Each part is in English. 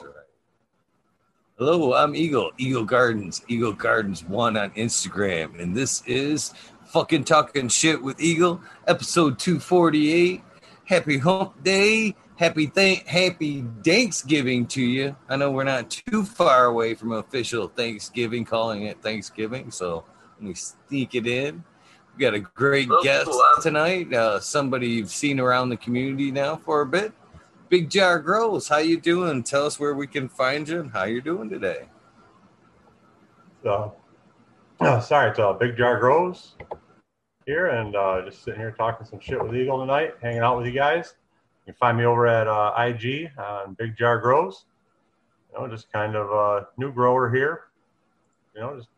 That's right. Hello, I'm Eagle, Eagle Gardens, Eagle Gardens One on Instagram, and this is fucking talking shit with Eagle, episode 248. Happy Hump Day, happy thank, happy Thanksgiving to you. I know we're not too far away from official Thanksgiving, calling it Thanksgiving, so let me sneak it in. We got a great guest tonight, uh, somebody you've seen around the community now for a bit. Big Jar Grows, how you doing? Tell us where we can find you and how you're doing today. Uh, sorry, it's uh, Big Jar Grows here, and uh, just sitting here talking some shit with Eagle tonight, hanging out with you guys. You can find me over at uh, IG on Big Jar Grows. You know, just kind of a new grower here. You know, just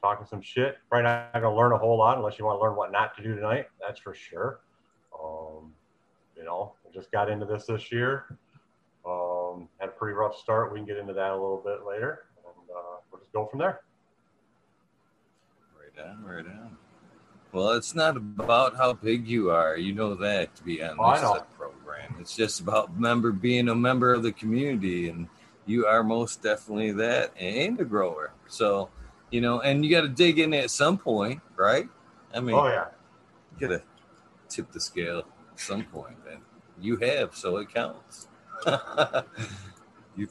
talking some shit. Probably not gonna learn a whole lot unless you want to learn what not to do tonight. That's for sure. Um, you know, just got into this this year. Um, had a pretty rough start. We can get into that a little bit later, and uh, we'll just go from there. Right on, right on. Well, it's not about how big you are. You know that to be on Oh, this program. It's just about member being a member of the community, and you are most definitely that and a grower. So, you know, and you got to dig in at some point, right? I mean, Oh yeah, you got to tip the scale at some point, and you have, so it counts. you've,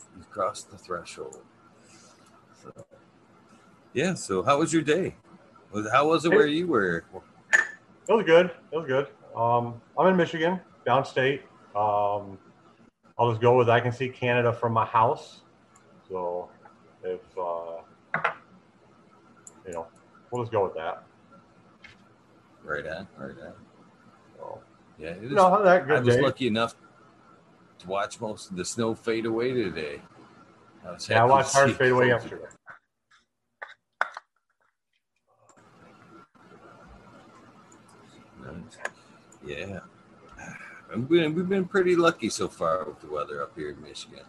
you've crossed the threshold. So, yeah. So, how was your day? How was it where you were? it was good. It was good. Um, I'm in Michigan, downstate. Um, I'll just go with I can see Canada from my house. So if uh, you know, we'll just go with that. Right on, right on. Yeah, it is. know, that I was day. lucky enough to watch most of the snow fade away today. I was Yeah, I watched Hard fade away yesterday. Yeah. And We've been pretty lucky so far with the weather up here in Michigan.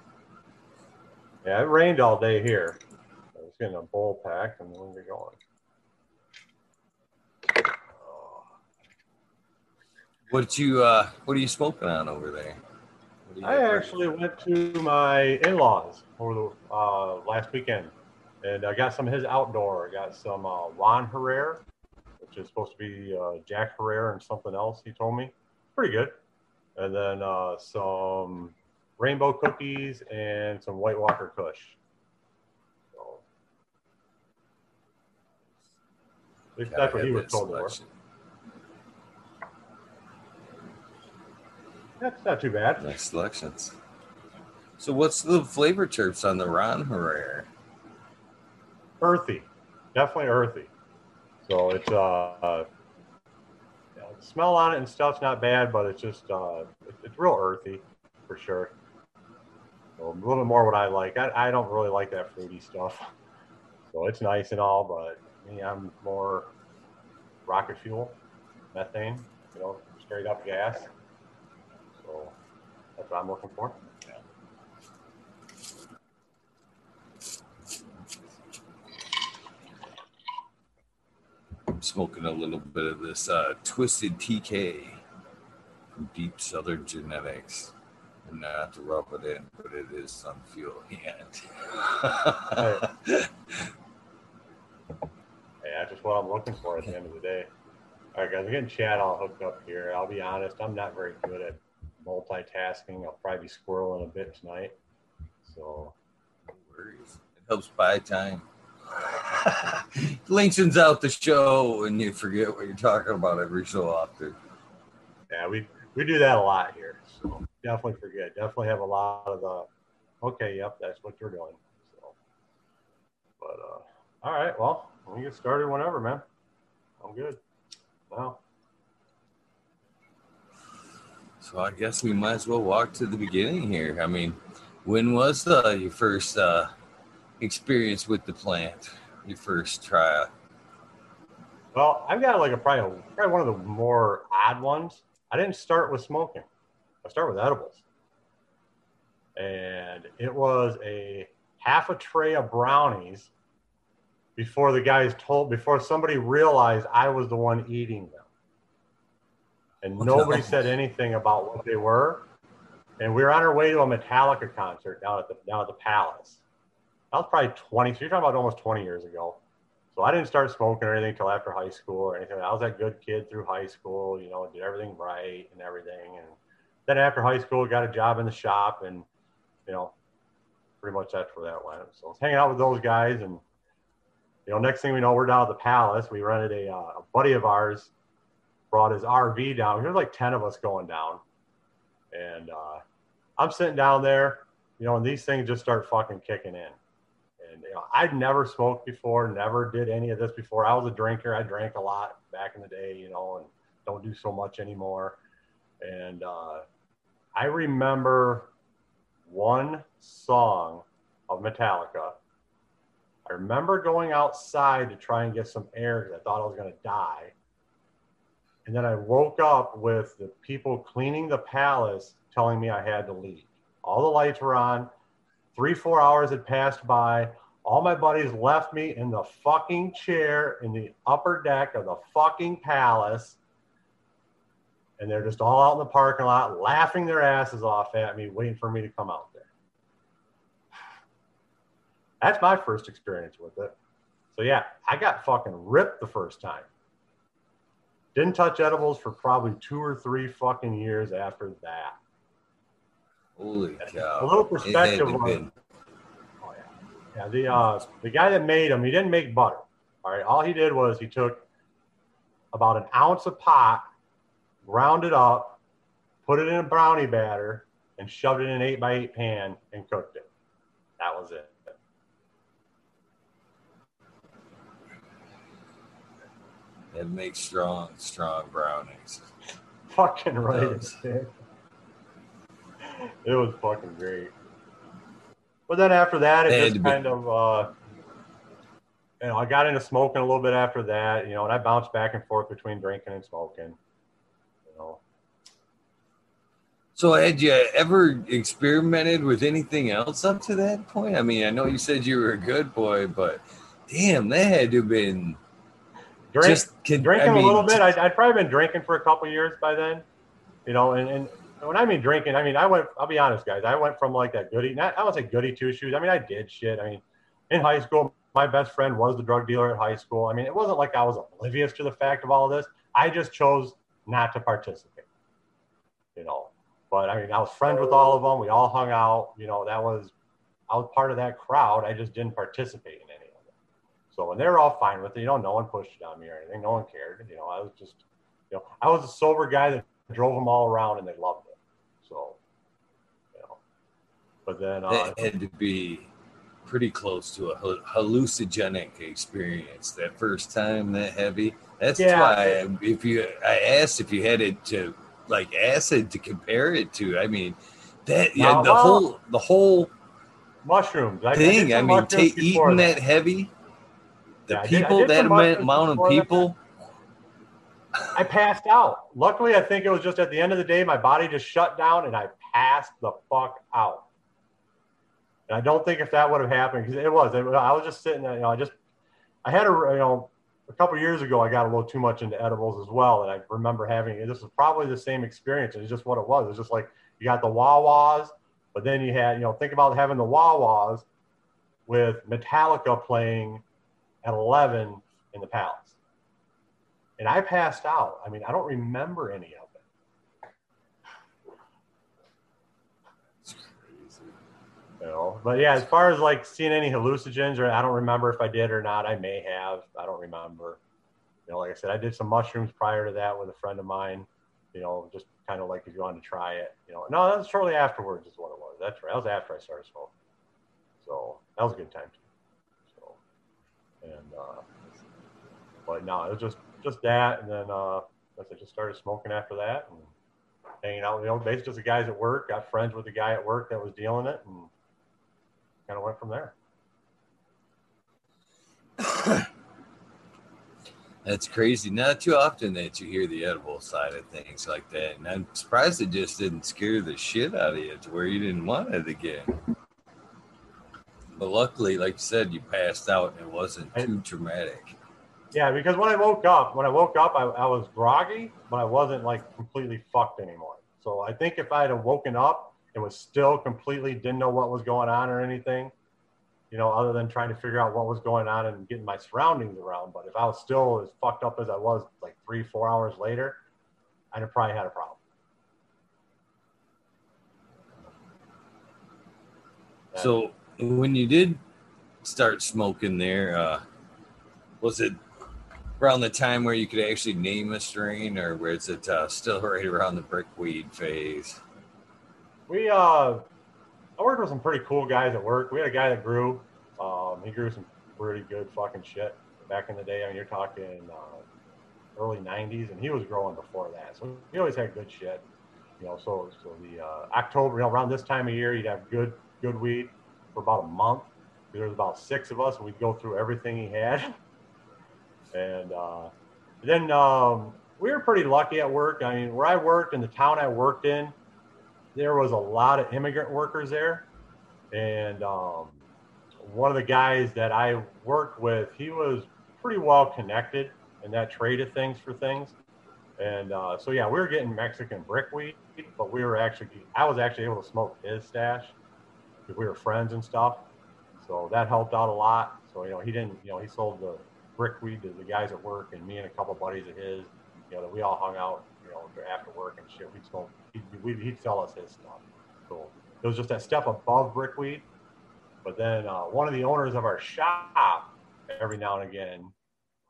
Yeah, it rained all day here. I was getting a bowl pack and we'll be going. What you uh what are you smoking on over there? What do you I actually went to my in-laws over the uh, last weekend, and I got some of his outdoor. I got some uh, Juan Herrera, which is supposed to be uh, Jack Herrera and something else. He told me pretty good, and then uh, some rainbow cookies and some White Walker Kush. So, at least that's what he was told to work. That's not too bad. Nice selections. So what's the flavor terps on the Ron Herrera? earthy, definitely earthy. So it's uh, uh yeah, the smell on it and stuff's not bad, but it's just uh, it- it's real earthy for sure. So a little bit more what I like. I, I don't really like that fruity stuff. So it's nice and all, but me, I'm more rocket fuel, methane, you know, straight up gas. That's what I'm looking for. I'm smoking a little bit of this uh, Twisted TK from Deep Southern Genetics. And not to rub it in, but it is some fuel. Yeah. Hey, that's just what I'm looking for at the end of the day. All right, guys, we're getting Chad all hooked up here. I'll be honest, I'm not very good at multitasking. I'll probably be squirreling a bit tonight. So, No worries. It helps buy time. Lengthens out the show and you forget what you're talking about every so often. yeah, we we do that a lot here. So definitely forget. Definitely have a lot of the. Okay, yep, that's what you're doing. So, but uh, all right, well, we can get started whenever, man. I'm good. Wow. So I guess we might as well walk to the beginning here. I mean, when was uh, your first uh, experience with the plant? Your first try? Well, I've got like a probably, probably one of the more odd ones. I didn't start with smoking. I started with edibles. And it was a half a tray of brownies before the guys told before somebody realized I was the one eating them. And nobody no. said anything about what they were. and we were on our way to a Metallica concert down at the down at the Palace. That was probably 20. So you're talking about almost 20 years ago. So I didn't start smoking or anything until after high school or anything. I was that good kid through high school, you know, did everything right and everything. And then after high school, got a job in the shop, and you know, pretty much that's where that went. So I was hanging out with those guys, and you know, next thing we know, we're down at the Palace. We rented a, uh, a buddy of ours brought his RV down. There was like 10 of us going down. And uh, I'm sitting down there, you know, and these things just start fucking kicking in. And, you know, I'd never smoked before, never did any of this before. I was a drinker. I drank a lot back in the day, you know, and don't do so much anymore. And uh, I remember one song of Metallica. I remember going outside to try and get some air because I thought I was going to die. And then I woke up with the people cleaning the palace telling me I had to leave. All the lights were on. Three, four hours had passed by. All my buddies left me in the fucking chair in the upper deck of the fucking palace. And they're just all out in the parking lot laughing their asses off at me, waiting for me to come out there. That's my first experience with it. So yeah, I got fucking ripped the first time. Didn't touch edibles for probably two or three fucking years after that. Holy cow! A little perspective on. Been... Oh yeah, yeah. The uh, the guy that made them, he didn't make butter. All right, all he did was he took about an ounce of pot, ground it up, put it in a brownie batter, and shoved it in an eight by eight pan and cooked it. That was it. It makes strong, strong brownies. Fucking right. It, it was fucking great. But then after that, it just kind be- of, uh, you know, I got into smoking a little bit after that, you know, and I bounced back and forth between drinking and smoking, you know. So, had you ever experimented with anything else up to that point? I mean, I know you said you were a good boy, but damn, that had to have been Drink, just can, drinking I mean, a little bit. I'd, I'd, probably been drinking for a couple years by then, you know. And, and when I mean drinking, I mean I went. I'll be honest, guys. I went from like that goody. Not I was a goody two shoes. I mean I did shit. I mean, in high school, my best friend was the drug dealer at high school. I mean, it wasn't like I was oblivious to the fact of all of this. I just chose not to participate. You know, but I mean, I was friends with all of them. We all hung out. You know, that was I was part of that crowd. I just didn't participate. So, and they're all fine with it. You know, no one pushed it on me or anything. No one cared. You know, I was just, you know, I was a sober guy that drove them all around and they loved it. So, you know, but then uh, it had to be pretty close to a hallucinogenic experience that first time that heavy. That's yeah. why if you, I asked if you had it to like acid to compare it to. I mean, that yeah, the whole the whole mushrooms thing. I, I mean, eating that. that heavy the yeah, people did, did that amount of people. I passed out. Luckily, I think it was just at the end of the day, my body just shut down and I passed the fuck out. And I don't think if that would have happened because it was, it, I was just sitting there, you know, I just, I had a, you know, a couple years ago, I got a little too much into edibles as well. And I remember having, this was probably the same experience. It's just what it was. It's just like you got the wah-wahs, but then you had, you know, think about having the wah-wahs with Metallica playing at 11 in the Palace. And I passed out. I mean, I don't remember any of it. You know, but yeah, as far as like seeing any hallucinogens, or I don't remember if I did or not. I may have. I don't remember. You know, like I said, I did some mushrooms prior to that with a friend of mine. You know, just kind of like if you wanted to try it. You know, no, that was shortly afterwards is what it was. That's right. That was after I started smoking. So that was a good time and uh, but no, it was just just that, and then uh, I just started smoking after that and hanging out. You know, basically just the guys at work. Got friends with the guy at work that was dealing it, and kind of went from there. That's crazy. Not too often that you hear the edible side of things like that. And I'm surprised it just didn't scare the shit out of you to where you didn't want it again. But luckily, like you said, you passed out and it wasn't too traumatic. Yeah, because when I woke up, when I woke up, I, I was groggy, but I wasn't like completely fucked anymore. So I think if I had woken up and was still completely didn't know what was going on or anything, you know, other than trying to figure out what was going on and getting my surroundings around. But if I was still as fucked up as I was like three, four hours later, I'd have probably had a problem. So when you did start smoking there, uh, was it around the time where you could actually name a strain, or was it uh, still right around the brickweed phase? We uh, I worked with some pretty cool guys at work. We had a guy that grew. Um, he grew some pretty good fucking shit back in the day. I mean, you're talking uh, early '90s, and he was growing before that. So he always had good shit. You know, so so the uh, October, you know, around this time of year, you'd have good good weed for about a month. There was about six of us, and we'd go through everything he had. And uh, then um, we were pretty lucky at work. I mean, where I worked in the town I worked in, there was a lot of immigrant workers there. And um, one of the guys that I worked with, he was pretty well connected in that trade of things for things. And uh, so, yeah, we were getting Mexican brickweed, but we were actually, I was actually able to smoke his stash we were friends and stuff. So that helped out a lot. So, you know, he didn't, you know, he sold the brickweed to the guys at work and me and a couple buddies of his, you know, that we all hung out, you know, after work and shit. We'd smoke, he'd, he'd sell us his stuff. So it was just that step above brickweed. But then uh, one of the owners of our shop, every now and again,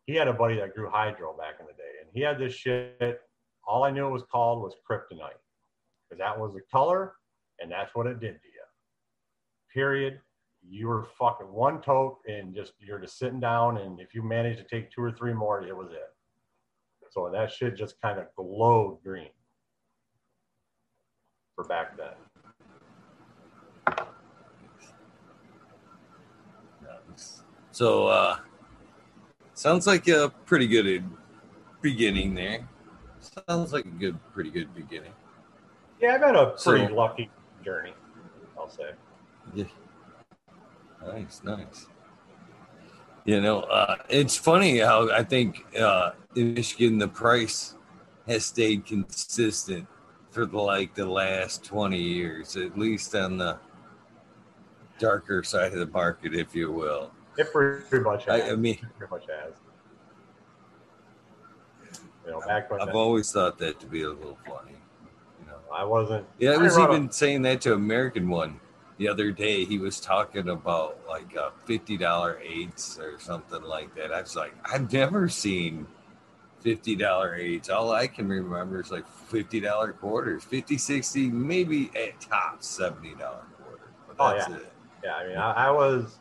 he had a buddy that grew hydro back in the day. And he had this shit, all I knew it was called was kryptonite. Because that was the color and that's what it did to you. Period you were fucking one toke and just you're just sitting down. And if you managed to take two or three more it was it. So that shit just kind of glowed green for back then. So uh sounds like a pretty good beginning there. Sounds like a good pretty good beginning. Yeah i've had a pretty so, lucky journey i'll say yeah Nice, nice. You know, uh, it's funny how I think uh, in Michigan the price has stayed consistent for the, like the last 20 years, at least on the darker side of the market, if you will. It pretty much has. I, I mean, pretty much has. You know, back I've that, always thought that to be a little funny. You know, I wasn't. Yeah, I was even saying that to American one the other day he was talking about like a fifty dollar eights or something like that. I was like, I've never seen fifty dollar eights. All I can remember is like fifty dollar quarters, 50, 60, maybe at top seventy dollar quarter. But oh, that's oh, yeah. it. Yeah, I mean, I, I was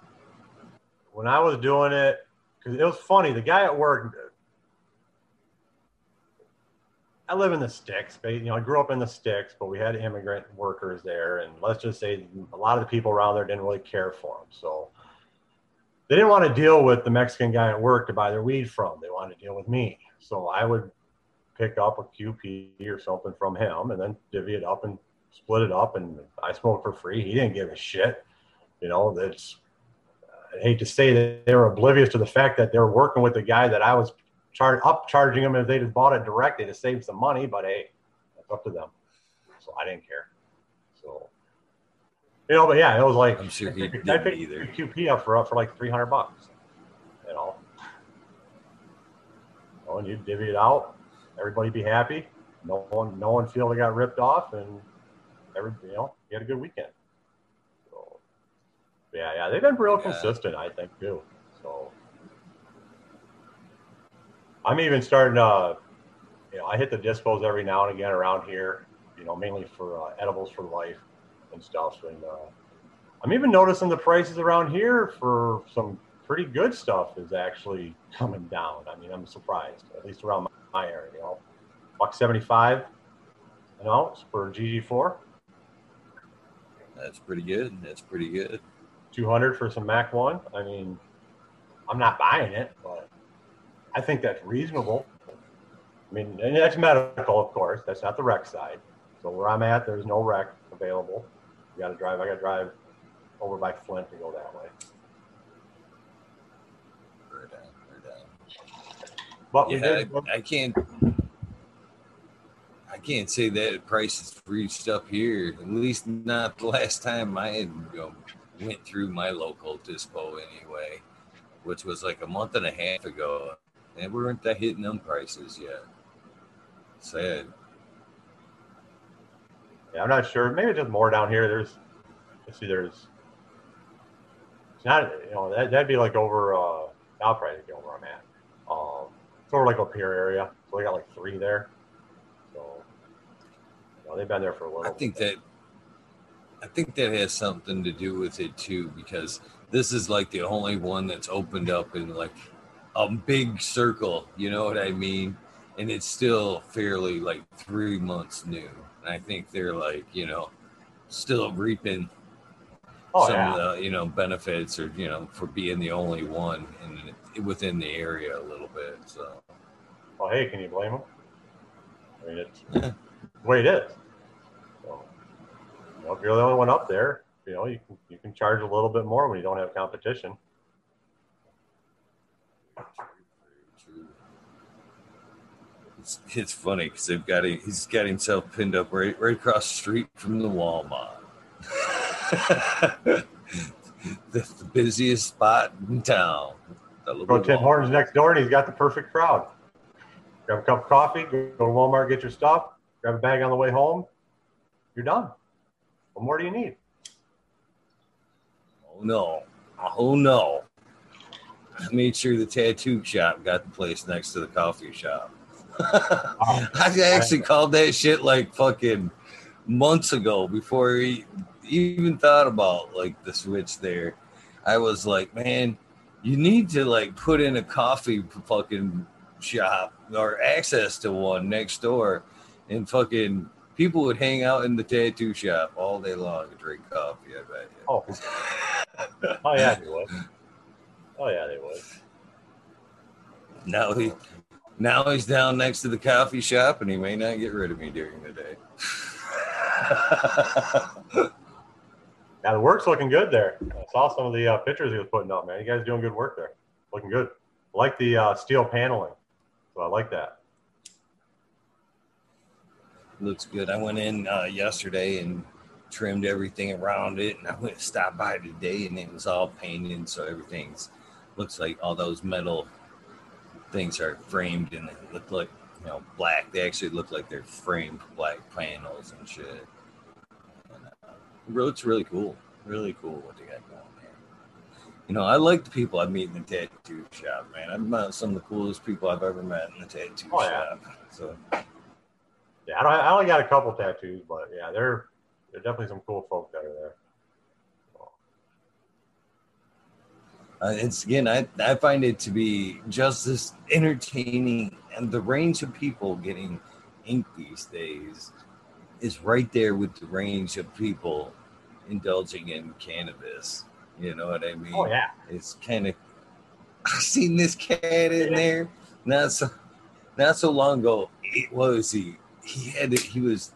when I was doing it because it was funny. The guy at work I live in the sticks, but you know, I grew up in the sticks, but we had immigrant workers there, and let's just say a lot of the people around there didn't really care for them. So they didn't want to deal with the Mexican guy at work to buy their weed from. They wanted to deal with me. So I would pick up a QP or something from him and then divvy it up and split it up. And I smoked for free. He didn't give a shit. You know, that's, I hate to say that they were oblivious to the fact that they were working with the guy that I was charge up charging them if they just bought it directly to save some money. But hey, that's up to them. So I didn't care. So you know, but yeah, it was like I'm sure he I picked either. QP up for up for like 300 bucks. You know, oh, and you divvy it out. Everybody be happy. No one, no one feel they got ripped off, and every you know, you had a good weekend. So yeah, yeah, they've been real yeah. consistent, I think, too. So I'm even starting to, you know, I hit the dispos every now and again around here, you know, mainly for uh, edibles for life and stuff. And uh, I'm even noticing the prices around here for some pretty good stuff is actually coming down. I mean, I'm surprised, at least around my area, you know, buck 75 an ounce for GG4. That's pretty good. That's pretty good. 200 for some Mac 1. I mean, I'm not buying it, but I think that's reasonable. I mean, and that's medical, of course. That's not the rec side. So where I'm at, there's no rec available. You got to drive. I got to drive over by Flint to go that way. But yeah, I, I, can't. I can't say that prices reached up here. At least not the last time I had you know, went through my local dispo anyway, which was like a month and a half ago, and we weren't hitting them prices yet. Sad. Yeah, I'm not sure. Maybe just more down here. There's, let's see, there's, it's not, you know, that, that'd be like over, uh, I'll probably get over I'm at. Um, it's over like a pier area. So they got like three there. So, you know, they've been there for a little I think bit. that I think that has something to do with it too, because this is like the only one that's opened up in like a big circle. You know what I mean? And it's still fairly like three months new. And I think they're like, you know, still reaping Oh, some yeah. of the, you know, benefits or, you know, for being the only one in within the area a little bit. So Well, hey, can you blame them? I mean, it's Yeah. the way it is. So, you know, if you're the only one up there, you know, you can you can charge a little bit more when you don't have competition. It's, it's funny because they've got him, he's got himself pinned up right right across the street from the Walmart. That's the busiest spot in town. Go Tim. Hortons next door, and he's got the perfect crowd. Grab a cup of coffee, go to Walmart, get your stuff, grab a bag on the way home. You're done. What more do you need? Oh no! Oh no! I made sure the tattoo shop got the place next to the coffee shop. I actually called that shit like fucking months ago before he even thought about like the switch there. I was like, man, you need to like put in a coffee fucking shop or access to one next door and fucking people would hang out in the tattoo shop all day long and drink coffee, I bet you. Oh, oh yeah. Oh yeah, they would. Now he now he's down next to the coffee shop and he may not get rid of me during the day. Now the work's looking good there. I saw some of the uh, pictures he was putting up, man. You guys doing good work there. Looking good. I like the uh, steel paneling, so I like that. Looks good. I went in uh, yesterday and trimmed everything around it, and I went to stop by today, and it was all painted, so everything's looks like all those metal things are framed and they look like you know black. They actually look like they're framed black panels and shit. And, uh, it looks really cool. Really cool what they got going there. You know, I like the people I meet in the tattoo shop, man. I've met some of the coolest people I've ever met in the tattoo Oh, yeah. shop. So Yeah, I, don't, I only got a couple tattoos, but yeah, they're they're definitely some cool folk that are there. Uh, it's again, I, I find it to be just as entertaining, and the range of people getting ink these days is right there with the range of people indulging in cannabis. You know what I mean? Oh yeah, It's kind of. I seen this cat in there not so not so long ago. It was he. He had he was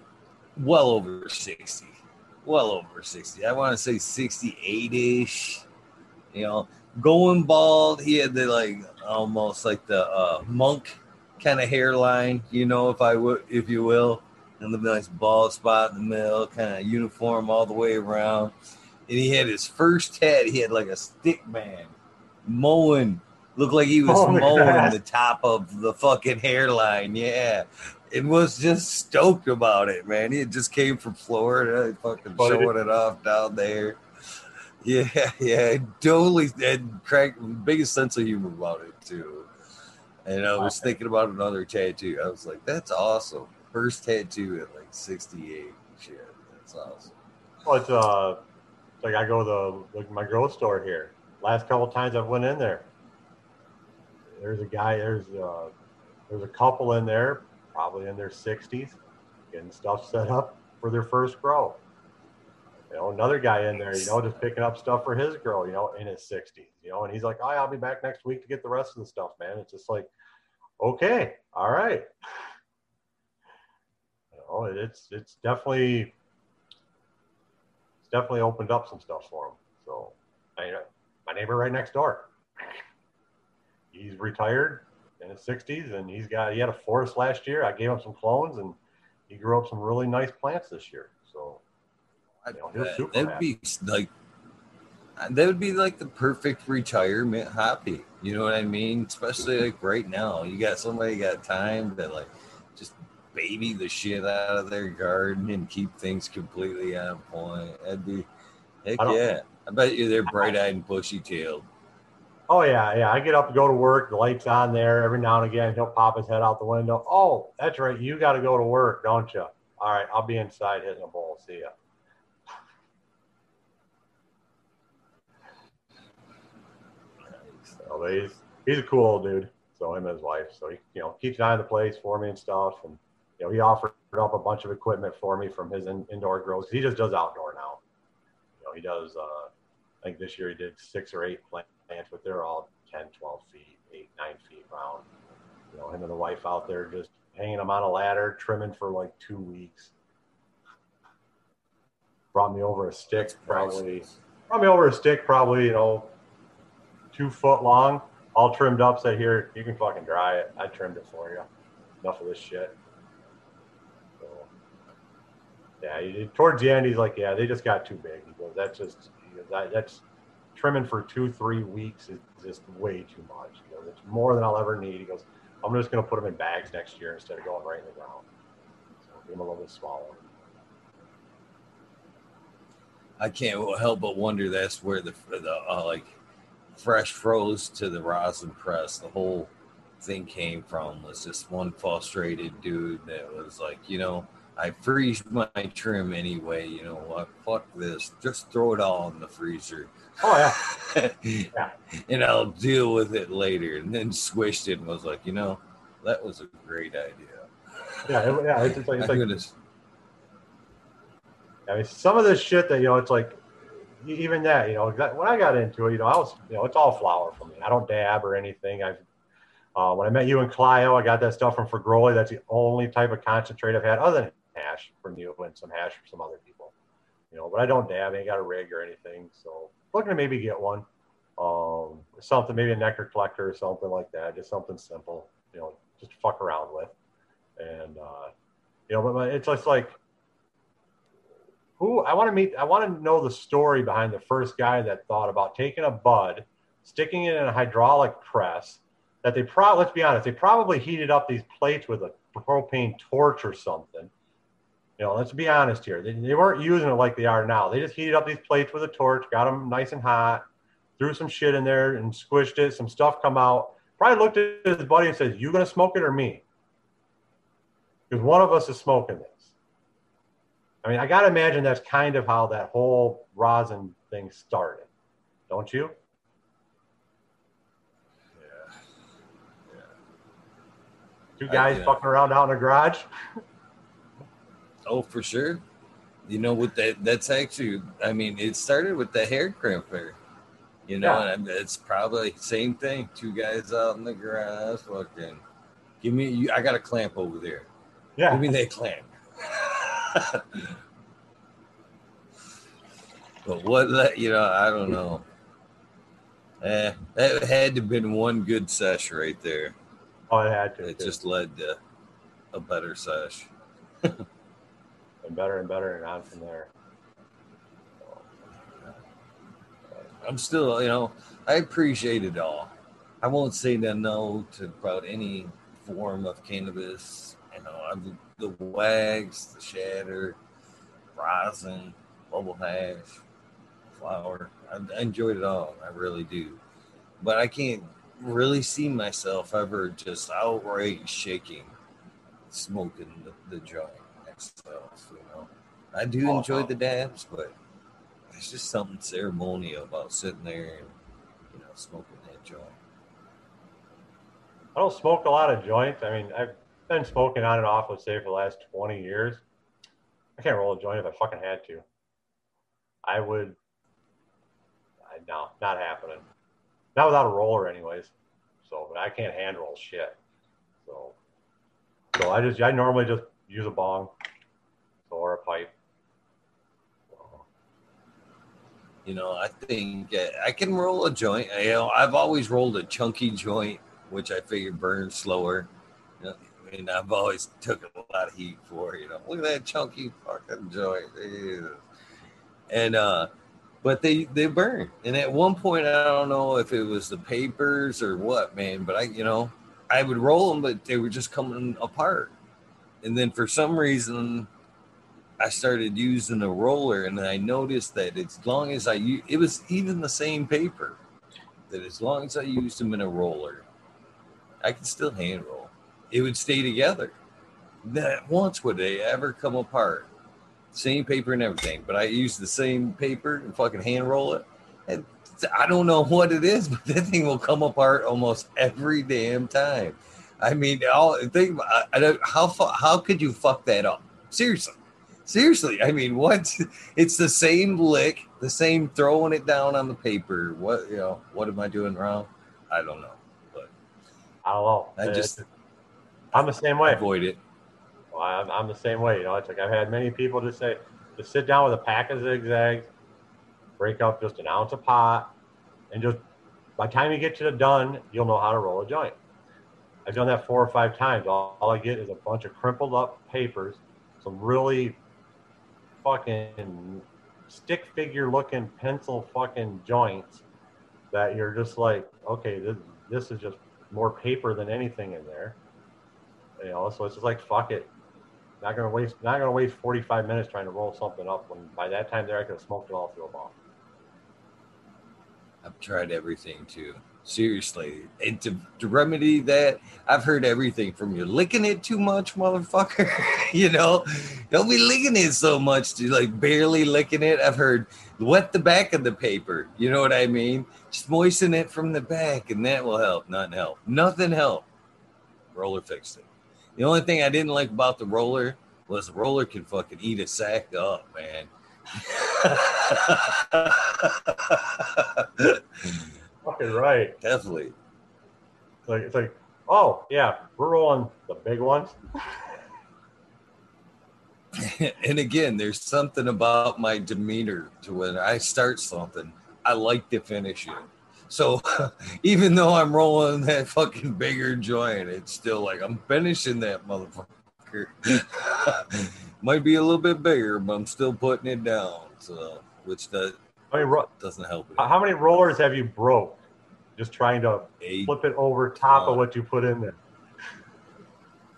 well over sixty, well over sixty. I want to say sixty-eight ish. You know, going bald. He had the like almost like the uh, monk kind of hairline. You know, if I would, if you will, and the nice bald spot in the middle, kind of uniform all the way around. And he had his first tat. He had like a stick man mowing. Looked like he was Oh, mowing God. the top of the fucking hairline. Yeah. It was just stoked about it, man. He just came from Florida, fucking showing it off down there. Yeah, yeah, totally. And crack biggest sense of humor about it too. And I was thinking about another tattoo. I was like, "That's awesome." First tattoo at like sixty-eight. Shit, that's awesome. well, it's uh, like I go to the like my grocery store here. Last couple times I've went in there, there's a guy. There's uh, there's a couple in there, probably in their sixties, getting stuff set up for their first grow. You know, another guy in there, you know, just picking up stuff for his girl, you know, in his 60s, you know, and he's like, oh, I'll be back next week to get the rest of the stuff, man. It's just like, okay, all right. You know, it's it's definitely it's definitely opened up some stuff for him. So, I, my neighbor right next door, he's retired in his 60s, and he's got he had a forest last year. I gave him some clones, and he grew up some really nice plants this year. So I, You know, he was that, super that'd be like that would be like the perfect retirement hobby. You know what I mean? Especially mm-hmm. like right now, you got somebody got time to like just baby the shit out of their garden and keep things completely on point. That'd be heck I yeah. I bet you they're bright eyed and bushy tailed. Oh yeah, yeah. I get up to go to work. The light's on there. Every now and again, he'll pop his head out the window. Oh, that's right. You got to go to work, don't you? All right, I'll be inside hitting a ball. See ya. So but he's he's a cool old dude. So him and his wife. So he you know keeps an eye on the place for me and stuff. And you know he offered up a bunch of equipment for me from his in, indoor grows. He just does outdoor now. You know he does. Uh, I think this year he did six or eight plants, but they're all 10, 12 feet, eight, nine feet round. You know him and the wife out there just hanging them on a ladder, trimming for like two weeks. Brought me over a stick, probably brought me over a stick, probably you know, two foot long, all trimmed up. Said, "Here, you can fucking dry it. I trimmed it for you. Enough of this shit." So, yeah, he, towards the end, he's like, "Yeah, they just got too big." He goes, "That's just that, that's trimming for two, three weeks is just way too much." He goes, "It's more than I'll ever need." He goes, "I'm just gonna put them in bags next year instead of going right in the ground." So give them a little bit smaller. I can't help but wonder that's where the the uh, like fresh froze to the rosin press. The whole thing came from was just one frustrated dude that was like, you know, I freeze my trim anyway. You know what? Fuck this. Just throw it all in the freezer. Oh yeah. Yeah. and I'll deal with it later. And then squished it and was like, you know, that was a great idea. Yeah, it- yeah. It's, just like, it's like gonna- I mean, some of this shit that you know, it's like even that, you know, when I got into it, you know, I was, you know, it's all flour for me. I don't dab or anything. I've uh, when I met you in Clio, I got that stuff from Fagroli. That's the only type of concentrate I've had, other than hash from you and some hash from some other people. You know, but I don't dab. I ain't got a rig or anything. So looking to maybe get one, um, something maybe a nectar collector or something like that. Just something simple. You know, just fuck around with, and uh, you know, but it's just like who I want to meet. I want to know the story behind the first guy that thought about taking a bud, sticking it in a hydraulic press. That they probably, let's be honest, they probably heated up these plates with a propane torch or something. You know, let's be honest here. They, they weren't using it like they are now. They just heated up these plates with a torch, got them nice and hot, threw some shit in there and squished it. Some stuff come out. Probably looked at his buddy and said, "You gonna smoke it or me?" Because one of us is smoking this. I mean, I got to imagine that's kind of how that whole rosin thing started, don't you? Yeah. Two I- guys yeah. fucking around out in the garage. Oh, for sure. You know what that that's actually I mean, it started with the hair crimper. You know, Yeah. and it's probably same thing. Two guys out in the garage fucking give me you I got a clamp over there. Yeah, Give me that clamp. but what that you know, I don't know. Eh, that had to have been one good sesh right there. oh, it had to. It just led to a better sesh. and better and better and on from there. I'm still, you know, I appreciate it all. I won't say that no to about any form of cannabis. You know, I've, the wax, the shatter, rosin, bubble hash, flower. I, I enjoyed it all. I really do. But I can't really see myself ever just outright shaking, smoking the, the joint myself. You know, I do Oh, enjoy the dabs, but there's just something ceremonial about sitting there and you know smoking that joint. I don't smoke a lot of joints. I mean, I've been smoking on and off, let's say, for the last 20 years. I can't roll a joint if I fucking had to. I would. I, no, not happening. Not without a roller, anyways. So, but I can't hand roll shit. So, so I just, I normally just use a bong or a pipe. You know, I think I can roll a joint. You know, I've always rolled a chunky joint, which I figure burns slower. And I've always took a lot of heat for. You know, look at that chunky fucking joint. Ew. And uh, but they they burn. And at one point, I don't know if it was the papers or what, man. But I, you know, I would roll them, but they were just coming apart. And then for some reason, I started using a roller, and I noticed that as long as I u- it was even the same paper, that as long as I used them in a roller, I could still hand roll. It would stay together. Not once would they ever come apart. Same paper and everything, but I use the same paper and fucking hand roll it. And I don't know what it is, but that thing will come apart almost every damn time. I mean, all think I, I don't, how how could you fuck that up? Seriously, seriously. I mean, what? It's the same lick, the same throwing it down on the paper. What you know? What am I doing wrong? I don't know, but I don't know. I just I'm the same way. avoid it. Well, I'm, I'm the same way. You know, it's like I've had many people just say, just sit down with a pack of zigzags, break up just an ounce of pot, and just by the time you get to the done, you'll know how to roll a joint. I've done that four or five times. All, all I get is a bunch of crumpled up papers, some really fucking stick figure looking pencil fucking joints that you're just like, okay, this, this is just more paper than anything in there. You know, so it's just like fuck it. Not gonna waste not gonna waste forty five minutes trying to roll something up when by that time there I could have smoked it all through a ball. I've tried everything too. Seriously. And to, to remedy that, I've heard everything from you. Licking it too much, motherfucker. you know, don't be licking it so much to like barely licking it. I've heard wet the back of the paper. You know what I mean? Just moisten it from the back and that will help. Nothing help. Nothing help. Roller fixed it. The only thing I didn't like about the roller was the roller can fucking eat a sack up, man. Fucking right. Definitely. It's like it's like, oh yeah, we're rolling the big ones. and again, there's something about my demeanor to when I start something, I like to finish it. So even though I'm rolling that fucking bigger joint, it's still like I'm finishing that motherfucker. Might be a little bit bigger, but I'm still putting it down. So which does I mean, ro- doesn't help it. how many rollers have you broke? Just trying to A flip it over top Uh, of what you put in there.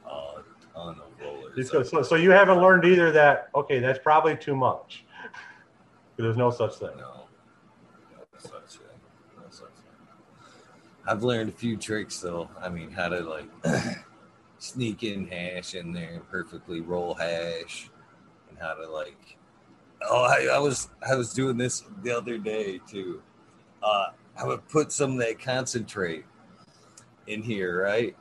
uh, ton of rollers. So, so, so you haven't learned either that okay, that's probably too much. There's no such thing. No such thing. I've learned a few tricks though. I mean, how to like sneak in hash in there and perfectly roll hash, and how to like. Oh, I, I was I was doing this the other day too. Uh, I would put some of that concentrate in here, right?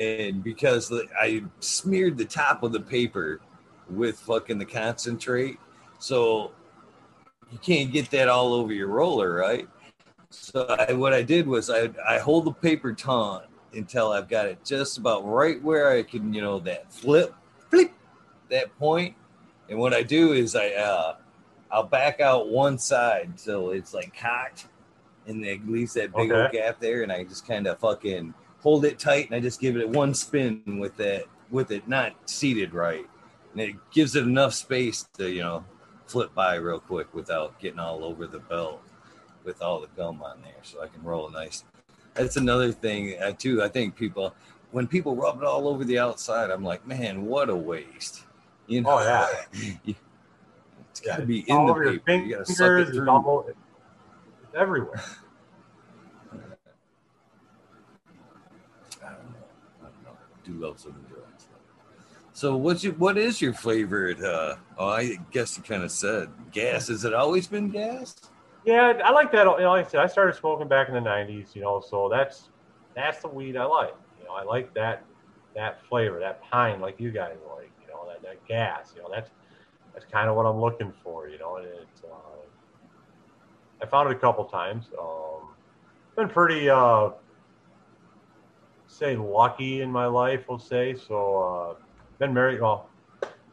And because I smeared the top of the paper with fucking the concentrate, so you can't get that all over your roller, right? So I, what I did was I I hold the paper taut until I've got it just about right where I can, you know, that flip, flip, that point. And what I do is I uh, I'll back out one side so it's like cocked, and it leaves that big old gap there, and I just kind of fucking hold it tight, and I just give it one spin with that with it not seated right, and it gives it enough space to you know flip by real quick without getting all over the belt with all the gum on there, so I can roll a nice. That's another thing uh, too. I think people when people rub it all over the outside, I'm like, man, what a waste. You know, Oh, yeah. You- it's got to Yeah, be in the paper. You got to suck it through. all- it's everywhere. I don't know. I don't know. I do love some drugs. So what's your what is your favorite uh oh I guess you kind of said gas. Has it always been gas? Yeah, I like that. You know, like I said, I started smoking back in the '90s. You know, so that's that's the weed I like. You know, I like that that flavor, that pine, like you guys like. You know, that, that gas. You know, that's that's kind of what I'm looking for. You know, and it's uh, I found it a couple times. Um, been pretty uh, say lucky in my life, we'll say. So uh, been married, well,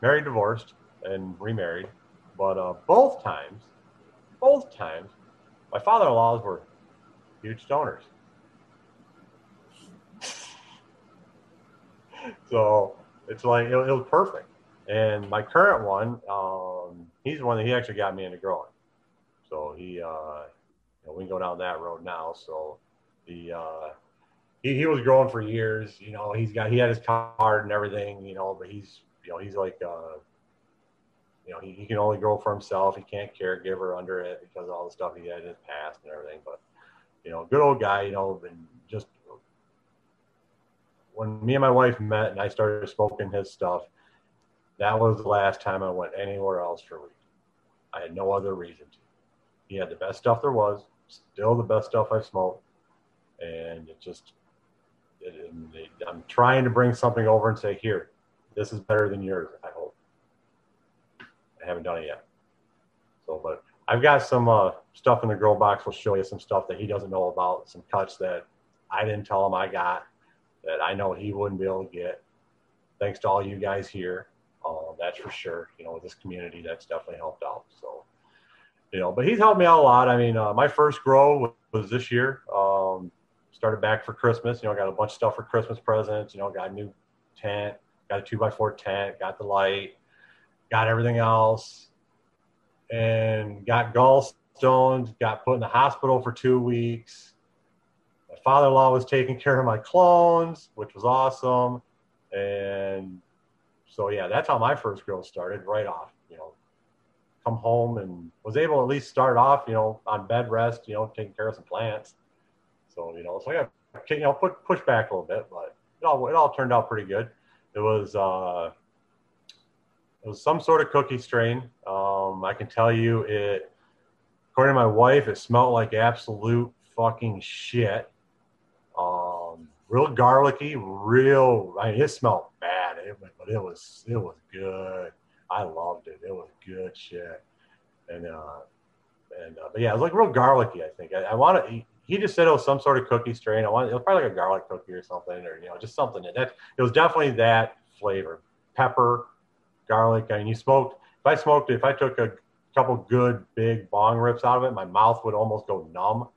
married, divorced, and remarried, but uh, both times both times, my father-in-laws were huge stoners. so it's like it, it, was perfect. And my current one, um, he's the one that he actually got me into growing. So he, uh, you know, we can go down that road now. So the uh, he, he was growing for years. You know, he's got he had his card and everything. You know, but he's you know he's like uh, you know he, he can only grow for himself. He can't caregiver under it because of all the stuff he had in his past and everything. But you know, good old guy. You know, and just when me and my wife met and I started smoking his stuff, that was the last time I went anywhere else for weed. I had no other reason to. He had the best stuff there was, still the best stuff I've smoked, and it just. It, it, I'm trying to bring something over and say, here, this is better than yours. I hope. I haven't done it yet. So, but I've got some uh, stuff in the grow box. We'll show you some stuff that he doesn't know about. Some cuts that I didn't tell him I got that I know he wouldn't be able to get. Thanks to all you guys here, uh, that's for sure. You know, this community, that's definitely helped out. So, you know, but he's helped me out a lot. I mean, uh, my first grow was this year. Um, started back for Christmas. You know, got a bunch of stuff for Christmas presents. You know, got a new tent, got a two by four tent, got the light, got everything else, and got gallstones. Got put in the hospital for two weeks my father-in-law was taking care of my clones, which was awesome. And so yeah, that's how my first growth started right off. You know, come home and was able to at least start off, you know, on bed rest, you know, taking care of some plants. So, you know, so I you know, put push back a little bit, but it all it all turned out pretty good. It was uh it was some sort of cookie strain. Um, I can tell you it according to my wife, it smelled like absolute fucking shit. Um, real garlicky, real. I mean, it smelled bad, it, but it was it was good. I loved it. It was good shit. And uh, and uh, but yeah, it was like real garlicky. I think I, I want to. He just said it was some sort of cookie strain. I want it was probably like a garlic cookie or something, or you know, just something that it was definitely that flavor. Pepper, garlic. I mean, you smoked. If I smoked, if I took a couple good big bong rips out of it, my mouth would almost go numb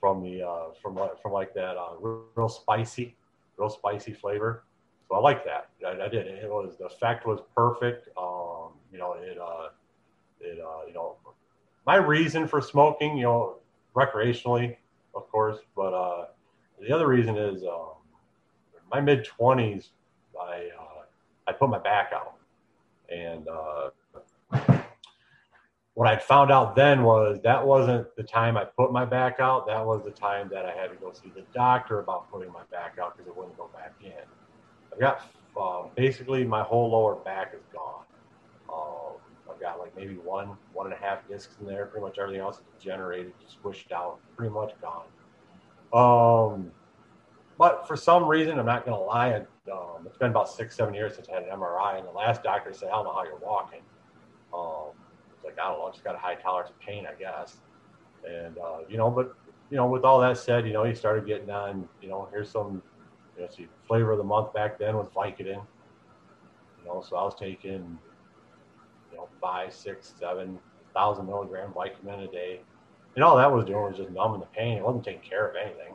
from the uh, from from like that uh, real spicy, real spicy flavor. So I like that. I, I did. It was the effect was perfect. Um, you know, it uh, it uh, you know, my reason for smoking, you know, recreationally, of course, but uh, the other reason is um, my mid twenties. I uh, I put my back out, and uh, what I found out then was that wasn't the time I put my back out. That was the time that I had to go see the doctor about putting my back out because it wouldn't go back in. I've got uh, basically my whole lower back is gone. Uh, I've got like maybe one, one and a half discs in there. Pretty much everything else is degenerated, squished out, pretty much gone. Um, but for some reason, I'm not going to lie, um, it's been about six, seven years since I had an MRI, and the last doctor said, I don't know how you're walking. Um, it's like, I don't know, I just got a high tolerance of pain, I guess. And, uh, you know, but, you know, with all that said, you know, he started getting on, you know, here's some, you know, see, flavor of the month back then was Vicodin. You know, so I was taking, you know, five, six, seven thousand milligram Vicodin a day. And all that was doing was just numbing the pain. It wasn't taking care of anything,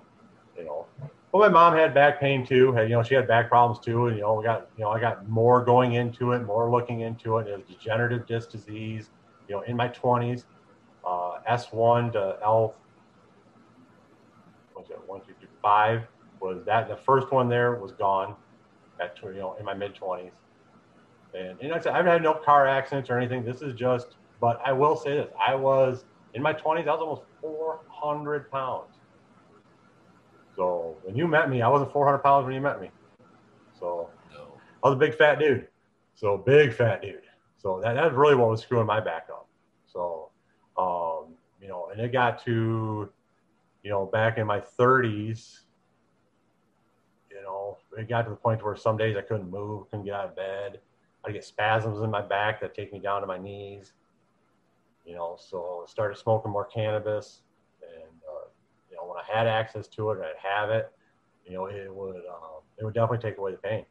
you know. But my mom had back pain too. Had, you know, she had back problems too. And, you know, we got, you know, I got more going into it, more looking into it. It was degenerative disc disease you know, in my 20s, uh, S1 to L, was it one, two, three, five? Was that the first one there was gone at, you know, in my mid 20s. And, you know, I've had no car accidents or anything. This is just, but I will say this I was in my 20s, I was almost 400 pounds. So when you met me, I wasn't 400 pounds when you met me. So no. I was a big fat dude. So big fat dude. So that, that's really what was screwing my back up. So, um, you know, and it got to, you know, back in my 30s, you know, it got to the point where some days I couldn't move, couldn't get out of bed. I get spasms in my back that take me down to my knees. You know, so I started smoking more cannabis, know, when I had access to it, I'd have it. You know, it would um, it would definitely take away the pain.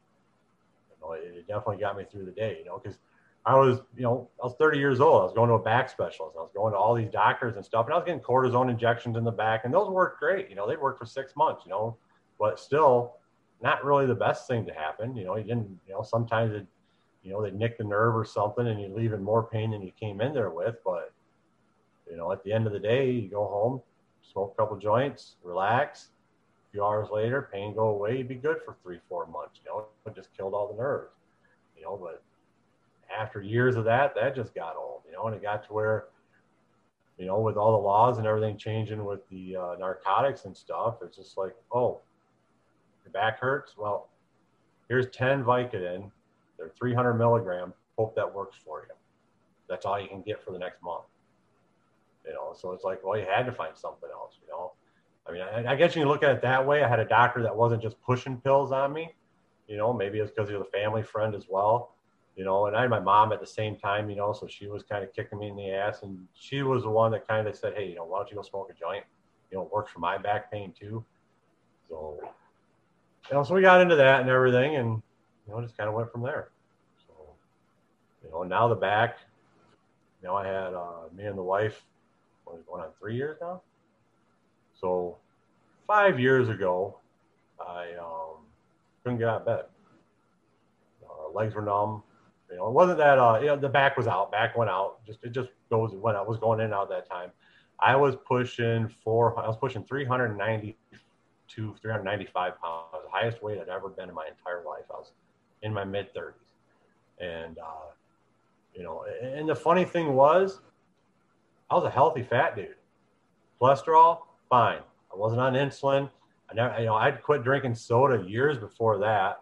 You know, it, it definitely got me through the day. You know, because I was, you know, I was 30 years old. I was going to a back specialist. I was going to all these doctors and stuff, and I was getting cortisone injections in the back, and those worked great. You know, they worked for six months. You know, but still, not really the best thing to happen. You know, you didn't, you know, sometimes it, you know, they nick the nerve or something and you leave in more pain than you came in there with. But, you know, at the end of the day, you go home, smoke a couple joints, relax. A few hours later, pain go away, you'd be good for three, four months. You know, it just killed all the nerves. You know, but after years of that, that just got old. You know, and it got to where, you know, with all the laws and everything changing with the uh, narcotics and stuff, it's just like, oh, your back hurts. Well, here's 10 Vicodin. They're 300 milligram. Hope that works for you. That's all you can get for the next month. You know, so it's like, well, you had to find something else. You know, I mean, I, I guess you can look at it that way. I had a doctor that wasn't just pushing pills on me. You know, maybe it's because he was a family friend as well. You know, and I had my mom at the same time. You know, so she was kind of kicking me in the ass, and she was the one that kind of said, "Hey, you know, why don't you go smoke a joint? You know, it works for my back pain too." So you know, so we got into that and everything, and you know, just kind of went from there. So, you know, now the back, you know, I had uh, me and the wife, what, going on three years now. So, five years ago, I um, couldn't get out of bed. Uh, legs were numb. You know, it wasn't that. Uh, you know, the back was out. Back went out. Just it just goes when I was going in and out that time. I was pushing four. I was pushing 390 to 395 pounds, the highest weight I'd ever been in my entire life. I was in my mid 30s. And, uh, you know, and the funny thing was, I was a healthy fat dude. Cholesterol, fine. I wasn't on insulin. I never, you know, I'd quit drinking soda years before that.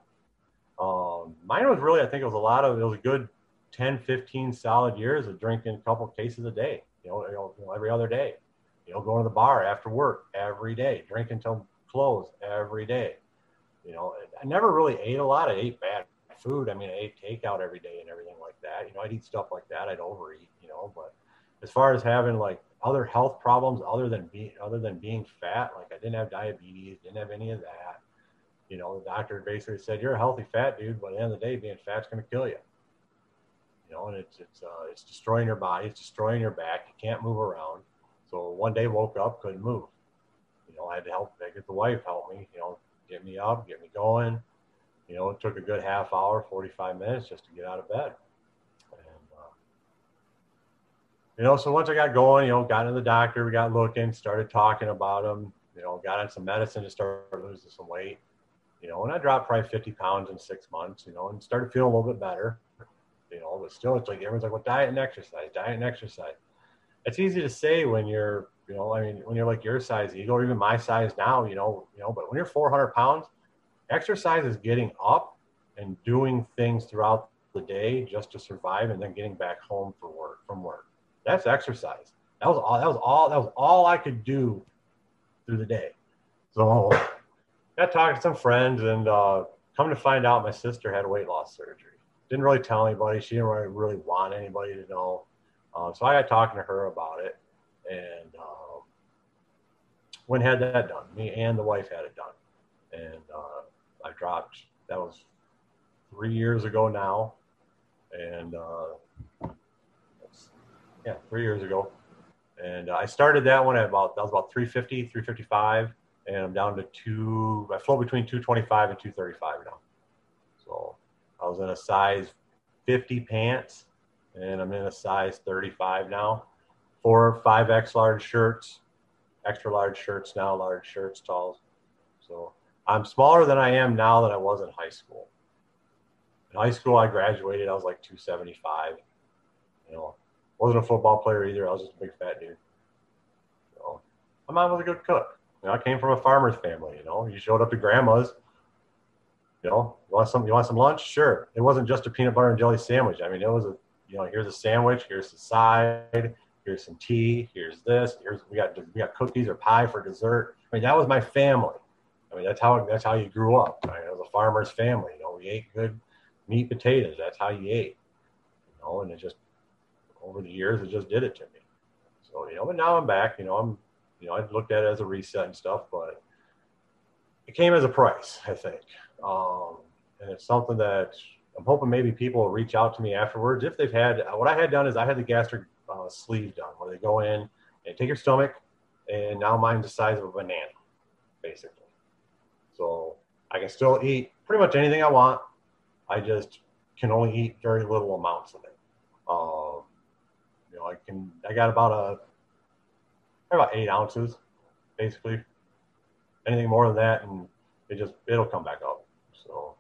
Um, mine was really, I think it was a lot of, it was a good 10, 15 solid years of drinking a couple cases a day, you know, you know, every other day, you know, going to the bar after work every day, drinking till clothes every day. You know, I never really ate a lot. I ate bad food. I mean, I ate takeout every day and everything like that. You know, I'd eat stuff like that. I'd overeat. You know, but as far as having like other health problems other than being other than being fat, like I didn't have diabetes, didn't have any of that. You know, the doctor basically said you're a healthy fat dude, but at the end of the day, being fat's going to kill you. You know, and it's it's uh, it's destroying your body, it's destroying your back. You can't move around. So one day woke up, couldn't move You know, I had to help, I get the wife help me, you know, get me up, get me going. You know, it took a good half hour, 45 minutes just to get out of bed. And, uh, you know, so once I got going, you know, got into the doctor, we got looking, started talking about them, you know, got on some medicine to start losing some weight, you know, and I dropped probably 50 pounds in six months, you know, and started feeling a little bit better, you know, but still it's like everyone's like, well, diet and exercise, diet and exercise. It's easy to say when you're you know, I mean, when you're like your size, you or even my size now, you know, you know, but when you're 400 pounds, exercise is getting up and doing things throughout the day just to survive, and then getting back home for work from work. That's exercise. That was all. That was all. That was all I could do through the day. So, I talked to some friends, and uh, come to find out, my sister had weight loss surgery. Didn't really tell anybody. She didn't really, really want anybody to know. Uh, so I got talking to her about it, and um, when had that done? Me and the wife had it done, and uh, I dropped. That was three years ago now, and uh, yeah, three years ago. And uh, I started that one at about that was about 350, 355, and I'm down to two. I float between 225 and 235 now. So I was in a size 50 pants, and I'm in a size 35 now four, five X large shirts, extra large shirts now, large shirts, talls. So I'm smaller than I am now than I was in high school. In high school, I graduated. I was like 275. You know, wasn't a football player either. I was just a big fat dude. So my mom was a good cook. You know, I came from a farmer's family. You know, you showed up to grandma's. You know, you want some? You want some lunch? Sure. It wasn't just a peanut butter and jelly sandwich. I mean, it was a. You know, here's a sandwich. Here's the side here's some tea, here's this, here's we got we got cookies or pie for dessert. I mean, that was my family. I mean, that's how that's how you grew up. I was a farmer's family. You know, we ate good meat potatoes. That's how you ate. You know, and it just over the years it just did it to me. So you know, but now I'm back. You know, I'm you know I looked at it as a reset and stuff, but it came as a price, I think. Um, and it's something that I'm hoping maybe people will reach out to me afterwards if they've had. What I had done is I had the gastric uh, sleeve done, where they go in and take your stomach, and now mine's the size of a banana, basically. So I can still eat pretty much anything I want. I just can only eat very little amounts of it. Um, know, I can. I got about a about eight ounces, basically. Anything more than that, and it just it'll come back up. So,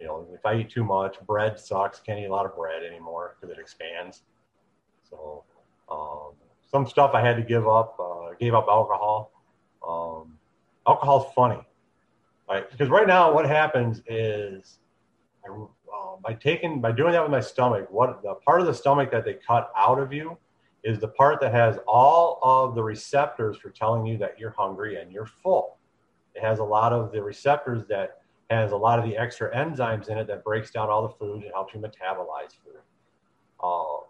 you know, if I eat too much, bread sucks. Can't eat a lot of bread anymore because it expands. So, um, some stuff I had to give up. Uh, gave up alcohol. Um, alcohol's funny, right? Because right now, what happens is, I, uh, by taking by doing that with my stomach, what the part of the stomach that they cut out of you is the part that has all of the receptors for telling you that you're hungry and you're full. It has a lot of the receptors that has a lot of the extra enzymes in it that breaks down all the food and helps you metabolize food. Uh,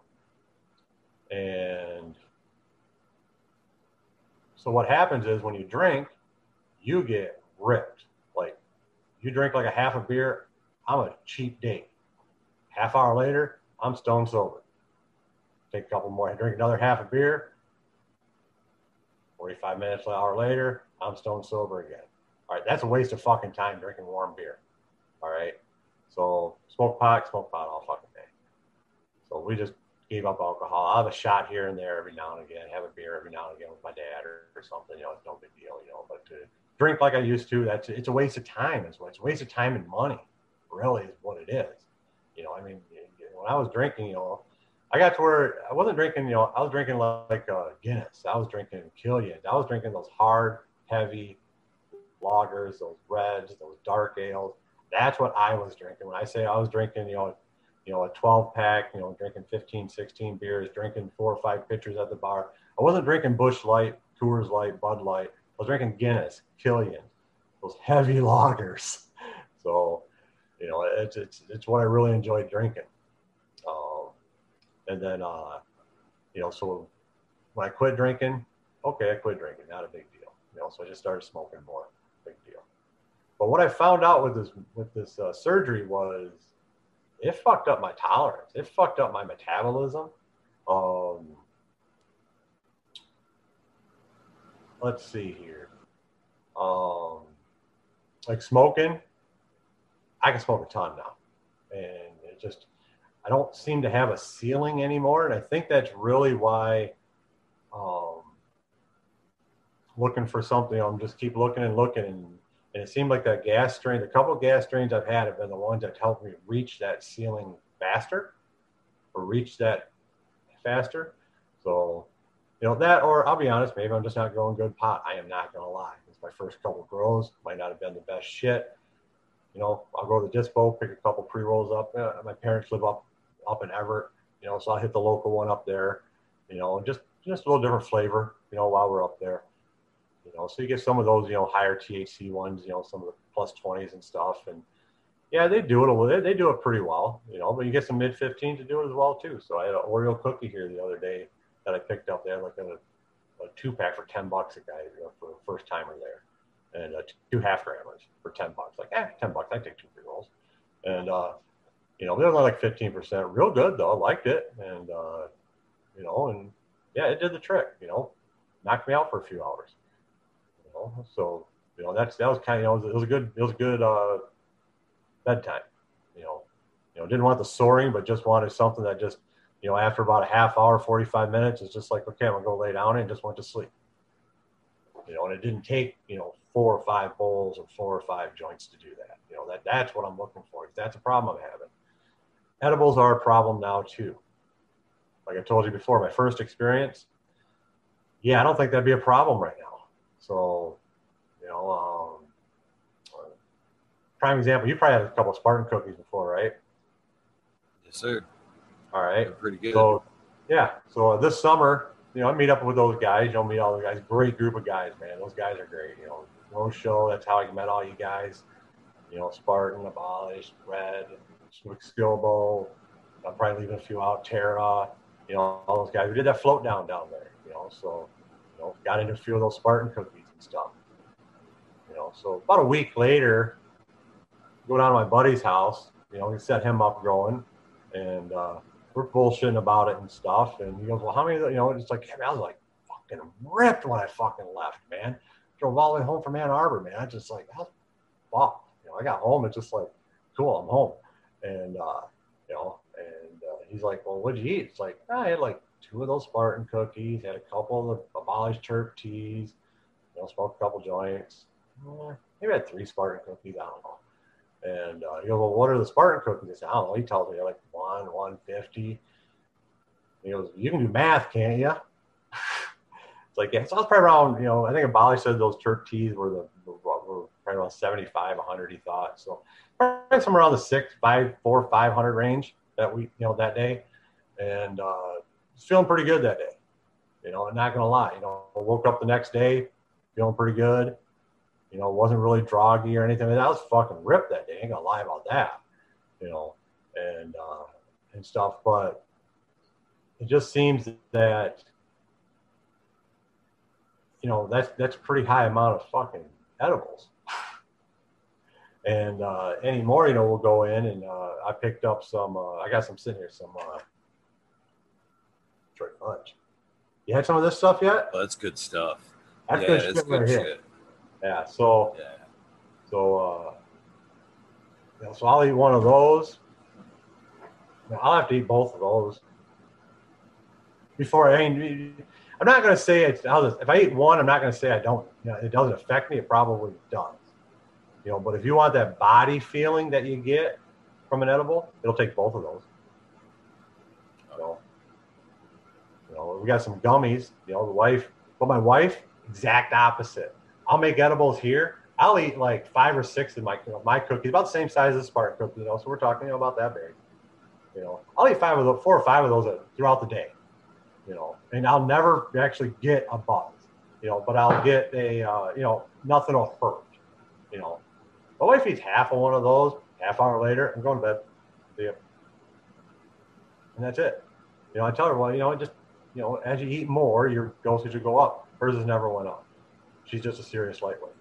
and so what happens is when you drink, you get ripped. Like you drink like a half a beer, I'm a cheap date. Half hour later, I'm stone sober. Take a couple more, drink another half a beer. 45 minutes, an hour later, I'm stone sober again. All right, that's a waste of fucking time drinking warm beer. All right, so smoke pot, smoke pot all fucking day. So we just gave up alcohol. I'll have a shot here and there every now and again, have a beer every now and again with my dad or, or something. You know, it's no big deal. You know, but to drink like I used to, that's it's a waste of time. As well. It's a waste of time and money. Really, is what it is. You know, I mean, when I was drinking, you know, I got to where I wasn't drinking. You know, I was drinking like uh, Guinness. I was drinking Killian. I was drinking those hard, heavy lagers, those reds, those dark ales. That's what I was drinking. When I say I was drinking, you know, you know, a 12 pack, you know, drinking 15, 16 beers, drinking four or five pitchers at the bar. I wasn't drinking Busch Light, Coors Light, Bud Light. I was drinking Guinness, Killian, those heavy lagers. So, you know, it's, it's, it's what I really enjoyed drinking. And then, uh, you know, so when I quit drinking, okay, I quit drinking, not a big deal. You know, so I just started smoking more, big deal. But what I found out with this with this uh, surgery was it fucked up my tolerance. It fucked up my metabolism. Um, let's see here. Um, like smoking, I can smoke a ton now, and it just I don't seem to have a ceiling anymore, and I think that's really why. Um, looking for something, I'm just keep looking and looking, and, and it seemed like that gas strain. The couple gas strains I've had have been the ones that helped me reach that ceiling faster, or reach that faster. So, you know that, or I'll be honest, maybe I'm just not growing good pot. I am not gonna lie. It's my first couple grows, might not have been the best shit. You know, I'll go to the dispo, pick a couple pre rolls up. Uh, my parents live up up in Everett, you know, so I'll hit the local one up there. You know, just just a little different flavor. You know, while we're up there. You know, so you get some of those, you know, higher THC ones. You know, some of the plus twenties and stuff, and yeah, they do it a little. They do it pretty well. You know, but you get some mid 15 to do it as well too. So I had an Oreo cookie here the other day that I picked up. Had like a, a two pack for 10 bucks a guy you know, for a first timer there, and uh, two half grammars for 10 bucks. Like, eh, 10 bucks. I take two pre rolls, and uh, you know, they're only like 15%. Real good though. I liked it. And, uh, you know, and yeah, it did the trick, you know, knocked me out for a few hours, you know, so, you know, that's, that was kind of, you know, it was a good, it was a good, uh, bedtime, you know, you know, didn't want the soaring, but just wanted something that just, you know, after about a half hour, 45 minutes, it's just like, okay, I'm gonna go lay down and just went to sleep. You know, and it didn't take, you know, four or five bowls or four or five joints to do that. You know, that that's what I'm looking for. That's a problem I'm having edibles are a problem now too. Like I told you before, my first experience, yeah, I don't think that'd be a problem right now. So, you know, um, prime example, you probably had a couple of Spartan cookies before, right? Yes, sir. All right. They're pretty good. So, yeah. So this summer, you know, I meet up with those guys. You know, meet all the guys. Great group of guys, man. Those guys are great. You know, no show. That's how I met all you guys. You know, Spartan, Abolished, Red, Skilbo. I'm probably leaving a few out. Tara, you know, all those guys. We did that float down down there. You know, so you know, got into a few of those Spartan cookies and stuff. You know, so about a week later, go down to my buddy's house. You know, we set him up growing, and uh, we're bullshitting about it and stuff. And he goes, "Well, how many?" You know, it's like I was like fucking ripped when I fucking left, man. Drove all the way home from Ann Arbor, man. I just like, I. You know, I got home. It's just like, cool, I'm home. And, uh, you know, and uh, he's like, well, what'd you eat? It's like, I had like two of those Spartan cookies, had a couple of the abolished terp teas, you know, smoked a couple joints. Eh, maybe had three Spartan cookies. I don't know. And uh, he goes, well, what are the Spartan cookies? I said, I don't know. He tells me they're like one, 150. He goes, you can do math, can't you? it's like, yeah, so I was probably around, you know, I think Abali said those terp teas were the, around 75, 100, he thought. So probably somewhere around the six, five, four, 500 range that we, you know, that day. And uh, feeling pretty good that day. You know, I'm not going to lie. You know, I woke up the next day feeling pretty good. You know, wasn't really droggy or anything. I, mean, I was fucking ripped that day. I ain't gonna lie about that. You know, and uh, and stuff. But it just seems that you know that's that's pretty high amount of fucking edibles. And uh, anymore, you know, we'll go in and uh, I picked up some. Uh, I got some sitting here, some uh, Detroit fudge. You had some of this stuff yet? Oh, that's good stuff. That's yeah, good that's shit good right shit. Yeah. So Yeah. so uh, know, so I'll eat one of those. Now, I'll have to eat both of those before I mean. I'm not going to say it's. If I eat one, I'm not going to say I don't. You know, it doesn't affect me. It probably does. You know, but if you want that body feeling that you get from an edible, it'll take both of those. Know, you know, we got some gummies. You know, the wife, but my wife, exact opposite. I'll make edibles here. I'll eat like five or six of my you know, my cookies, about the same size as Spartan cookies. You know, so we're talking you know, about that big. You know, I'll eat five of those, four or five of those throughout the day. You know, and I'll never actually get a buzz. You know, but I'll get a uh, you know nothing will hurt. You know, my wife eats half of one of those. Half hour later, I'm going to bed. See ya. And that's it. You know, I tell her, well, you know, just you know, as you eat more, your dosage will go up. Hers has never went up. She's just a serious lightweight.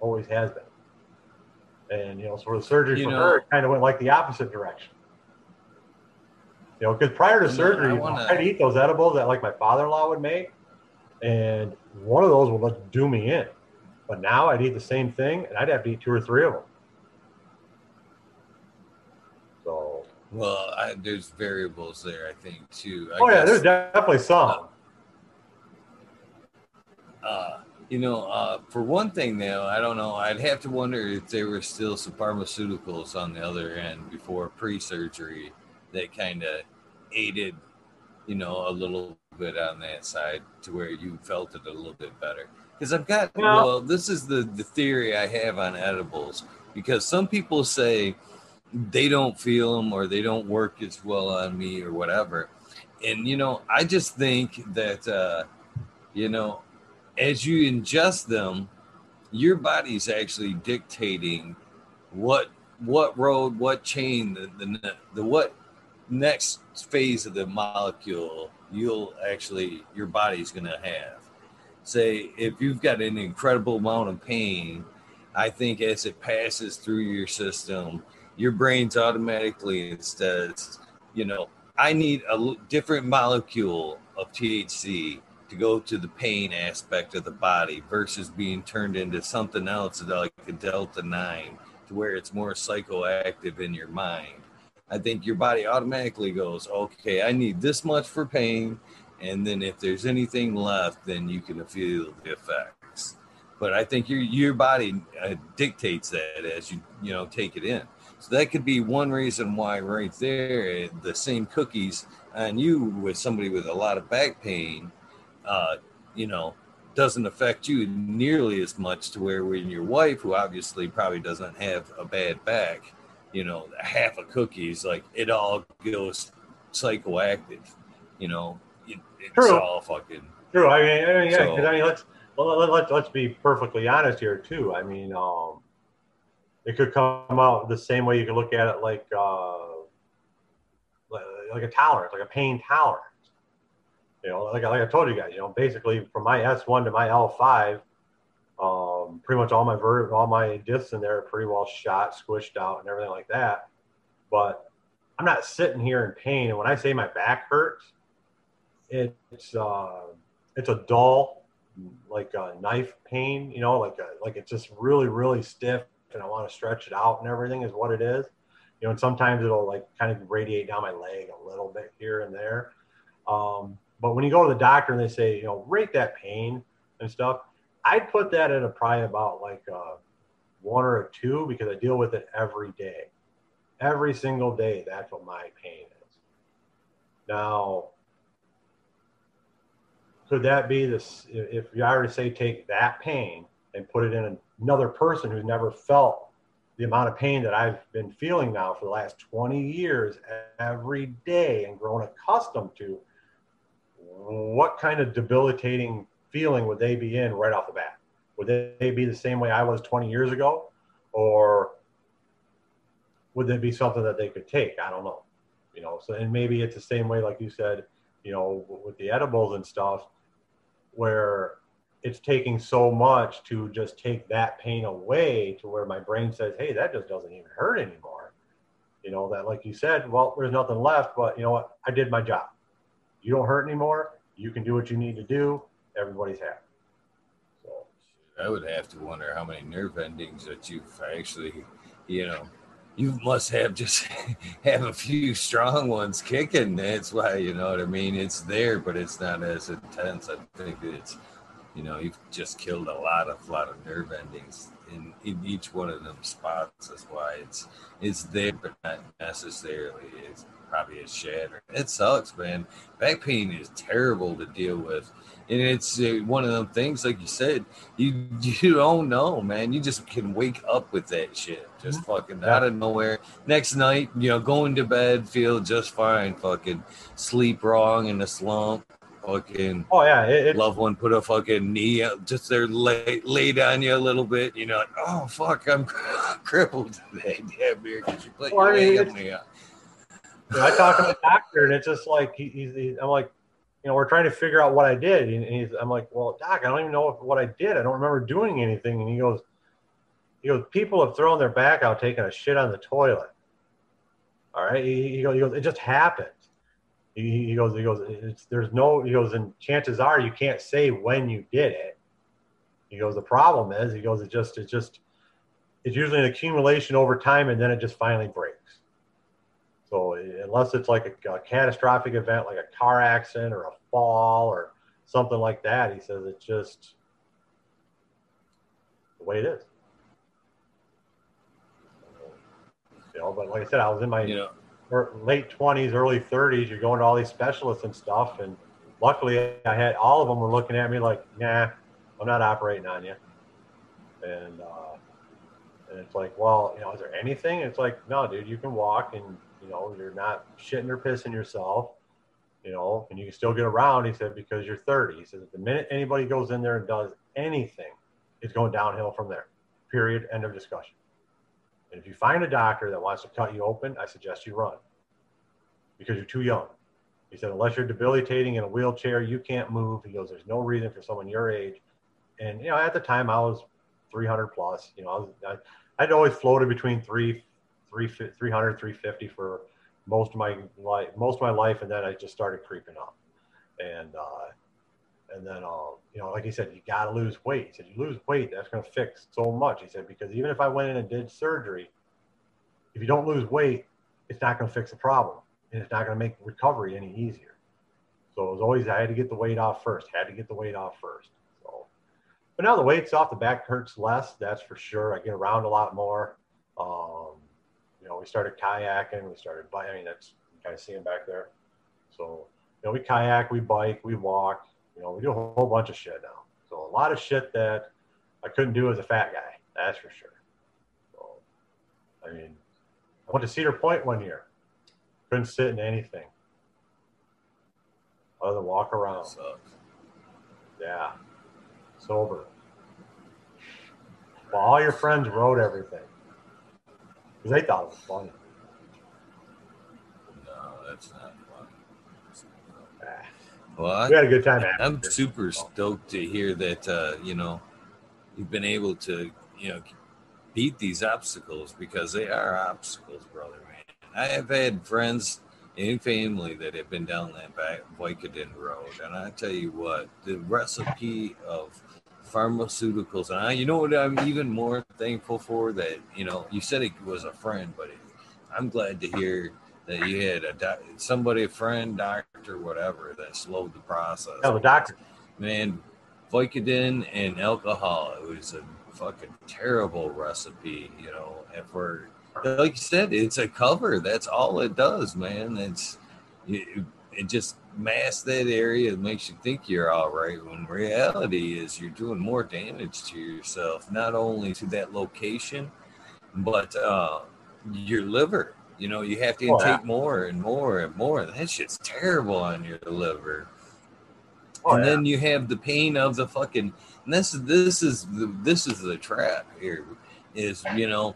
Always has been. And you know, so the surgery You for know- her, it kind of went like the opposite direction. You know, because prior to surgery, wanna- I'd eat those edibles that like my father-in-law would make, and one of those would like do me in. But now I'd eat the same thing, and I'd have to eat two or three of them. So, Well, I, there's variables there, I think, too. I oh yeah, there's definitely some. uh, you know, uh, for one thing, now I don't know. I'd have to wonder if there were still some pharmaceuticals on the other end before pre-surgery that kind of aided, you know, a little bit on that side to where you felt it a little bit better. Because I've got, Well- well, this is the the theory I have on edibles. Because some people say they don't feel them or they don't work as well on me or whatever. And you know, I just think that uh, you know, as you ingest them, your body's actually dictating what what road, what chain, the the, the what next phase of the molecule you'll actually your body's going to have. Say if you've got an incredible amount of pain, I think as it passes through your system, your brain's automatically says, you know, I need a different molecule of THC to go to the pain aspect of the body versus being turned into something else like a delta 9 to where it's more psychoactive in your mind. I think your body automatically goes, okay, I need this much for pain. And then if there's anything left, then you can feel the effects. But I think your your body uh, dictates that as you you know take it in. So that could be one reason why right there the same cookies on you with somebody with a lot of back pain, uh, you know, doesn't affect you nearly as much to where when your wife, who obviously probably doesn't have a bad back, you know, half a cookies like it all goes psychoactive. You know, it's True. all fucking True. I mean, I mean yeah. So- 'cause, I mean, let's well, let, let, let's be perfectly honest here too. I mean, um, it could come out the same way you could look at it like uh, like, a tolerance, like a pain tolerance. You know, like, I- like I told you guys, you know, basically from my S1 to my L5, um, pretty much all my ver- all my discs in there are pretty well shot, squished out, and everything like that. But I'm not sitting here in pain. And when I say my back hurts, it's uh, it's a dull, like a knife pain. You know, like a, like it's just really really stiff and I want to stretch it out and everything is what it is. You know, and sometimes it'll like kind of radiate down my leg a little bit here and there. Um, but when you go to the doctor and they say, you know, rate that pain and stuff, I'd put that at a probably about like a one or a two because I deal with it every day. Every single day, that's what my pain is. Now, could that be this? If you already say take that pain and put it in another person who's never felt the amount of pain that I've been feeling now for the last 20 years every day and grown accustomed to, what kind of debilitating feeling would they be in right off the bat? Would they be the same way I was 20 years ago? Or would it be something that they could take? I don't know. You know, so and maybe it's the same way, like you said, you know, with the edibles and stuff, where it's taking so much to just take that pain away to where my brain says, hey, that just doesn't even hurt anymore. You know, that like you said, well, there's nothing left, but you know what? I did my job. You don't hurt anymore. You can do what you need to do. Everybody's happy. So I would have to wonder how many nerve endings that you've actually, you know, you must have just have a few strong ones kicking. That's why, you know what I mean? It's there, but it's not as intense. I think it's you know, you've just killed a lot of lot of nerve endings in, in each one of them spots. That's why it's it's there, but not necessarily it's probably a shatter. It sucks, man. Back pain is terrible to deal with, and it's uh, one of them things, like you said, you you don't know, man. You just can wake up with that shit, just mm-hmm. fucking out of nowhere. Next night, you know, going to bed, feel just fine. Fucking sleep wrong in a slump fucking oh yeah it, loved one put a fucking knee up just there lay, laid on you a little bit you know like oh fuck i'm crippled today damn beer because you put well, your leg on me I talk to the doctor and it's just like he, he's, he's, I'm like you know we're trying to figure out what I did and he's I'm like well doc I don't even know what I did I don't remember doing anything and he goes he goes people have thrown their back out taking a shit on the toilet all right? He, he goes, he goes it just happens he, goes, he goes, there's no, he goes, and chances are you can't say when you did it. He goes, the problem is, he goes, it just, it's just, it's usually an accumulation over time and then it just finally breaks. So unless it's like a, a catastrophic event, like a car accident or a fall or something like that, he says it's just the way it is. You know, but like I said, I was in my, you know, late 20s, early 30s, you're going to all these specialists and stuff. And luckily, I had all of them were looking at me like, nah, I'm not operating on you. And, uh, and it's like, well, you know, is there anything? It's like, no, dude, you can walk and, you know, you're not shitting or pissing yourself, you know, and you can still get around. He said, because you're 30. He said, the minute anybody goes in there and does anything, it's going downhill from there. Period. End of discussion. And if you find a doctor that wants to cut you open, I suggest you run because you're too young. He said, unless you're debilitating in a wheelchair, you can't move. He goes, there's no reason for someone your age. And, you know, at the time I was 300 plus, you know, I was, I, I'd always floated between three, three, 300, 350 for most of my life, most of my life. And then I just started creeping up. And, uh, and then, uh, you know, like he said, you got to lose weight. He said, you lose weight, that's going to fix so much. He said, because even if I went in and did surgery, if you don't lose weight, it's not going to fix the problem. And it's not going to make recovery any easier. So it was always, I had to get the weight off first, had to get the weight off first. So, but now the weight's off, the back hurts less, that's for sure. I get around a lot more. Um, you know, we started kayaking, we started, I mean, that's kind of seeing back there. So, you know, we kayak, we bike, we walk, you know, we do a whole bunch of shit now. So a lot of shit that I couldn't do as a fat guy. That's for sure. So, I mean, I went to Cedar Point one year. Couldn't sit in anything other than walk around. Sucks. Yeah, sober. Well, all your friends wrote everything because they thought it was funny. No, that's not well, we had a good time. I'm super stoked to hear that uh, you know you've been able to you know beat these obstacles because they are obstacles, brother. Man, I have had friends and family that have been down that back Vicodin road, and I tell you what, the recipe of pharmaceuticals. And I, you know what I'm even more thankful for that, you know, you said it was a friend, but it, I'm glad to hear that you had a doc, somebody, a friend, doctor, whatever, that slowed the process. Oh, the doctor. Man, Vicodin and alcohol, it was a fucking terrible recipe, you know, and for, like you said, it's a cover. That's all it does, man. It's, it, it just masks that area makes you think you're all right when reality is you're doing more damage to yourself not only to that location but uh your liver you know you have to Oh, intake yeah. more and more and more that shit's terrible on your liver Oh, and yeah. then you have the pain of the fucking and this this is the this is the trap here is you know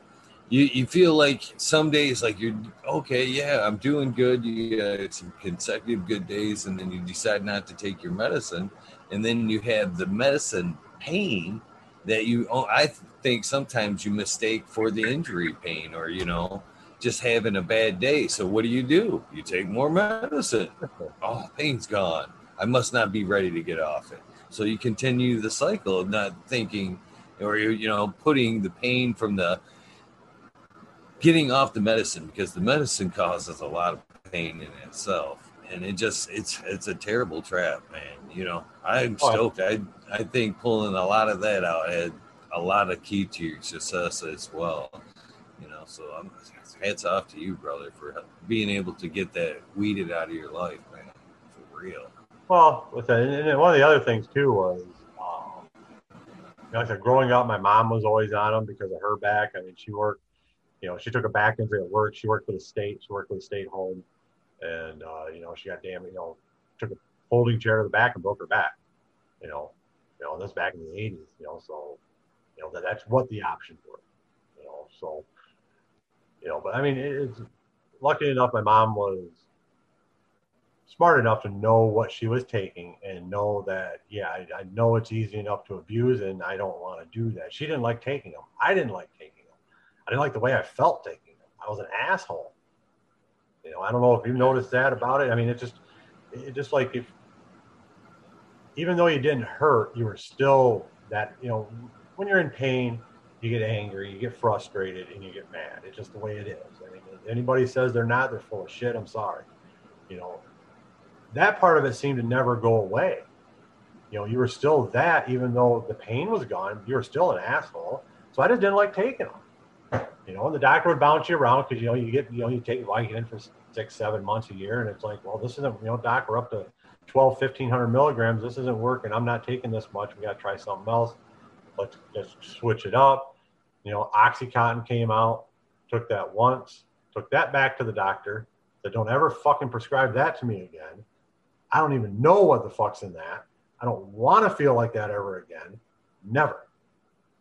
you, you feel like some days like you're okay yeah i'm doing good you uh, got some consecutive good days and then you decide not to take your medicine and then you have the medicine pain that you oh, i think sometimes you mistake for the injury pain or you know just having a bad day. So what do you do? You take more medicine. Oh pain's gone. I must not be ready to get off it. So you continue the cycle of not thinking or you you know putting the pain from the getting off the medicine because the medicine causes a lot of pain in itself. And it just it's it's a terrible trap man. You know i'm Oh, stoked. I i think pulling a lot of that out had a lot of key to your success as well. You know so i'm hats off to you brother for being able to get that weeded out of your life man for real Well, that, and one of the other things too was, um, you know, like I said, growing up, my mom was always on them because of her back. I mean, she worked, you know, she took a back injury at work. She worked for the state. She worked for the state home, and uh, you know, she got damn, you know, took a folding chair to the back and broke her back. You know, you know, this back in the '80s. You know, so, you know, that, that's what the options were. You know, so, you know, but I mean, it's lucky enough, my mom was smart enough to know what she was taking and know that yeah I, I know it's easy enough to abuse and i don't want to do that. She didn't like taking them i didn't like taking them i didn't like the way i felt taking them i was an asshole. You know i don't know if you noticed that about it. I mean it just it just like if even though you didn't hurt you were still that you know when you're in pain you get angry you get frustrated and you get mad it's just the way it is i mean anybody says they're not they're full of shit i'm sorry you know that part of it seemed to never go away. You know, you were still that, even though the pain was gone, you were still an asshole. So I just didn't like taking them. You know, and the doctor would bounce you around because you know you get you know you take Vicodin for six seven months a year, and it's like, well, this isn't you know, doc, we're up to 12, 1500 milligrams. This isn't working. I'm not taking this much. We got to try something else. Let's just switch it up. You know, OxyContin came out. Took that once. Took that back to the doctor. Said, don't ever fucking prescribe that to me again. I don't even know what the fuck's in that. I don't want to feel like that ever again. Never.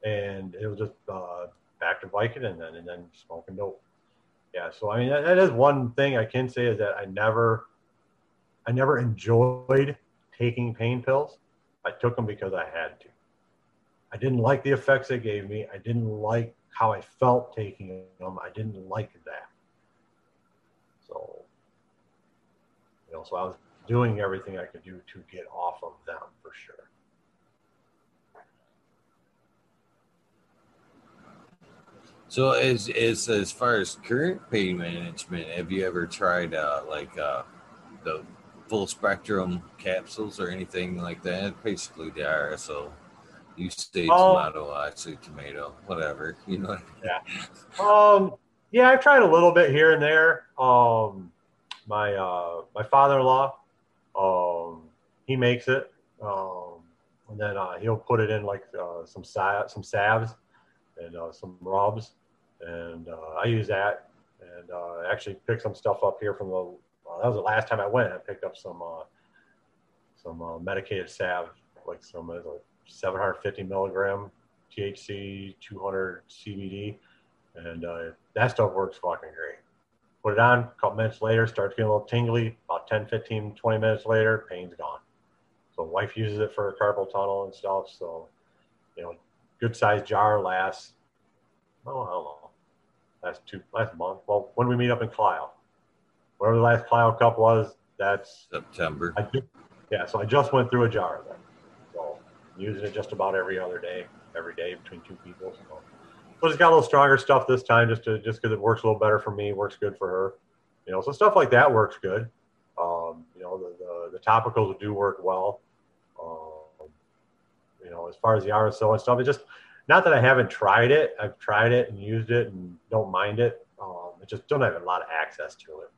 And it was just uh, back to Vicodin and then and then smoking dope. Yeah. So I mean that, that is one thing I can say is that I never I never enjoyed taking pain pills. I took them because I had to. I didn't like the effects they gave me. I didn't like how I felt taking them. I didn't like that. So, you know, so I was doing everything I could do to get off of them for sure. So as as as far as current pain management, have you ever tried uh, like uh, the full spectrum capsules or anything like that? Basically the RSO. You say Oh. tomato, I say tomato, whatever. You know. Um, yeah, I've tried a little bit here and there. Um, my uh, my father-in-law, um, he makes it, um, and then uh, he'll put it in like uh, some sa- some salves and uh, some rubs, and uh, I use that. And uh, actually picked some stuff up here from the. Uh, that was the last time I went. I picked up some uh, some uh, medicated salve, like some uh, 750 milligram THC, 200 CBD and uh, that stuff works fucking great. Put it on, a couple minutes later, starts getting a little tingly. About 10, 15, 20 minutes later, pain's gone. So wife uses it for carpal tunnel and stuff. So, you know, good sized jar lasts, oh, I don't know, last two, last month. Well, when we meet up in Clio, whatever the last Clio cup was, that's September. I ju- yeah, so I just went through a jar of it. Using it just about every other day, every day between two people. So, just got a little stronger stuff this time, just to just because it works a little better for me, works good for her. You know, so stuff like that works good. Um, you know, the, the, the topicals do work well. Um, you know, as far as the RSO and stuff, it just not that I haven't tried it. I've tried it and used it and don't mind it. Um, I just don't have a lot of access to it.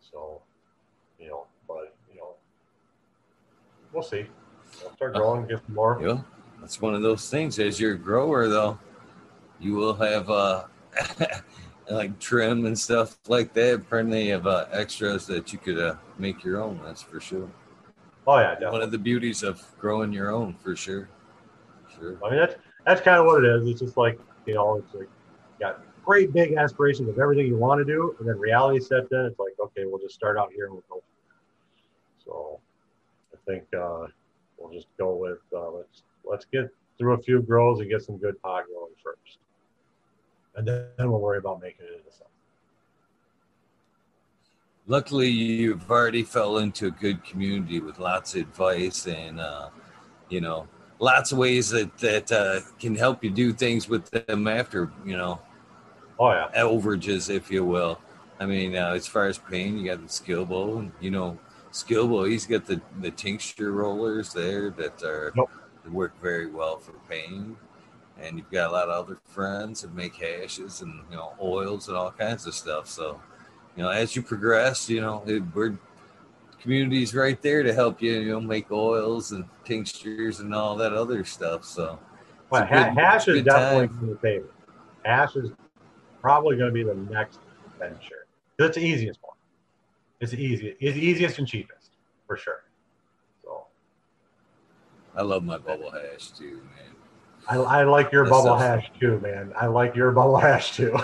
So, you know, but you know, we'll see. I'll start growing, get more. Yeah, that's one of those things. As you're a grower, though, you will have uh, like trim and stuff like that. Plenty of uh, extras that you could uh, make your own. That's for sure. Oh yeah, definitely. One of the beauties of growing your own, for sure. Sure. I mean, that's that's kind of what it is. It's just like you know, it's like you got great big aspirations of everything you want to do, and then reality sets in. It's like, okay, we'll just start out here and we'll go. So, I think uh, we'll just go with uh, let's let's get through a few grows and get some good pot growing first, and then we'll worry about making it into something. Luckily, you've already fell into a good community with lots of advice and uh, you know lots of ways that that uh, can help you do things with them after you know Oh yeah, overages, if you will. I mean, uh, as far as pain, you got the skill bowl you know, He's got the the tincture rollers there that are that work very well for pain. And you've got a lot of other friends that make hashes and you know oils and all kinds of stuff. So, you know, as you progress, you know, it, we're community's right there to help you, you know, make oils and tinctures and all that other stuff. So, Well, good- hash is definitely time. from the favorite. Hash is probably going to be the next venture. It's the easiest one. It's easiest. It's the easiest and cheapest for sure. So I love my bubble hash too, man. I, I like your That bubble hash too, man. I like your bubble hash too.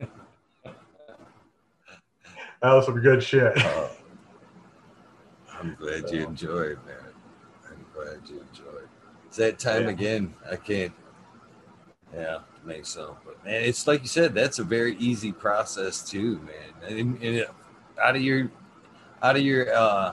that was some good shit. Uh, I'm glad you enjoyed, man. I'm glad you enjoyed. It's that time Yeah. again. I can't. Yeah, make so. But man, it's like you said. That's a very easy process too, man. And, and it- out of your, out of your, uh,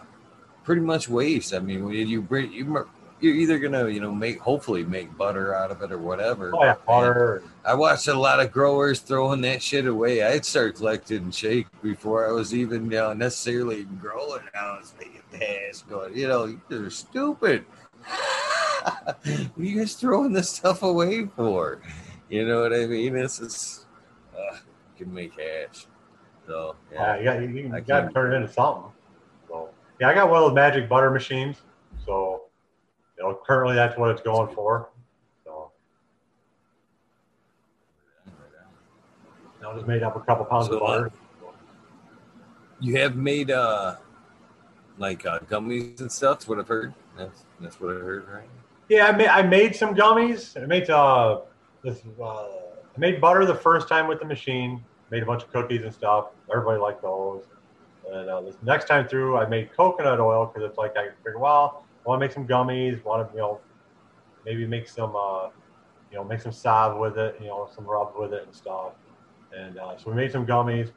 pretty much waste. I mean, when you bring you. You're either gonna, you know, make hopefully make butter out of it or whatever. Oh yeah, butter. I watched a lot of growers throwing that shit away. I'd start collecting shake before I was even you know, necessarily growing. I was making hash going, you know, you're stupid. what are you guys throwing this stuff away for? You know what I mean? This is, uh, you can make hash. So, Yeah, yeah. you got you, you got to turn it into something. So yeah, I got one of those magic butter machines. So you know, currently that's what it's going for. So I just made up a couple pounds So, of butter. You have made, uh, like uh, gummies and stuff. That's what I've heard. That's, that's what I heard, right? Yeah, I made I made some gummies. I made uh this uh, I made butter the first time with the machine. Made a bunch of cookies and stuff. Everybody liked those. And uh, this next time through, I made coconut oil because it's like I figured, well, I want to make some gummies. Want to you know maybe make some uh, you know make some salve with it. You know some rubs with it and stuff. And uh, so we made some gummies.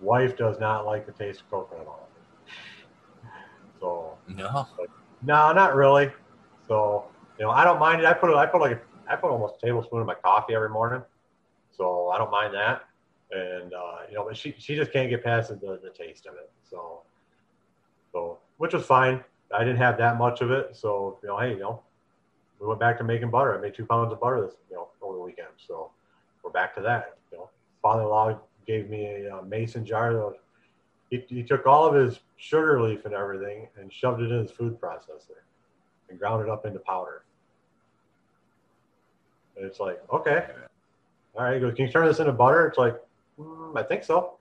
Wife does not like the taste of coconut oil. So No. no, not really. So you know, I don't mind it. I put it. I put like a, I put almost a tablespoon in my coffee every morning, so I don't mind that. And uh, you know, but she she just can't get past the, the taste of it. So so which was fine. I didn't have that much of it, so you know, hey, you know, we went back to making butter. I made two pounds of butter this you know over the weekend. So we're back to that. You know, father-in-law gave me a uh, mason jar. That he, he took all of his sugar leaf and everything and shoved it in his food processor and ground it up into powder. And it's like, okay, all right. He goes, can you turn this into butter? It's like, mm, I think so.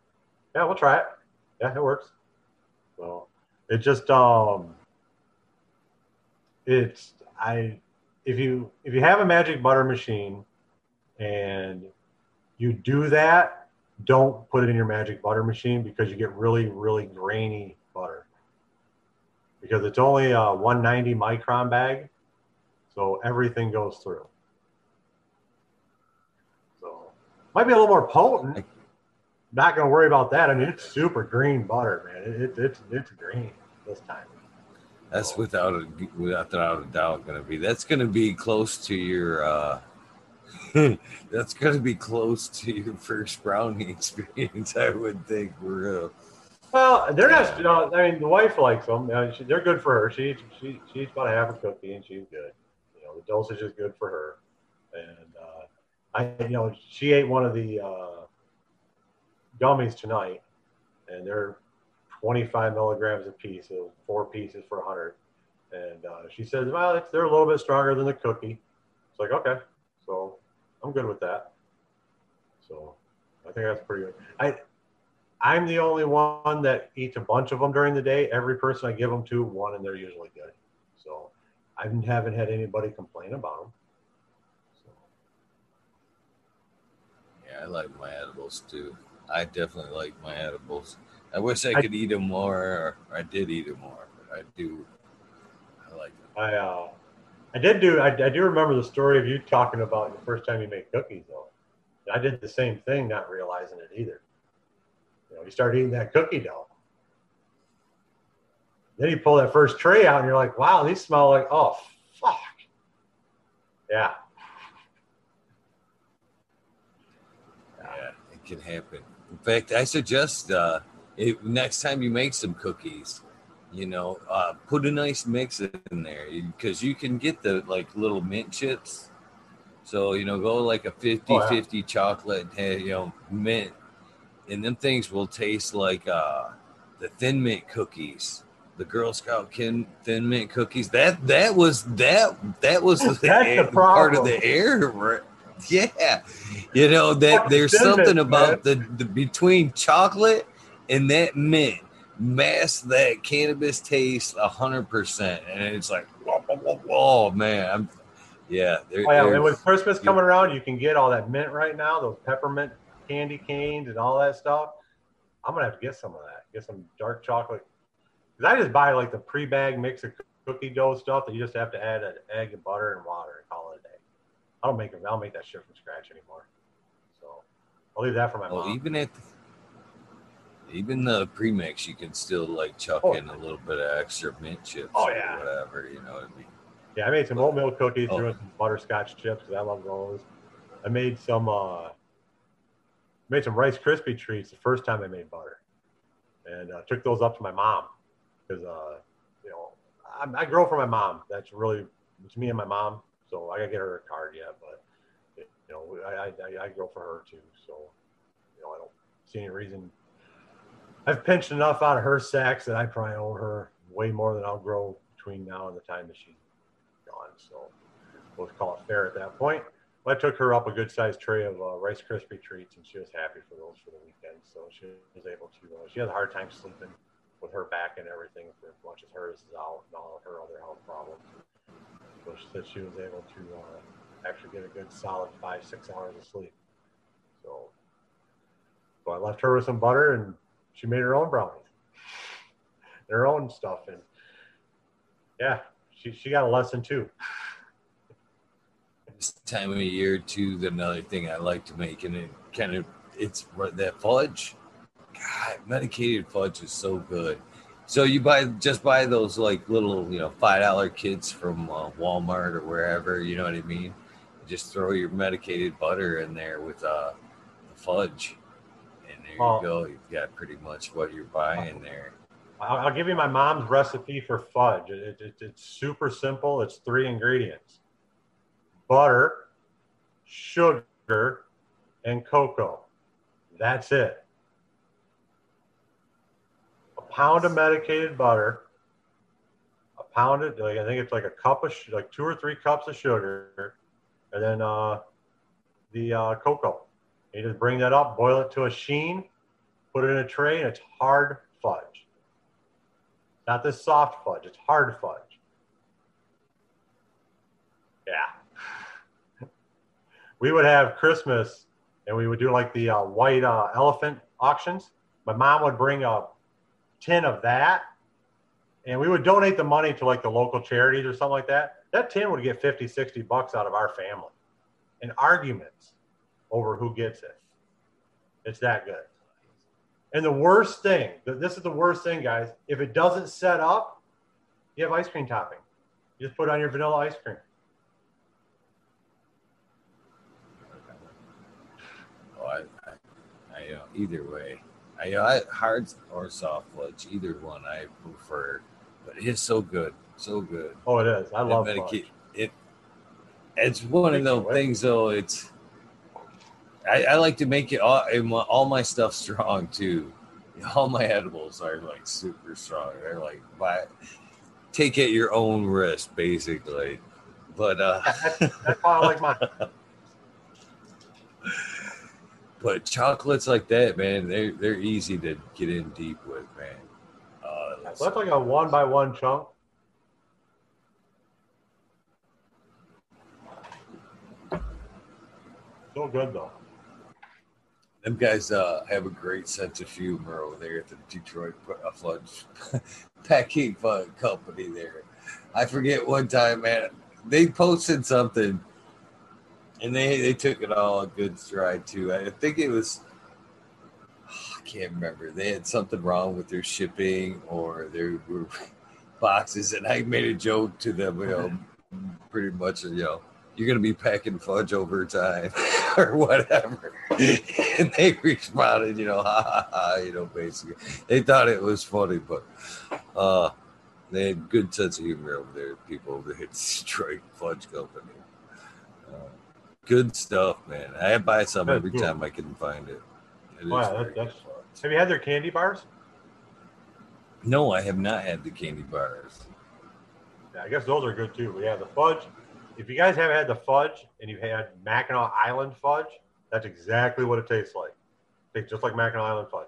Yeah, we'll try it. Yeah, it works. So it just, um, it's I, if you if you have a magic butter machine, and you do that, don't put it in your magic butter machine because you get really really grainy butter because it's only a 190 micron bag, so everything goes through. So might be a little more potent. Not gonna worry about that. I mean, it's super green butter, man. It, it, it's it's green this time. That's without a without a doubt going to be. That's going to be close to your. uh That's going to be close to your first brownie experience. I would think we're. Uh, well, they're not. You know, I mean, the wife likes them. You know, she, they're good for her. She she she eats about half a cookie and she's good. You know, the dosage is good for her. And uh, I, you know, she ate one of the uh, gummies tonight, and they're 25 milligrams a piece, so four pieces for 100. And uh, she says, well, they're a little bit stronger than the cookie. It's like, okay, so I'm good with that. So I think that's pretty good. I, I'm the only one that eats a bunch of them during the day. Every person I give them to, one, and they're usually good. So I haven't had anybody complain about them. So. Yeah, I like my edibles too. I definitely like my edibles. I wish I could I, eat them more, or I did eat them more, but I do. I like them. I uh, I did do. I, I do remember the story of you talking about the first time you made cookies, though. I did the same thing, not realizing it either. You know, you start eating that cookie dough. Then you pull that first tray out, and you're like, "Wow, these smell like oh fuck." Yeah. Yeah, it can happen. In fact, I suggest uh, next time you make some cookies, you know, uh, put a nice mix in there because you can get the like little mint chips. So, you know, go like a 50 oh, yeah. 50 chocolate, you know, mint, and them things will taste like uh, the thin mint cookies. The Girl Scout kin, thin mint cookies. That that was that that was the, air, the part of the air, right? Yeah, you know that there's something about the, the between chocolate and that mint mask that cannabis taste a hundred percent, and it's like, whoa, whoa, whoa, man, I'm, yeah. oh, yeah, and with Christmas coming around, you can get all that mint right now, those peppermint candy canes and all that stuff. I'm gonna have to get some of that. Get some dark chocolate. Cause I just buy like the pre-bag mix of cookie dough stuff that you just have to add an egg and butter and water and call it. I don't make them. I don't make that shit from scratch anymore. So I'll leave that for my well, mom. Even at even the premix, you can still like chuck oh. in a little bit of extra mint chips. Oh yeah, or whatever you know what I mean. Yeah, I made some oatmeal cookies, oh. threw in some butterscotch chips because I love those. I made some uh, made some Rice Krispie treats the first time I made butter, and uh, took those up to my mom because uh, you know I, I grow for my mom. That's really it's me and my mom. So I gotta get her a card yet, but you know I I, I grow for her too. So you know I don't see any reason I've pinched enough out of her sacks that I probably owe her way more than I'll grow between now and the time that she's gone. So we'll call it fair at that point. I took her up a good sized tray of uh, Rice Krispie treats, and she was happy for those for the weekend. So she was able to. Uh, she had a hard time sleeping with her back and everything for as much as hers is out and all of her other health problems. She she was able to uh, actually get a good solid five six hours of sleep. So, so I left her with some butter and she made her own brownies, her own stuff, and yeah, she she got a lesson too. This time of year too, another thing I like to make, and it kind of it's that fudge. God, medicated fudge is so good. So you buy just buy those like little you know five dollar kits from uh, Walmart or wherever. You know what I mean? Just throw your medicated butter in there with uh, the fudge and there you go. You've got pretty much what you're buying there. I'll, give you my mom's recipe for fudge. It, it, it's super simple. It's three ingredients: butter, sugar, and cocoa. That's it. Pound of medicated butter, a pound of like I think it's like a cup of like two or three cups of sugar, and then uh, the uh, cocoa. You just bring that up, boil it to a sheen, put it in a tray, and it's hard fudge. Not this soft fudge, it's hard fudge. Yeah. we would have Christmas and we would do like the uh, white uh, elephant auctions. My mom would bring a tin of that and we would donate the money to like the local charities or something like that. That tin would get 50, 60 bucks out of our family and arguments over who gets it. It's that good. And the worst thing, this is the worst thing, guys. If it doesn't set up, You have ice cream topping. You just put on your vanilla ice cream. Oh, I, I, I uh, either way, I, I hard or soft fudge, either one I prefer. But it's so good, so good. Oh, it is. I love It- fudge. it. It's one of those things, though. It's I, I like to make it all my- all my stuff strong too. All my edibles are like super strong. They're like by take at your own risk, basically. But uh, That's why I like mine. but chocolates like that, man, they're they're easy to get in deep with, man. Uh, that's like a one by one chunk. So good though. Them guys uh, have a great sense of humor over there at the Detroit uh, Fudge Packing Fun Company. There, I forget one time, man. They posted something, and they they took it all a good stride too. I think it was I can't remember. They had something wrong with their shipping or their boxes, and I made a joke to them. You know, pretty much, you know, you're gonna be packing fudge over time or whatever. and they responded, you know, ha ha ha, you know, basically. They thought it was funny, but uh they had good sense of humor over there, people over there at Detroit Fudge Company. Good stuff, man. I buy some That's every cool. time I can find it. It very that- that's-. Have you had their candy bars? No, I have not had the candy bars. Yeah, I guess those are good too. But yeah, the fudge. If you guys haven't had the fudge and you've had Mackinac Island fudge, that's exactly what it tastes like. tastes just like Mackinac Island fudge.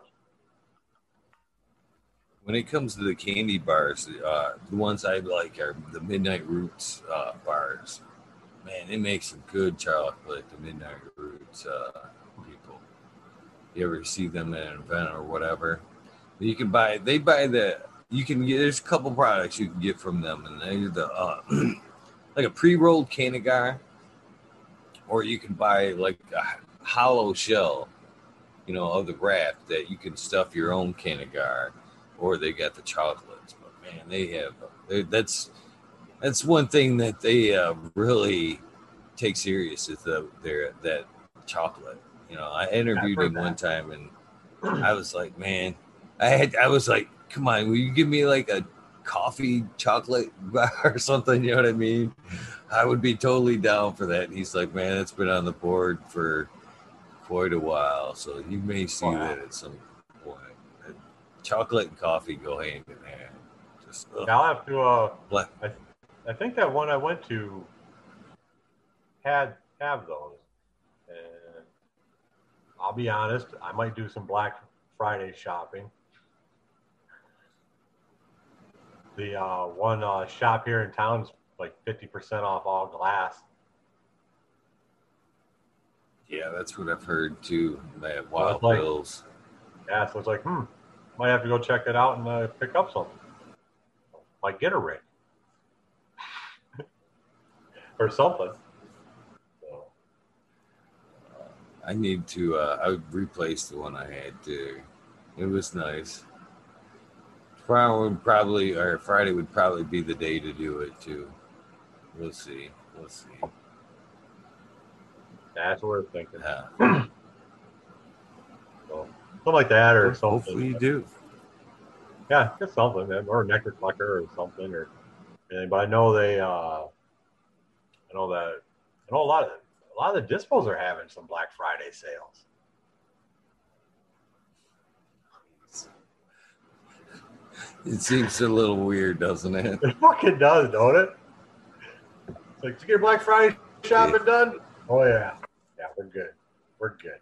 When it comes to the candy bars, uh, the ones I like are the Midnight Roots uh, bars. Man, they make some good chocolate. The Midnight Roots uh, people. You ever see them at an event or whatever? You can buy. They buy the. You can get. There's a couple products you can get from them, and they're the uh, like a pre-rolled Cannagar, or you can buy like a hollow shell, you know, of the wrap that you can stuff your own Cannagar or they got the chocolates. But man, they have that's that's one thing that they uh, really take serious is the their that chocolate. You know, I interviewed him one time and I was like, man, I had I was like, come on, will you give me like a coffee chocolate bar or something? You know what I mean? I would be totally down for that. And he's like, man, it's been on the board for quite a while, so you may see Wow. that at some point. Chocolate and coffee go hand in hand. Just. I'll have to. Uh, I, I think that one I went to had have those, and I'll be honest, I might do some Black Friday shopping. The uh, one uh, shop here in town is like fifty percent off all glass. yeah, that's what I've heard too. That Wild it's like- Bills. Yeah, so it's like, hmm, might have to go check it out and uh, pick up something. Might get a ring or something. So, I need to. Uh, I would replace the one I had too. It was nice. Friday would probably, or Friday would probably be the day to do it too. We'll see. We'll see. that's what we're thinking. Yeah. So, something like that or something. Hopefully you do. Yeah, just something, man, or a nectar collector or something, or anything. But I know they, uh, I know that, I know a lot of a lot of the dispos are having some Black Friday sales. It seems a little weird, doesn't it? It fucking does, don't it? It's like, did you get Black Friday shopping done? Oh yeah, yeah, we're good, we're good.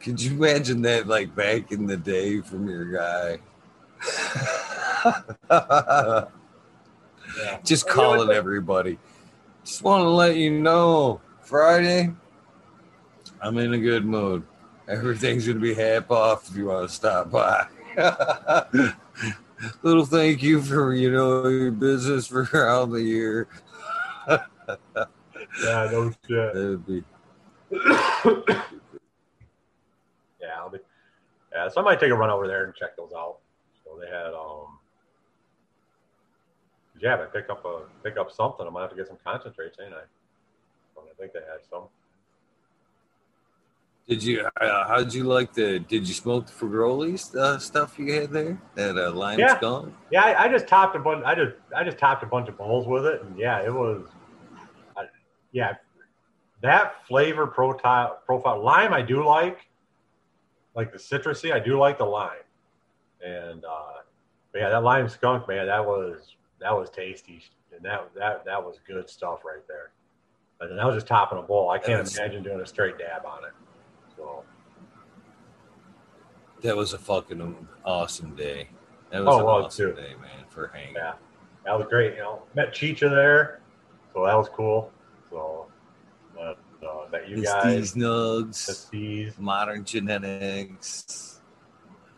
Could you imagine that, like back in the day, from your guy? Yeah. Just Oh, calling everybody. Just want to let you know, Friday, I'm in a good mood. Everything's gonna be half off if you want to stop by. Little thank you for you know your business for around the year. Yeah, no shit. That would be Yeah, I'll be. Yeah, so I might take a run over there and check those out. So they had um. Yeah, I pick up a pick up something. I might have to get some concentrates, ain't I? I think they had some. Did you? Uh, how did you like the? Did you smoke the Fagroli uh, stuff you had there? That uh, lime Yeah. skunk. Yeah, I, I just topped a bunch. I just I just topped a bunch of bowls with it, and yeah, it was. I, yeah, that flavor profile profile lime I do like, like the citrusy. I do like the lime, and uh, but yeah, that lime skunk man, that was that was tasty, and that that that was good stuff right there. But then I was just topping a bowl. I can't That's- imagine doing a straight dab on it. So That was a fucking awesome day. That was Oh, an well, awesome too. day, man, for hanging. Yeah. that was great. You know, met Chicha there, so that was cool. So uh, uh, met you The guys. Steez Nugs, The Steez. Modern Genetics.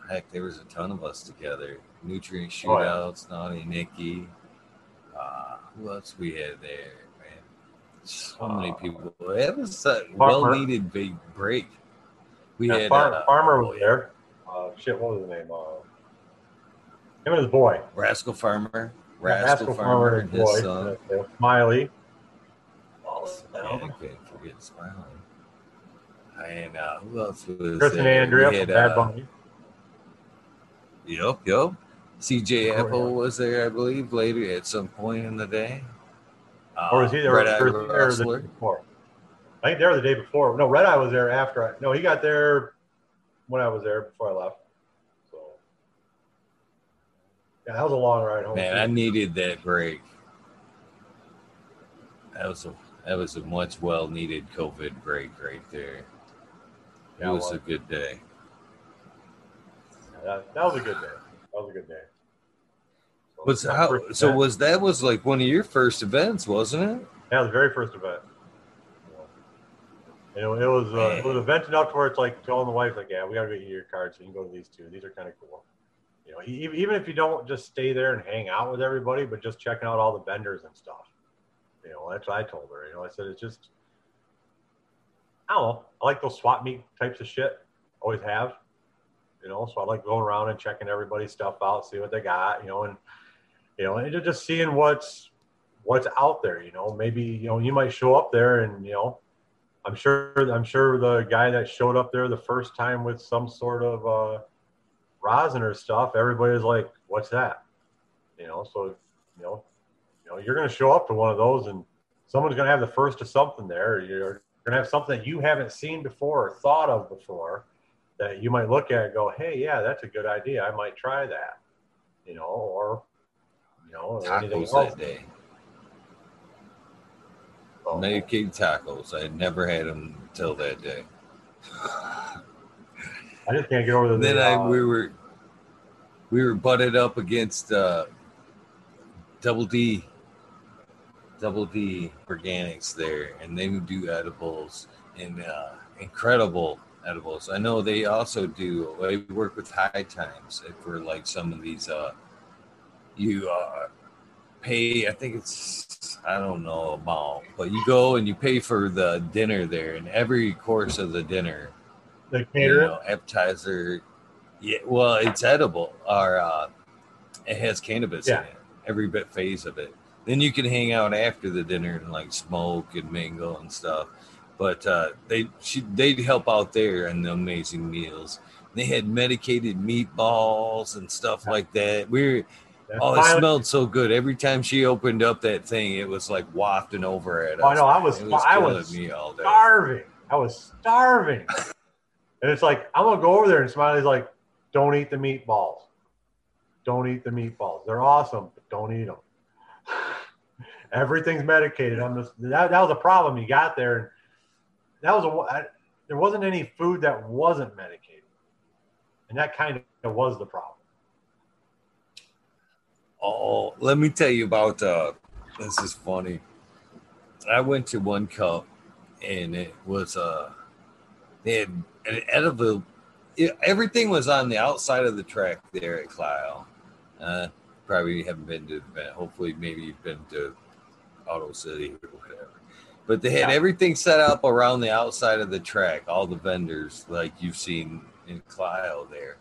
Heck, there was a ton of us together. Nutrient Oh, yeah. shootouts, Naughty Nikki. Uh, who else we had there, man? So many Uh, people. It was a well needed big break. We Yeah, had Far- uh, Farmer was there. Uh, shit, what was his name? Uh, him and his boy. Rascal Farmer. Yeah, Rascal, Farmer and his boy. son. Smiley. Yeah, I can't forget Smiling. And uh, who else was Chris and there? Andrea We from had, Bad uh, Bunny. Yep, yep. CJ Oh, Apple yeah. was there, I believe, later at some point in the day. Uh, Or was he there, Red Eye was there the day before? I think they were the day before. No, Red Eye was there after I. No, he got there when I was there before I left. So yeah, that was a long ride home. Man, I needed that break. That was a that was a much well needed COVID break right there. It Yeah, it was a good day. that, that was a good day. That was a good day. So, Was how so was that was like one of your first events, wasn't it? Yeah, the very first event. You know, it was uh, it was an event enough to where it's like telling the wife like, yeah, we gotta get you your card so you can go to these two. These are kind of cool. You know, even if you don't just stay there and hang out with everybody, but just checking out all the vendors and stuff. You know, that's what I told her. You know, I said it's just, I don't know. I like those swap meet types of shit. Always have. You know, so I like going around and checking everybody's stuff out, see what they got. You know, and you know, and just seeing what's what's out there. You know, maybe you know you might show up there and you know, I'm sure I'm sure the guy that showed up there the first time with some sort of uh, rosin or stuff, everybody's like, "What's that?" You know, so you know, you know, you're to show up to one of those and someone's to have the first of something there. You're to have something that you haven't seen before or thought of before that you might look at and go, "Hey, yeah, that's a good idea. I might try that." You know, or you know, Tacos that day. So- Medicaid tacos. I had never had them until that day. I just can't get over the. Then I uh, we were we were butted up against uh, Double D, Double D Organics there, and they would do edibles and uh, incredible edibles. I know they also do. They work with High Times for like some of these. Uh, you uh, pay. I think it's I don't know amount, but you go and you pay for the dinner there, and every course of the dinner the you know, appetizer. Yeah, well, it's edible, or uh, it has cannabis Yeah. in it. Every bit phase of it. Then you can hang out after the dinner and like smoke and mingle and stuff. But uh, they she, they'd help out there in the amazing meals. They had medicated meatballs and stuff like that. We were That's oh, it smelled so good. Every time she opened up that thing, it was like wafting over at us. Oh, I know. I was, It was I was me all day. starving. I was starving. and it's like, I'm to go over there and Smiley's like, don't eat the meatballs. Don't eat the meatballs. They're awesome, but don't eat them. Everything's medicated. I'm just, that, that was a problem you got there. And that was a, I, there wasn't any food that wasn't medicated. And that kind of was the problem. Oh, let me tell you about uh this is funny. I went to one cup and it was uh they had an edible it, everything was on the outside of the track there at Clio. Uh probably haven't been to the event. Hopefully maybe you've been to Auto City or whatever. But they had Yeah. everything set up around the outside of the track, all the vendors like you've seen in Clio there.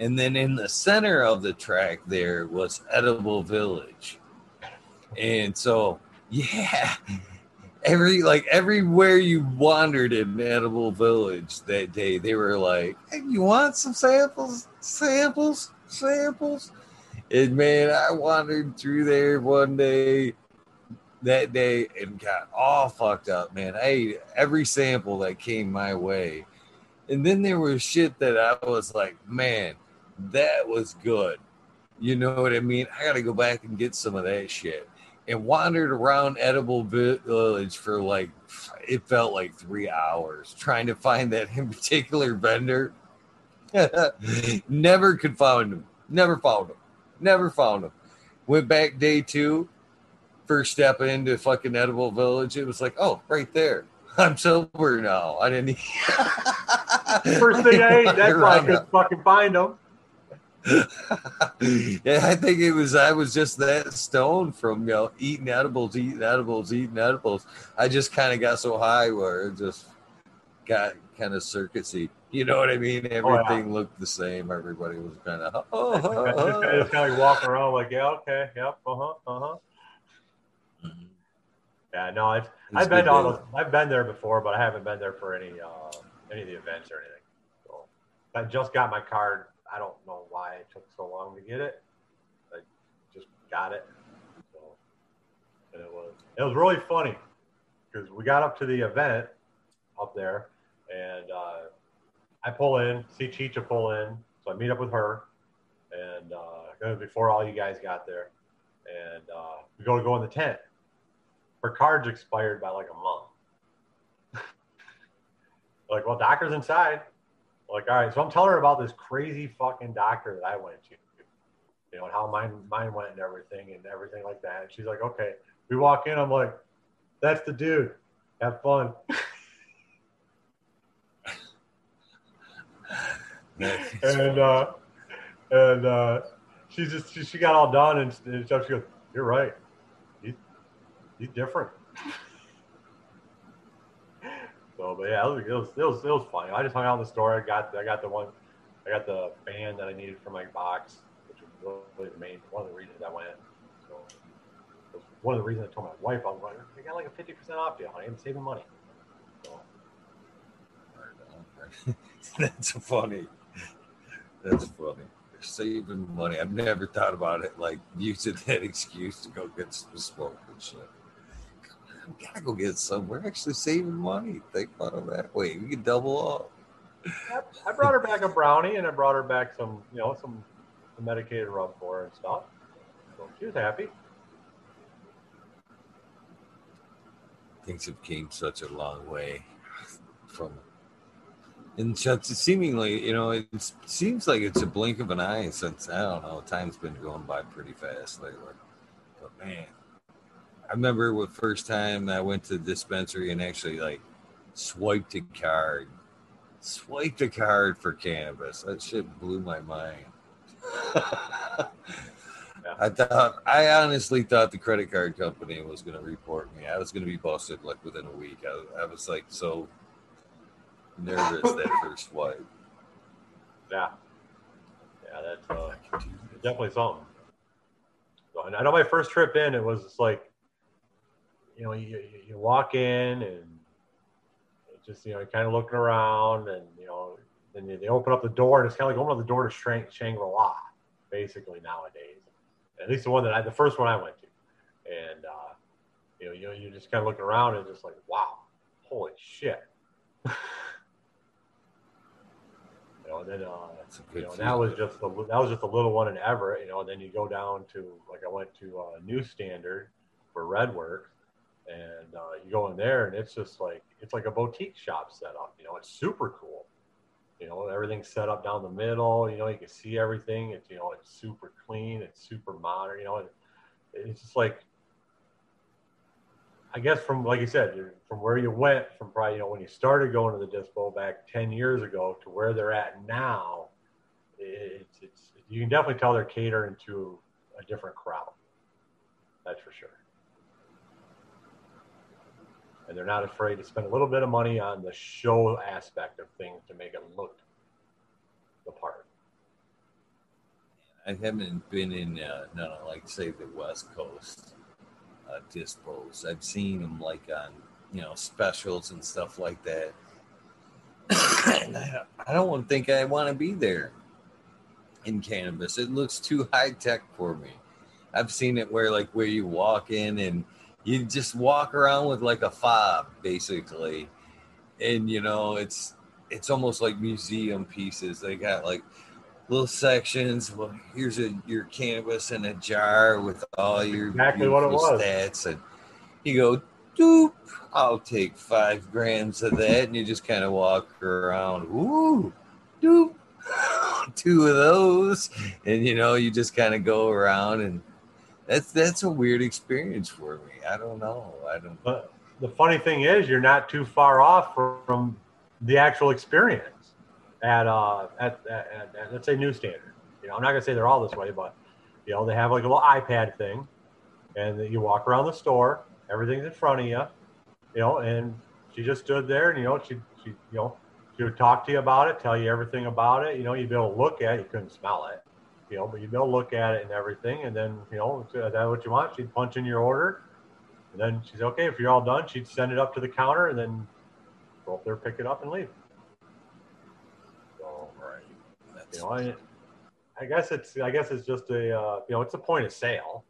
And then in the center of the track there was Edible Village. And so, yeah, every like everywhere you wandered in Edible Village that day, they were like, hey, "You want some samples? Samples? Samples?" And man, I wandered through there one day that day and got all fucked up, man. I ate every sample that came my way. And then there was shit that I was like, man, that was good. You know what I mean? I got to go back and get some of that shit. And wandered around Edible Village for like, it felt like three hours trying to find that in particular vendor. Never could find him. Never found him. Never found him. Went back day two. First step into fucking Edible Village, it was like, oh, right there. I'm sober now. I didn't. First thing I ate, that's why I could fucking find them. yeah, I think it was I was just that stoned from you know eating edibles, eating edibles, eating edibles. I just kind of got so high where it just got kind of circusy. You know what I mean? Everything oh, yeah. looked the same. Everybody was kind of oh, oh, oh. just kind of walking around like yeah, okay, yep, uh huh, uh huh. Yeah, no, it's I've been to all I've been there before, but I haven't been there for any uh, any of the events or anything. So I just got my card. I don't know why it took so long to get it. I just got it. So and it was it was really funny because we got up to the event up there and uh, I pull in, see Chicha pull in, so I meet up with her, and uh, before all you guys got there, and uh, we go to go in the tent. Her card's expired by like a month. like, well, doctor's inside. Like, all right, so I'm telling her about this crazy fucking doctor that I went to, you know, and how mine mine went and everything and everything like that. And she's like, okay. We walk in, I'm like, that's the dude. Have fun. and uh, and uh, she just she, she, got all done and, and she goes, "You're right. He's different." so, but yeah, it was, it was it was it was funny. I just hung out in the store. I got I got the one, I got the band that I needed for my box, which was really the main one of the reasons I went. So, one of the reasons I told my wife I was like, "I got like a fifty percent off deal, honey. I'm saving money." That's funny. That's funny. Saving money. I've never thought about it like using that excuse to go get some smoke and shit. We gotta go get some. We're actually saving money. Think about it that way. We can double up. I brought her back a brownie and I brought her back some, you know, some, some medicated rub for her and stuff. So she was happy. Things have came such a long way from and seemingly, you know, it seems like it's a blink of an eye since I don't know. Time's been going by pretty fast lately. But man, I remember the first time I went to the dispensary and actually like swiped a card, swiped a card for cannabis. That shit blew my mind. I thought I honestly thought the credit card company was going to report me. I was going to be busted like within a week. I, I was like so nervous that first flight. Yeah, yeah, that's uh, definitely something. I know my first trip in, it was just like, you know, you, you walk in and just you know, kind of looking around, and you know, then they open up the door, and it's kind of like opening up the door to Shangri La, basically nowadays. At least the one that I, the first one I went to, and uh, you know, you know, you're just kind of looking around and just like, wow, holy shit. you know, and then uh, you know, that was just the, that was just a little one in Everett, you know. And then you go down to like I went to uh, New Standard for Redworks, and uh, you go in there, and it's just like it's like a boutique shop set up. You know, it's super cool. You know, everything's set up down the middle. You know, you can see everything. It's you know, it's super clean. It's super modern. You know, it's just like I guess from like you said, from where you went from probably you know when you started going to the dispo back ten years ago to where they're at now, it's, it's you can definitely tell they're catering to a different crowd. That's for sure. And they're not afraid to spend a little bit of money on the show aspect of things to make it look the part. I haven't been in, uh, no, like say the West Coast uh, dispos. I've seen them like on, you know, specials and stuff like that. and I, I don't think I want to be there in cannabis. It looks too high tech for me. I've seen it where like where you walk in and you just walk around with like a fob basically. And you know, it's it's almost like museum pieces. They got like little sections. Well, here's a your canvas in a jar with all your exactly what it was. stats, and you go, doop. I'll take five grams of that, and you just kind of walk around. Ooh, doop. Two of those, and you know, you just kind of go around, and that's that's a weird experience for me. I don't know. I don't. But the funny thing is, you're not too far off from the actual experience at uh at, at, at, at let's say New Standard. You know, I'm not gonna say they're all this way, but you know they have like a little iPad thing, and you walk around the store, everything's in front of you, you know, and she just stood there, and you know she she you know she would talk to you about it, tell you everything about it. You know, you'd be able to look at it, you couldn't smell it, but you'd be able to look at it and everything, and then you know is that what you want? She'd punch in your order, and then she's okay if you're all done. She'd send it up to the counter, and then go up there, pick it up, and leave. So, Right. That's, you know, I, I guess it's I guess it's just a uh, you know it's a point of sale,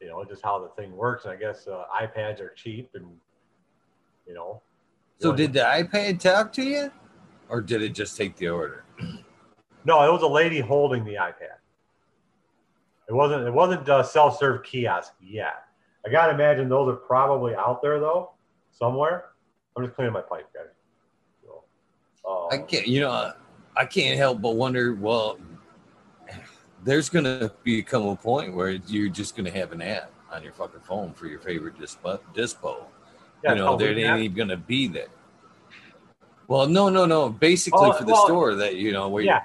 you know, just how the thing works. And I guess uh, iPads are cheap, and you know. so did the iPad talk to you, or did it just take the order? No, it was a lady holding the iPad. It wasn't. It wasn't a self-serve kiosk yet. I gotta imagine those are probably out there though, somewhere. I'm just cleaning my pipe, guys. So, uh, I can't, you know, I can't help but wonder. Well, there's gonna become a point where you're just gonna have an app on your fucking phone for your favorite dispo. dispo. yeah, you know, there ain't even gonna be there. Well, no, no, no. Basically, Oh, for the well, store that you know, where you, Yeah,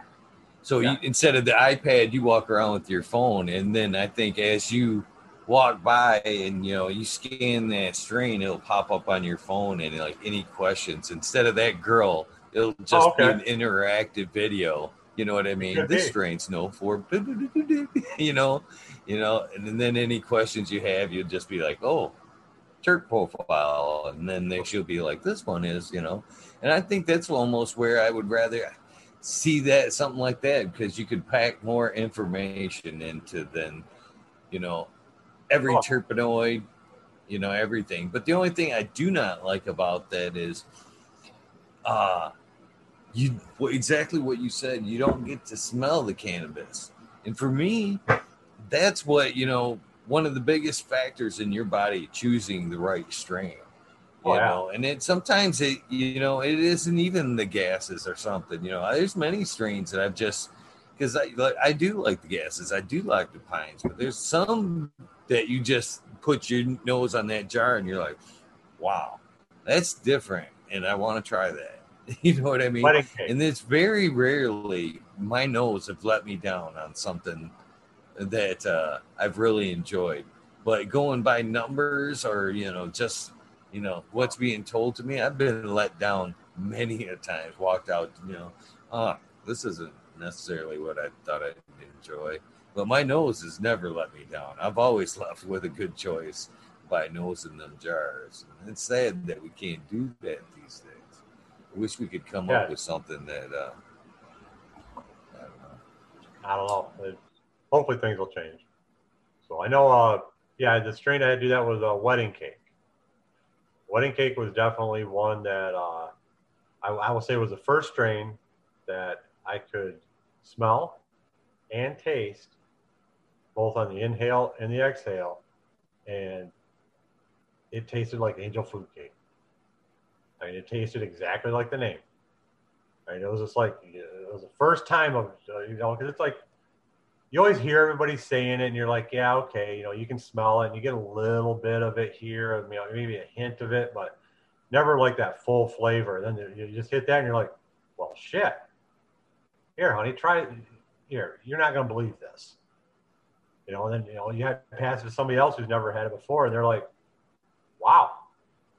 so yeah. you, instead of the iPad, you walk around with your phone, and then I think as you walk by and you know you scan that screen, it'll pop up on your phone and like any questions. Instead of that girl, it'll oh, just Oh, okay. be an interactive video. You know what I mean? Could This be. strain's no for you know, you know, and then any questions you have, you'll just be like, oh, terp profile, and then they she'll be like, this one is, you know, and I think that's almost where I would rather see that something like that because you could pack more information into than, you know, every Oh. terpenoid, you know, everything. But the only thing I do not like about that is, uh you exactly what you said. You don't get to smell the cannabis, and for me, that's what you know. One of the biggest factors in your body choosing the right strain. You Oh, yeah. know, and it sometimes it you know it isn't even the gases or something. You know, there's many strains that I've just because I like I do like the gases, I do like the pines, but there's some that you just put your nose on that jar and you're like, wow, that's different, and I want to try that. You know what I mean? And it's very rarely my nose have let me down on something that uh, I've really enjoyed. But going by numbers or you know just you know what's being told to me, I've been let down many a times. Walked out, you know, oh, this isn't necessarily what I thought I'd enjoy. But my nose has never let me down. I've always left with a good choice by nosing them jars. And it's sad that we can't do that these days. I wish we could come Yeah. up with something that uh, I don't know. I don't know. Hopefully things will change. So I know, uh, yeah, the strain I had to do that was a wedding cake. Wedding cake was definitely one that uh, I, I will say was the first strain that I could smell and taste both on the inhale and the exhale, and it tasted like angel food cake. I mean, it tasted exactly like the name. I mean, it was just like it was the first time of you know because it's like you always hear everybody saying it, and you're like, yeah, okay, you know, you can smell it, and you get a little bit of it here, you know, maybe a hint of it, but never like that full flavor. Then you just hit that, and you're like, well, shit. Here, honey, try it. Here, you're not gonna believe this. You know, and then you know you have to pass it to somebody else who's never had it before, and they're like, wow,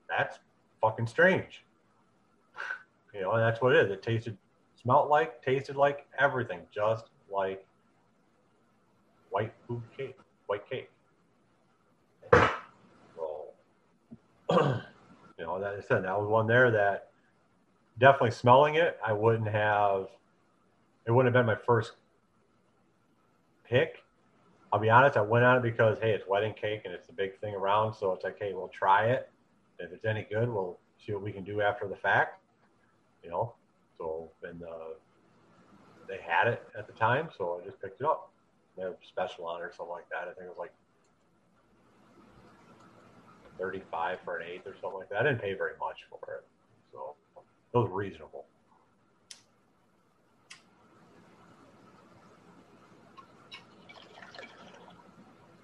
that's fucking strange. You know, and that's what it is. It tasted, smelt like, tasted like everything, just like white food cake, white cake. So, you know, that said that was one there that definitely smelling it, I wouldn't have. It wouldn't have been my first pick. I'll be honest, I went on it because hey, it's wedding cake and it's a big thing around, so it's like, hey, we'll try it. If it's any good, we'll see what we can do after the fact. You know, so and uh, they had it at the time, so I just picked it up. Had special on it or something like that. I think it was like 35 for an eighth or something like that. I didn't pay very much for it. So it was reasonable.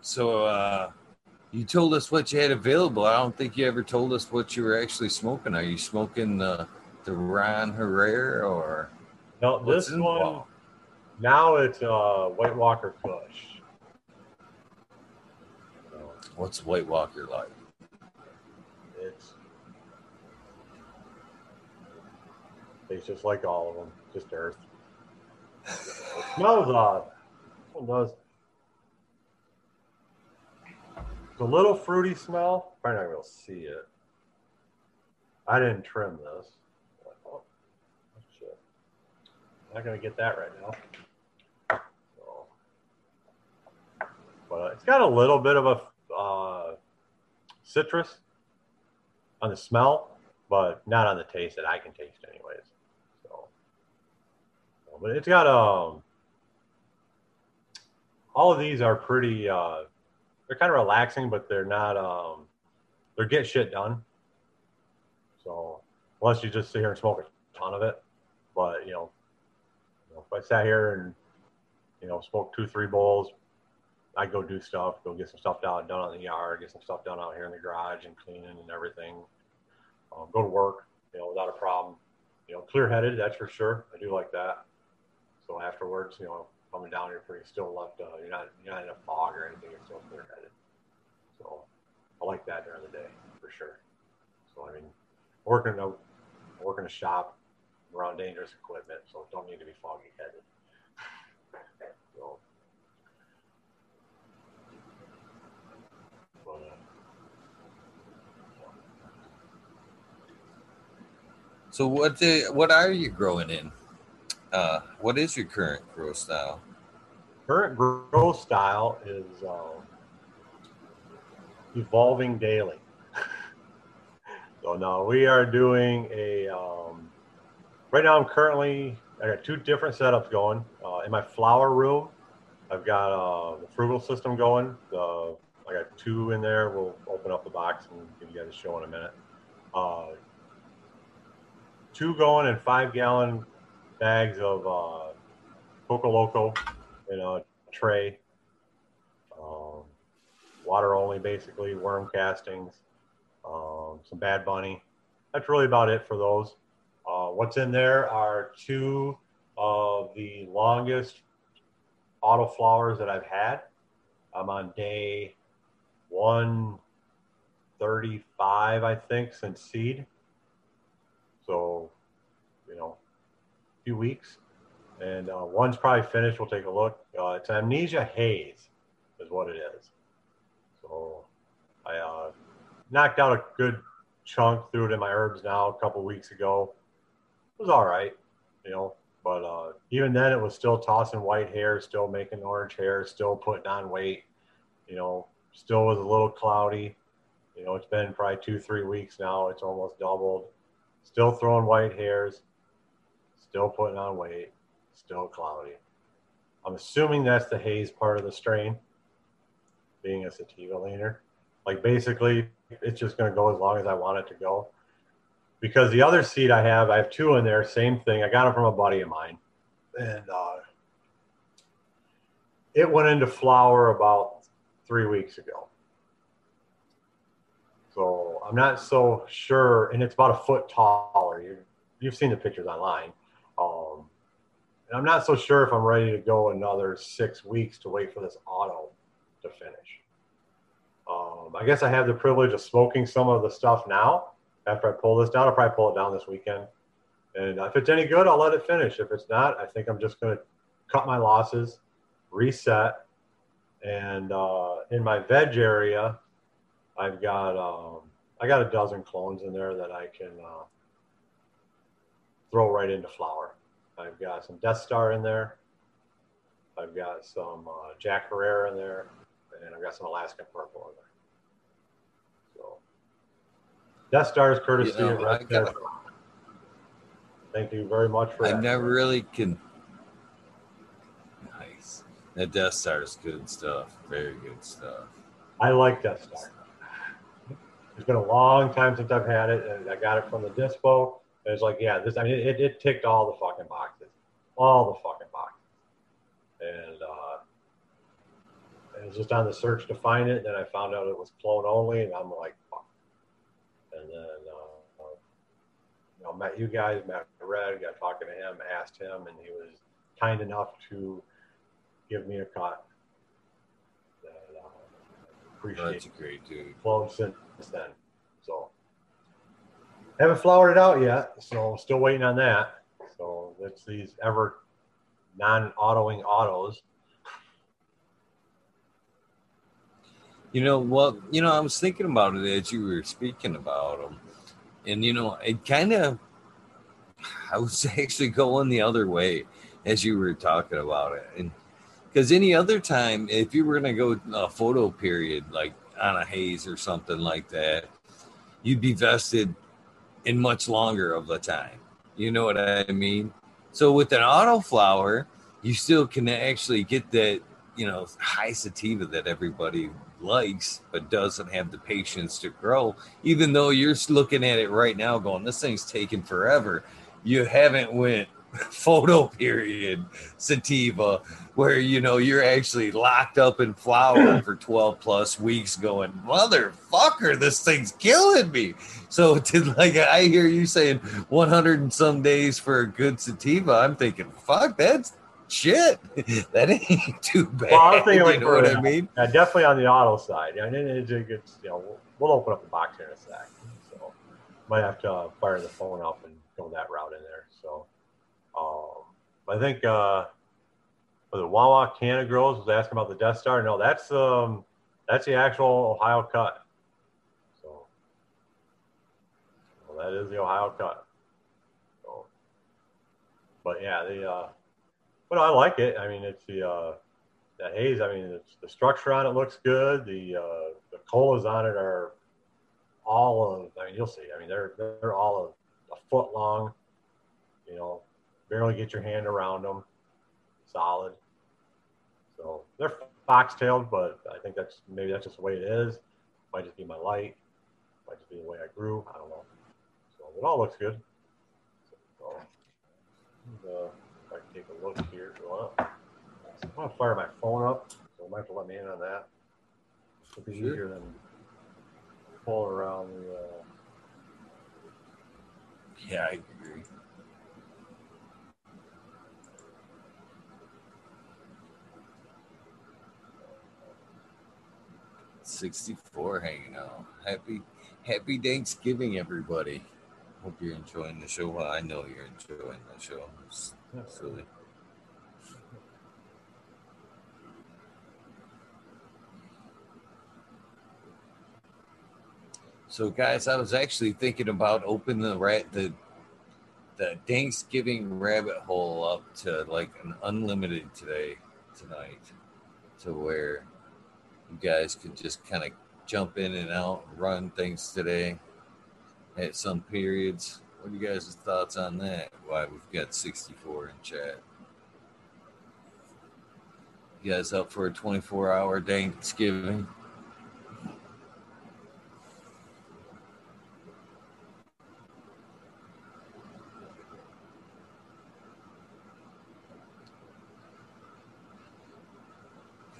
So uh, you told us what you had available. I don't think you ever told us what you were actually smoking. Are you smoking the the Ron Herrera or No, this one now it's uh, White Walker Kush. So What's White Walker like? it's it's just like all of them, just earth. It smells odd. This one does. It's a little fruity smell. Probably not gonna see it. I didn't trim this. Oh, shit. Not gonna get that right now. So, but it's got a little bit of a uh, citrus on the smell, but not on the taste that I can taste, anyways. So, but it's got um, all of these are pretty. Uh, they're kind of relaxing, but they're not. Um, they're get shit done. So unless you just sit here and smoke a ton of it, but you know, you know, if I sat here and you know smoke two three bowls, I'd go do stuff, go get some stuff down done on the yard, get some stuff done out here in the garage and cleaning and everything. Um, go to work, you know, without a problem. You know, clear headed, that's for sure. I do like that. So afterwards, you know, coming down here, pretty still left. Uh, you're not you're not in a fog or anything. You're still clear headed. So I like that during the day for sure. So I mean, working a working a shop around dangerous equipment, so don't need to be foggy headed. So, So what the, what are you growing in? Uh, what is your current grow style? current grow style is um, evolving daily. so now we are doing a. Um, right now, I'm currently I got two different setups going. Uh, in my flower room, I've got uh, the frugal system going. The I got two in there. We'll open up the box and give you guys a show in a minute. Uh, two going in five gallon bags of uh, Coco Loco in a tray. Um, water only, basically, worm castings, um, some Bad Bunny. That's really about it for those. Uh, what's in there are two of the longest auto flowers that I've had. I'm on day 135, I think, since seed. So, you know, a few weeks and uh, one's probably finished. We'll take a look. Uh, it's Amnesia Haze, is what it is. So I uh, knocked out a good chunk, threw it in my herbs now a couple weeks ago. It was all right, you know, but uh, even then it was still tossing white hair, still making orange hair, still putting on weight, you know, still was a little cloudy. You know, it's been probably two, three weeks now. It's almost doubled. Still throwing white hairs, still putting on weight still cloudy. I'm assuming that's the haze part of the strain, being a sativa leaner. Like basically, it's just going to go as long as I want it to go. Because the other seed I have, I have two in there, same thing. I got them from a buddy of mine, and uh, it went into flower about three weeks ago. So I'm not so sure, and it's about a foot taller. You, you've seen the pictures online. Um, and I'm not so sure if I'm ready to go another six weeks to wait for this auto to finish. Um, I guess I have the privilege of smoking some of the stuff now. After I pull this down, I'll probably pull it down this weekend. And if it's any good, I'll let it finish. If it's not, I think I'm just going to cut my losses, reset, And uh, in my veg area, I've got um, I got a dozen clones in there that I can uh, throw right into flower. I've got some Death Star in there. I've got some uh, Jack Herrera in there, and I've got some Alaskan Purple in there. So Death Star is courtesy You know, of Red. Thank you very much for I that. never really can. That Death Star is good stuff. Very good stuff. I like Death Star. It's been a long time since I've had it, and I got it from the dispo. And it's like, yeah, this. I mean, it, it ticked all the fucking boxes, all the fucking boxes, and uh, I was just on the search to find it. Then I found out it was clone only, and I'm like, fuck. And then, uh, you know, met you guys, met Red, got talking to him, asked him, and he was kind enough to give me a cut. That, uh, appreciate That's a great dude. clone since then. So haven't flowered it out yet, so still waiting on that. So it's these ever non-autoing autos. You know what? You know, I was thinking about it as you were speaking about them, and you know, it kind of. I was actually going the other way as you were talking about it, and because any other time, if you were going to go a photo period like on a haze or something like that, you'd be vested in much longer of the time. You know what I mean? So with an auto flower, you still can actually get that, you know, high sativa that everybody likes, but doesn't have the patience to grow. Even though you're looking at it right now, going, "This thing's taking forever." You haven't went photo period sativa where you know you're actually locked up in flower for 12 plus weeks going motherfucker this thing's killing me so to like i hear you saying 100 and some days for a good sativa i'm thinking fuck that's shit that ain't too bad Well, I was thinking like you know for- what i mean Yeah, definitely on the auto side. And then it it gets, you know, we'll, we'll open up the box here in a sec. So might have to uh, fire the phone up and go that route in there. So um, I think uh, was Wawa Canada Grows was asking about the Death Star. No, that's um that's the actual Ohio cut. So well, that is the Ohio cut. So, but yeah, the uh, but I like it. I mean, it's the uh, that haze. I mean, it's, the structure on it looks good. The uh, the colas on it are all of. I mean, you'll see. I mean, they're they're all a, a foot long. You know, barely get your hand around them. Solid. So they're fox-tailed, but I think that's maybe that's just the way it is. Might just be my light. Might just be the way I grew. I don't know. So it all looks good. So, uh, if I can take a look here, well, I'm gonna fire my phone up, so you might have to let me in on that. It'll be Sure. easier than pulling around the. Uh, yeah i agree 64 hanging out. Happy happy Thanksgiving, everybody. Hope you're enjoying the show. Well, I know you're enjoying the show. It's silly. So, guys, I was actually thinking about opening the rat the the Thanksgiving rabbit hole up to like an unlimited today tonight, to where you guys could just kind of jump in and out, and run things today at some periods. What are you guys' thoughts on that? Why we've got 64 in chat. You guys up for a 24 hour Thanksgiving?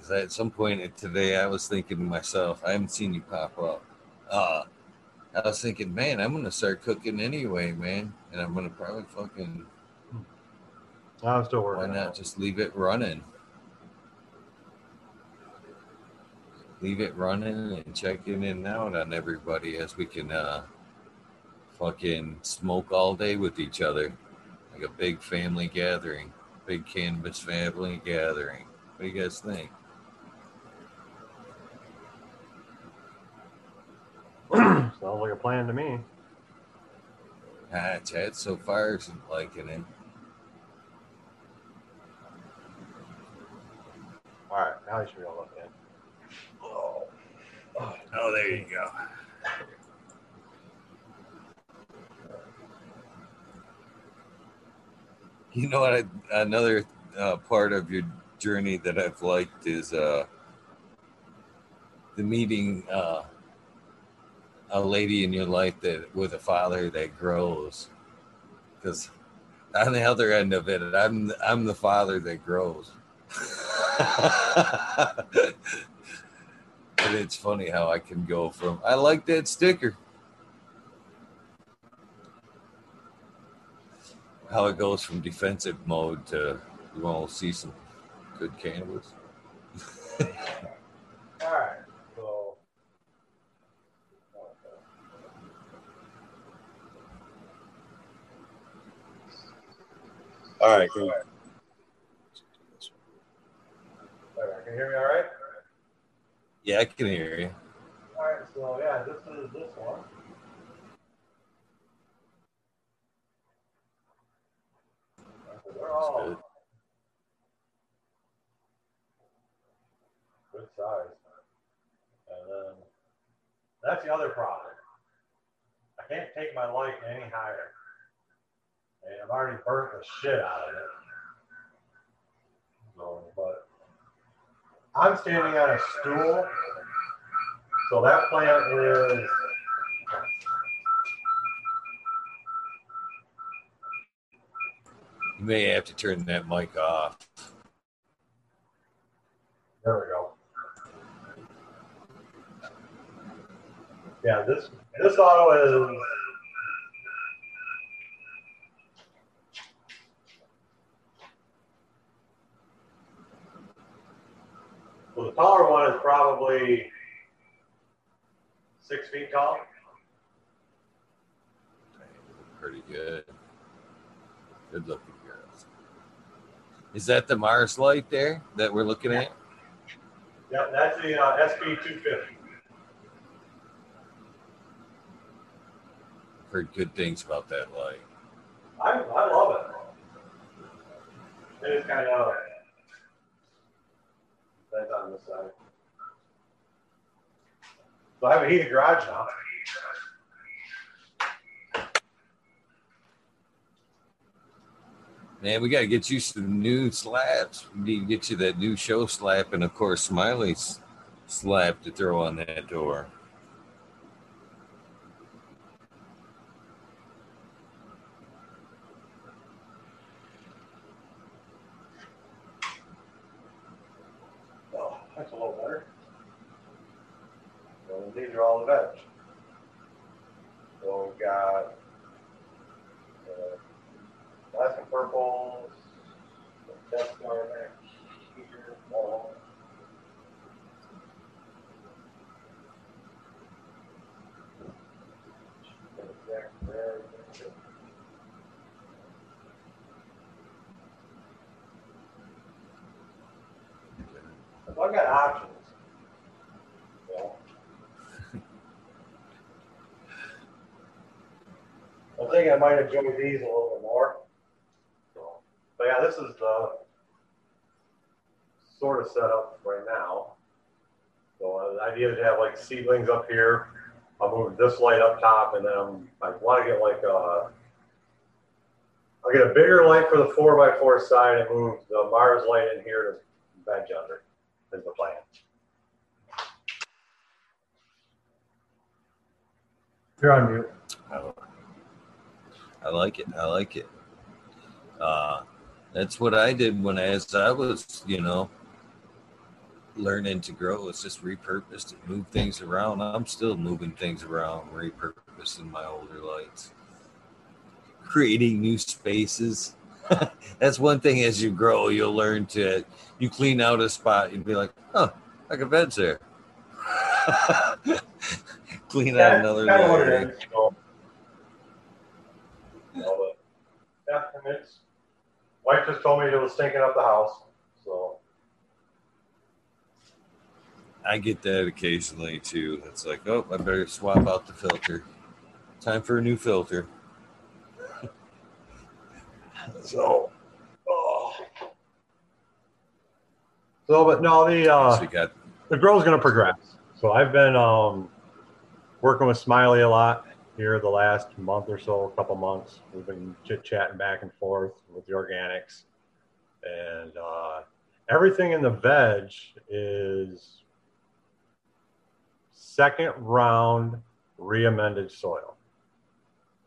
Because at some point today, I was thinking to myself, I haven't seen you pop up. Uh, I was thinking, man, I'm gonna start cooking anyway, man, and I'm gonna probably fucking I'm still why working. on not just leave it running? Leave it running and checking in and out on everybody as we can uh, fucking smoke all day with each other, like a big family gathering, big cannabis family gathering. What do you guys think? Sounds like a plan to me. Ah, Chad so far isn't liking it. All right, now you should be able to look in. Oh. Oh, there you go. You know what? I, another uh, part of your journey that I've liked is uh, the meeting uh, a lady in your life that with a father that grows. Because on the other end of it, I'm I'm the father that grows. it's funny how I can go from I like that sticker. How it goes from defensive mode to you want to see some good cannabis. All right. All right. All right, can you hear me all right? Yeah, I can hear you. All right. So, yeah, this is this one. That's all good. good size. And then that's the other problem. I can't take my light any higher. And I've already burnt the shit out of it. So, but I'm standing on a stool. So that plant is You may have to turn that mic off. There we go. Yeah, this this auto is well, the taller one is probably six feet tall. Pretty good. Good looking girls. Is that the Mars light there that we're looking at? Yeah, that's the uh, SP 250. Heard good things about that light. I, I love it. It is kind of on side. So I have a heated garage now. Man, we got to get you some new slabs. We need to get you that new show slap and, of course, Smiley's slap to throw on that door. Oh, that's a little better. So these are all the veg. So we've got uh, Alaskan purples, death garnet, here, wall. So I've got options. You know. I think I might enjoy these a little bit more. So, but yeah, this is the sort of setup right now. So uh, the idea is to have like seedlings up here. I'll move this light up top, and then I want to get like a. I'll get a bigger light for the four x four side and move the Mars light in here to veg under. Is the plan. You're on mute. I, I like it. I like it. Uh, that's what I did when as I was, you know, learning to grow. It's just repurposed and move things around. I'm still moving things around, repurposing my older lights, creating new spaces. That's one thing as you grow, you'll learn to you clean out a spot, you'd be like, oh, I a bed's there. clean out another kind of what layer. It is. So, you know, but, yeah, and it's wife just told me it was stinking up the house. So I get that occasionally too. It's like, oh, I better swap out the filter. Time for a new filter. So, oh. so, but no, the uh, got the grow's going to progress. So I've been um, working with Smiley a lot here the last month or so, a couple months. We've been chit chatting back and forth with the organics, and uh, everything in the veg is second round re-amended soil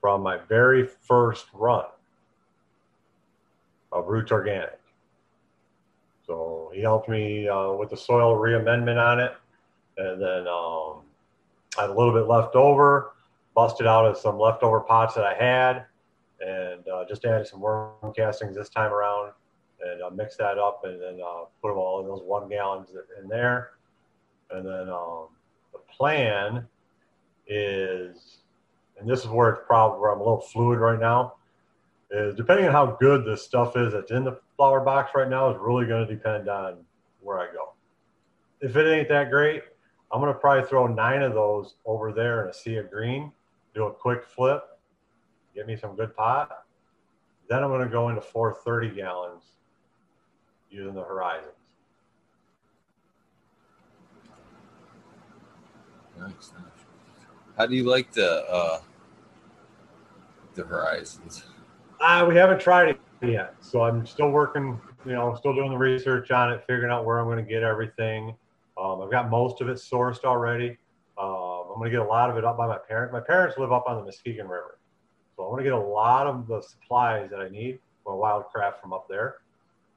from my very first run of Roots Organic. So he helped me uh, with the soil reamendment on it, and then um, I had a little bit left over, busted out of some leftover pots that I had, and uh, just added some worm castings this time around, and uh, mixed that up, and then uh, put them all in those one gallons in there, and then um, the plan is, and this is where it's probably where I'm a little fluid right now is depending on how good this stuff is that's in the flower box right now is really going to depend on where I go. If it ain't that great, I'm going to probably throw nine of those over there in a sea of green, do a quick flip, get me some good pot. Then I'm going to go into 430 gallons using the Horizons. nice, nice. How do you like the uh, the horizons? Uh, we haven't tried it yet, so I'm still working. You know, I'm still doing the research on it, figuring out where I'm going to get everything. Um, I've got most of it sourced already. Um, I'm going to get a lot of it up by my parents. My parents live up on the Muskegon River, so I'm going to get a lot of the supplies that I need for wildcraft from up there,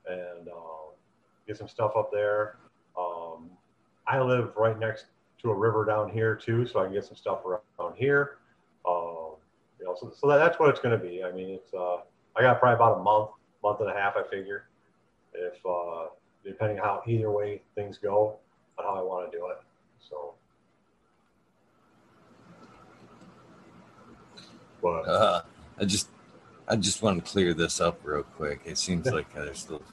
and uh, get some stuff up there. Um, I live right next to a river down here too, so I can get some stuff around here. Um, you know, so, so that, that's what it's going to be. I mean, it's uh, I got probably about a month, month and a half, I figure, if uh, depending how either way things go, on how I want to do it. So, but Uh, I just I just want to clear this up real quick. It seems like there's little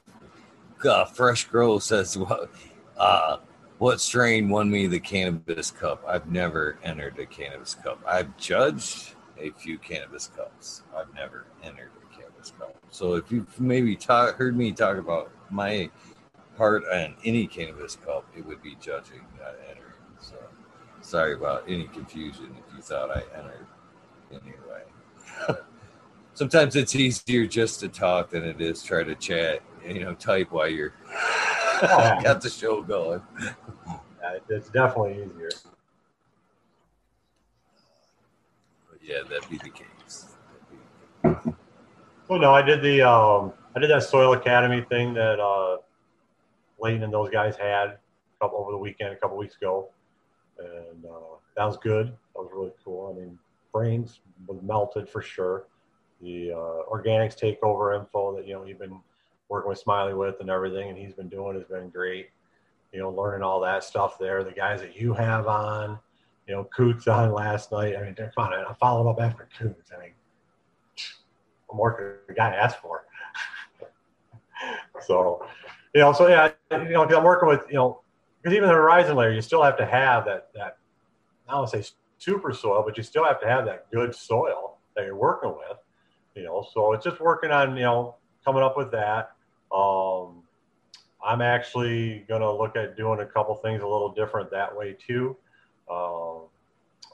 uh, fresh grow says what uh what strain won me the cannabis cup? I've never entered a cannabis cup. I've judged a few cannabis cups. I've never entered a cannabis cup. So if you've maybe heard me talk about my part on any cannabis cup, it would be judging, not entering. So sorry about any confusion if you thought I entered anyway. Sometimes it's easier just to talk than it is try to chat. You know, type while you're got the show going. yeah, it's definitely easier. But yeah, that'd be the case. Well, no, I did the um, I did that Soil Academy thing that uh, Layton and those guys had a couple over the weekend, a couple weeks ago, and uh, that was good. That was really cool. I mean, brains melted for sure. The uh, organics takeover info that you know you've been working with Smiley with and everything, and he's been doing has been great. You know, learning all that stuff there. The guys that you have on, you know, Coots on last night. I mean, they're fine. I followed up after Coots. I mean, I'm working the guy asked for. so, you know, so yeah, you know, i I'm working with, you know, because even the horizon layer, you still have to have that that I don't say super soil, but you still have to have that good soil that you're working with. You know, so it's just working on you know coming up with that. Um, I'm actually going to look at doing a couple things a little different that way too. Um,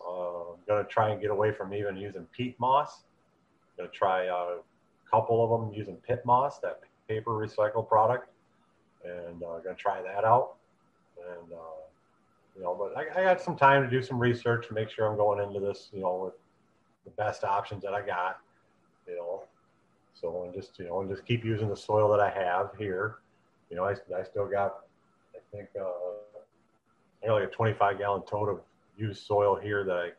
uh, I'm going to try and get away from even using peat moss. Going to try a couple of them using PittMoss, that paper recycled product, and uh, going to try that out. And uh, you know, but I, I got some time to do some research to make sure I'm going into this, you know, with the best options that I got. You know, so and just you know and just keep using the soil that I have here. You know, I, I still got I think uh, I got like a 25 gallon tote of used soil here that I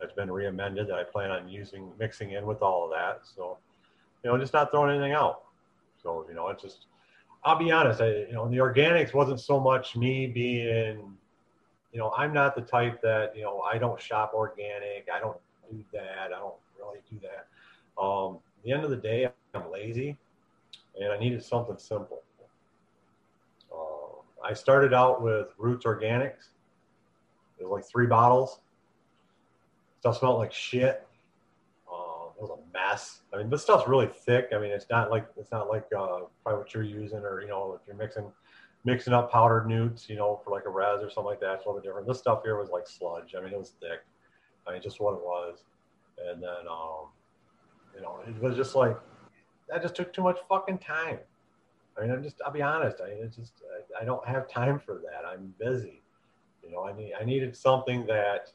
that's been re-amended that I plan on using mixing in with all of that. So you know, just not throwing anything out. So you know, it's just I'll be honest. I you know the organics wasn't so much me being you know I'm not the type that you know I don't shop organic. I don't do that. I don't really do that. Um, the end of the day, I'm lazy and I needed something simple. Uh, I started out with Roots Organics. It was like three bottles. Stuff smelled like shit. Uh, it was a mess. I mean, this stuff's really thick. I mean, it's not like it's not like uh, probably what you're using, or you know, if you're mixing mixing up powdered newts, you know, for like a res or something like that. It's a little bit different. This stuff here was like sludge. I mean, it was thick. I mean, just what it was. And then, um, you know, it was just like that. Just took too much fucking time. I mean, I'm just, I'll be honest. I mean, it's just, I, I don't have time for that. I'm busy. You know, I need, I needed something that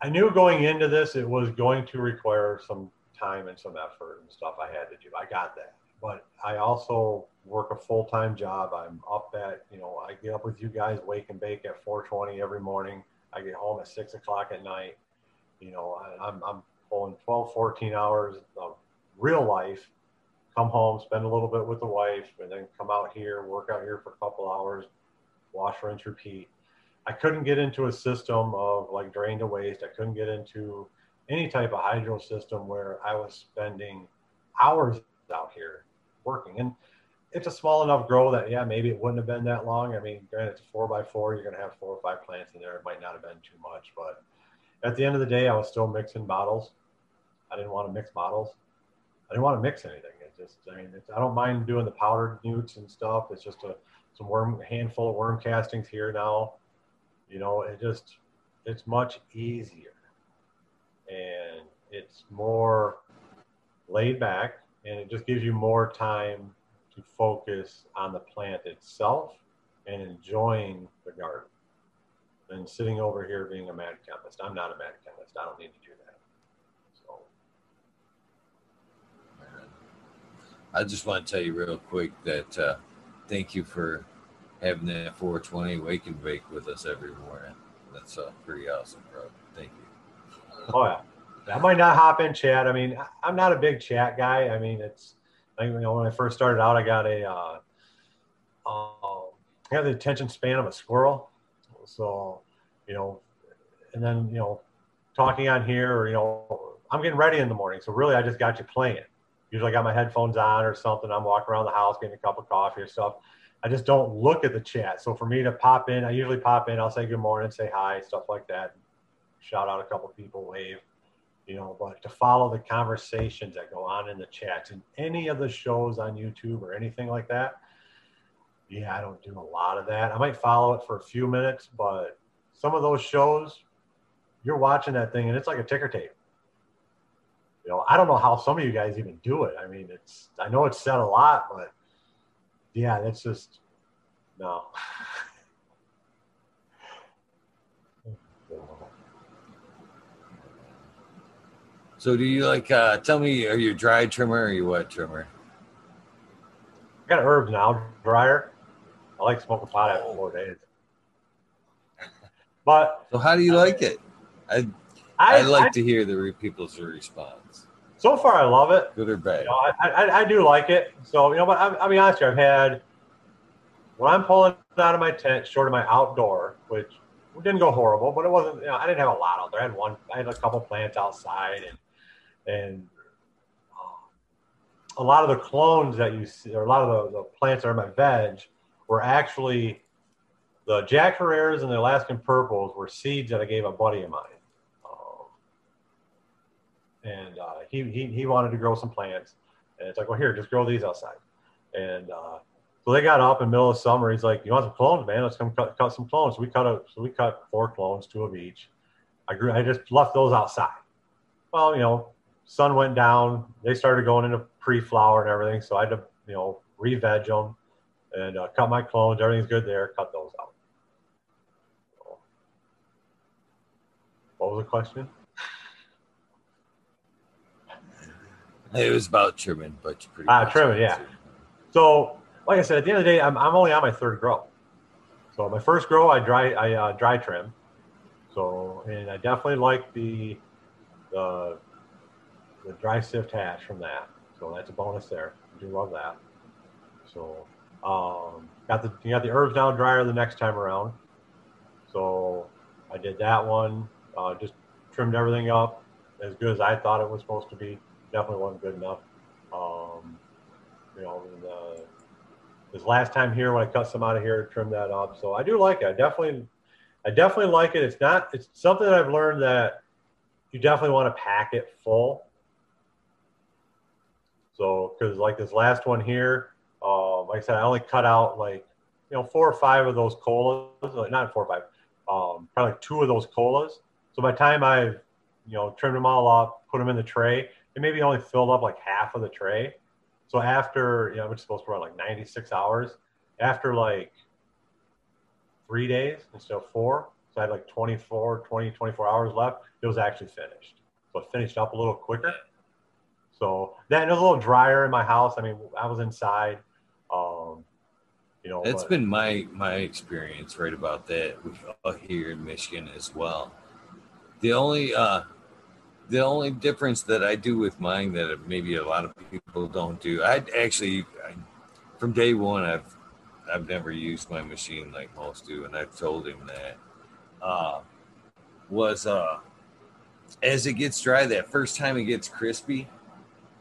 I knew going into this, it was going to require some time and some effort and stuff I had to do. I got that. But I also work a full time job. I'm up at, you know, I get up with you guys, wake and bake at 420 every morning. I get home at six o'clock at night. You know, I, I'm, I'm pulling 12, 14 hours of real life come home, spend a little bit with the wife, and then come out here, work out here for a couple hours, wash, rinse, repeat. I couldn't get into a system of like drain to waste. I couldn't get into any type of hydro system where I was spending hours out here working. And it's a small enough grow that yeah, maybe it wouldn't have been that long. I mean, granted, it's four by four. You're to have four or five plants in there. It might not have been too much, but at the end of the day, I was still mixing bottles. I didn't want to mix bottles. I didn't want to mix anything It just I mean I don't mind doing the powdered newts and stuff. It's just a some worm a handful of worm castings here now. You know, it just it's much easier and it's more laid back and it just gives you more time to focus on the plant itself and enjoying the garden than sitting over here being a mad chemist. I'm not a mad chemist. I don't need to do that. So, I just want to tell you real quick that uh, thank you for having that 420 wake and bake with us every morning. That's uh, pretty awesome, bro. Thank you. Oh yeah, I might not hop in chat. I mean, I'm not a big chat guy. I mean, it's I you know when I first started out, I got a uh, uh, I the attention span of a squirrel, so you know, and then you know, talking on here or you know, I'm getting ready in the morning, so really I just got you playing usually I got my headphones on or something. I'm walking around the house getting a cup of coffee or stuff. I just don't look at the chat. So for me to pop in, I usually pop in. I'll say good morning, say hi, stuff like that. Shout out a couple people, wave, you know. But to follow the conversations that go on in the chats and any of the shows on YouTube or anything like that, yeah, I don't do a lot of that. I might follow it for a few minutes, but some of those shows, you're watching that thing and it's like a ticker tape you know, I don't know how some of you guys even do it. I mean, it's I know it's said a lot, but yeah, that's just no. So do you like uh tell me are you a dry trimmer or you wet trimmer? I got herbs now, dryer. I like smoking pot after four days. But so how do you like it? I I, I like I, to hear the people's response. So far, I love it. Good or bad? You know, I, I, I, do like it. So you know, but I, will be honest here. I've had when I'm pulling out of my tent, short of my outdoor, which didn't go horrible, but it wasn't. You know, I didn't have a lot out there. I had one. I had a couple plants outside, and and uh, a lot of the clones that you see, or a lot of the, the plants that are my veg, were actually the Jack Herreras and the Alaskan purples were seeds that I gave a buddy of mine and uh, he, he he wanted to grow some plants, and it's like, well, here, just grow these outside, and uh, so they got up in the middle of summer. He's like, you want some clones, man? Let's come cut, cut some clones. So we cut a, so we cut four clones, two of each. I grew, I just left those outside. Well, you know, sun went down. They started going into pre-flower and everything. So I had to, you know, re-veg them and uh, cut my clones. Everything's good there. Cut those out. What was the question? It was about trimming, but you pretty ah, trimming, yeah. So, like I said, at the end of the day, I'm, I'm only on my third grow. So my first grow, I dry I uh, dry trim. So, and I definitely like the the the dry sift hash from that. So that's a bonus there. I do love that. So, um, got the you got the herbs down dryer the next time around. So I did that one. Uh, just trimmed everything up as good as I thought it was supposed to be definitely wasn't good enough. Um, you know, uh, this last time here when I cut some out of here, trim that up. So I do like it. I definitely, I definitely like it. It's not. It's something that I've learned that you definitely want to pack it full. So because like this last one here, uh, like I said, I only cut out like you know four or five of those colas, like not four or five, um, probably like two of those colas. So by the time I've you know trimmed them all up, put them in the tray, it maybe only filled up like half of the tray. So after, you know, which is supposed to run like 96 hours, after like three days instead of four, so I had like 24, 20, 24 hours left, it was actually finished. So it finished up a little quicker. So then it was a little drier in my house. I mean, I was inside. Um, you know, that's been my my experience right about that here in Michigan as well. The only uh, the only difference that I do with mine that maybe a lot of people don't do, I actually, I, from day one, I've I've never used my machine like most do, and I've told him that. Uh, was uh, as it gets dry, that first time it gets crispy,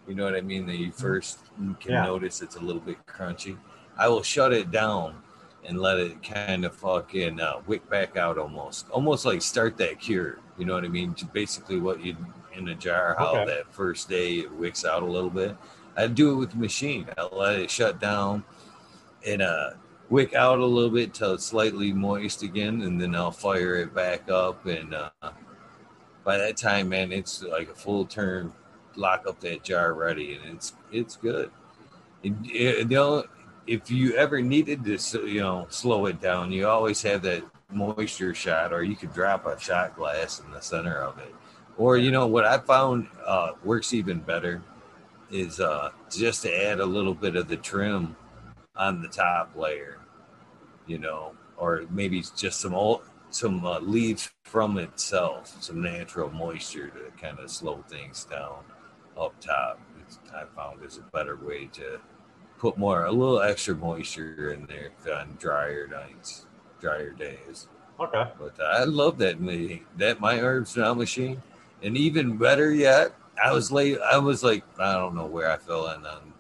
you know what I mean? That you mm-hmm. first can yeah. notice it's a little bit crunchy. I will shut it down and let it kind of fucking uh, wick back out almost, almost like start that cure. You know what I mean? Basically, what you in a jar, how okay. that first day it wicks out a little bit. I do it with the machine. I let it shut down and uh, wick out a little bit till it's slightly moist again, and then I'll fire it back up. And uh, by that time, man, it's like a full turn. Lock up that jar ready, and it's it's good. It, it, you know, if you ever needed to, you know, slow it down, you always have that moisture shot, or you could drop a shot glass in the center of it. Or you know what I found uh, works even better is uh, just to add a little bit of the trim on the top layer, you know, or maybe just some old some uh, leaves from itself, some natural moisture to kind of slow things down up top. It's, I found is a better way to put more a little extra moisture in there on drier nights, drier days. Okay. But I love that that my herbs now machine and even better yet, I was late. I was like, I don't know where I fell in on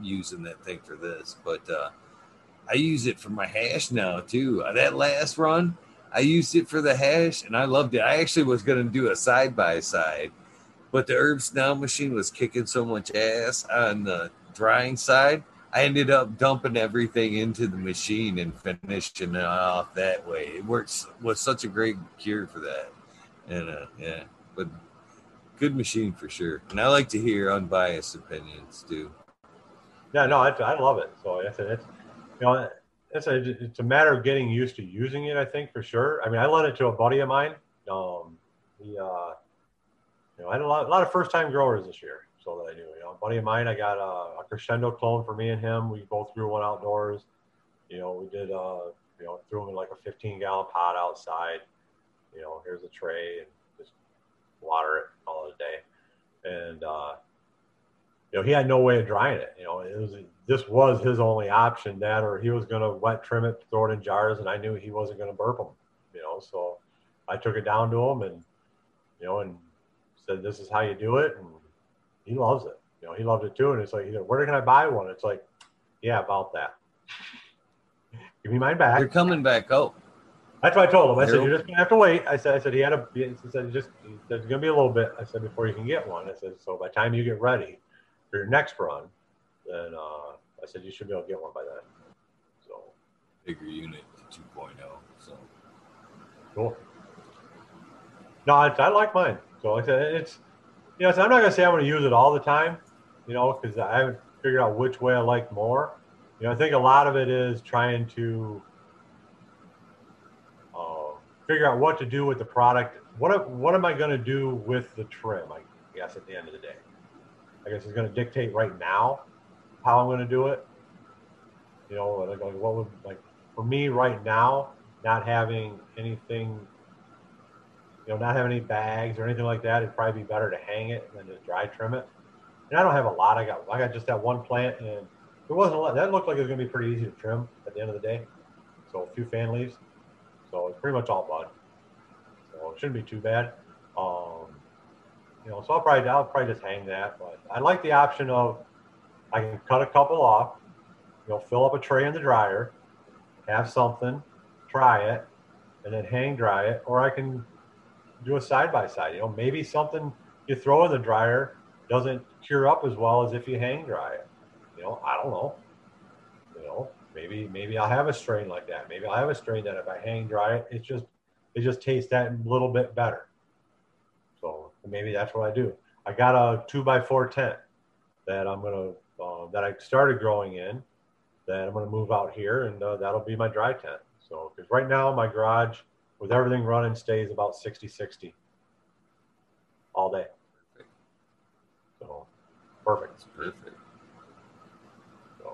using that thing for this, but uh, I use it for my hash now too. Uh, that last run, I used it for the hash, and I loved it. I actually was going to do a side by side, but the herbs now machine was kicking so much ass on the drying side. I ended up dumping everything into the machine and finishing it off that way. It works was such a great cure for that, and uh, yeah, but good machine for sure. And I like to hear unbiased opinions too. Yeah, no, I, I love it. So it's, it's you know, it's a, it's a matter of getting used to using it. I think for sure. I mean, I lent it to a buddy of mine. Um, he, uh, you know, I had a lot, a lot of first time growers this year. So that I knew, you know, a buddy of mine, I got a, a crescendo clone for me and him. We both grew one outdoors. You know, we did, uh, you know, threw them in like a 15 gallon pot outside. You know, here's a tray and just water it all the day. And, uh, you know, he had no way of drying it. You know, it was this was his only option. That, or he was going to wet trim it, throw it in jars, and I knew he wasn't going to burp them. You know, so I took it down to him, and you know, and said, "This is how you do it," and he loves it. You know, he loved it too. And it's like, "Where can I buy one?" It's like, "Yeah, about that. Give me mine back." You're coming back out. That's what I told him. I said, you're just gonna have to wait. I said, I said he had a. He said, just there's gonna be a little bit. I said before you can get one. I said, so by the time you get ready for your next run, then uh, I said you should be able to get one by then. So bigger unit 2.0. So cool. No, I, I like mine. So like I said, it's you know, so I'm not gonna say I'm gonna use it all the time, you know, because I haven't figured out which way I like more. You know, I think a lot of it is trying to uh, figure out what to do with the product. What what am I to do with the trim? I guess at the end of the day, I guess it's to dictate right now how I'm to do it. You know, like, like what would like for me right now, not having anything, you know, not have any bags or anything like that, it'd probably be better to hang it than just dry trim it. And I don't have a lot. I got I got just that one plant, and it wasn't a lot. That looked like it was to be pretty easy to trim at the end of the day. So a few fan leaves. So it's pretty much all bud. So it shouldn't be too bad. Um, you know, so I'll probably I'll probably just hang that. But I like the option of I can cut a couple off, you know, fill up a tray in the dryer, have something, try it, and then hang dry it, or I can do a side by side. You know, maybe something you throw in the dryer doesn't cure up as well as if you hang dry it. You know, I don't know. You know, maybe maybe I'll have a strain like that. Maybe I'll have a strain that if I hang dry it, it just it just tastes that little bit better. So maybe that's what I do. I got a two by four tent that I'm gonna uh, that I started growing in that I'm gonna move out here and uh, that'll be my dry tent. So because right now my garage with everything running stays about 60 60 all day. So perfect. Perfect. So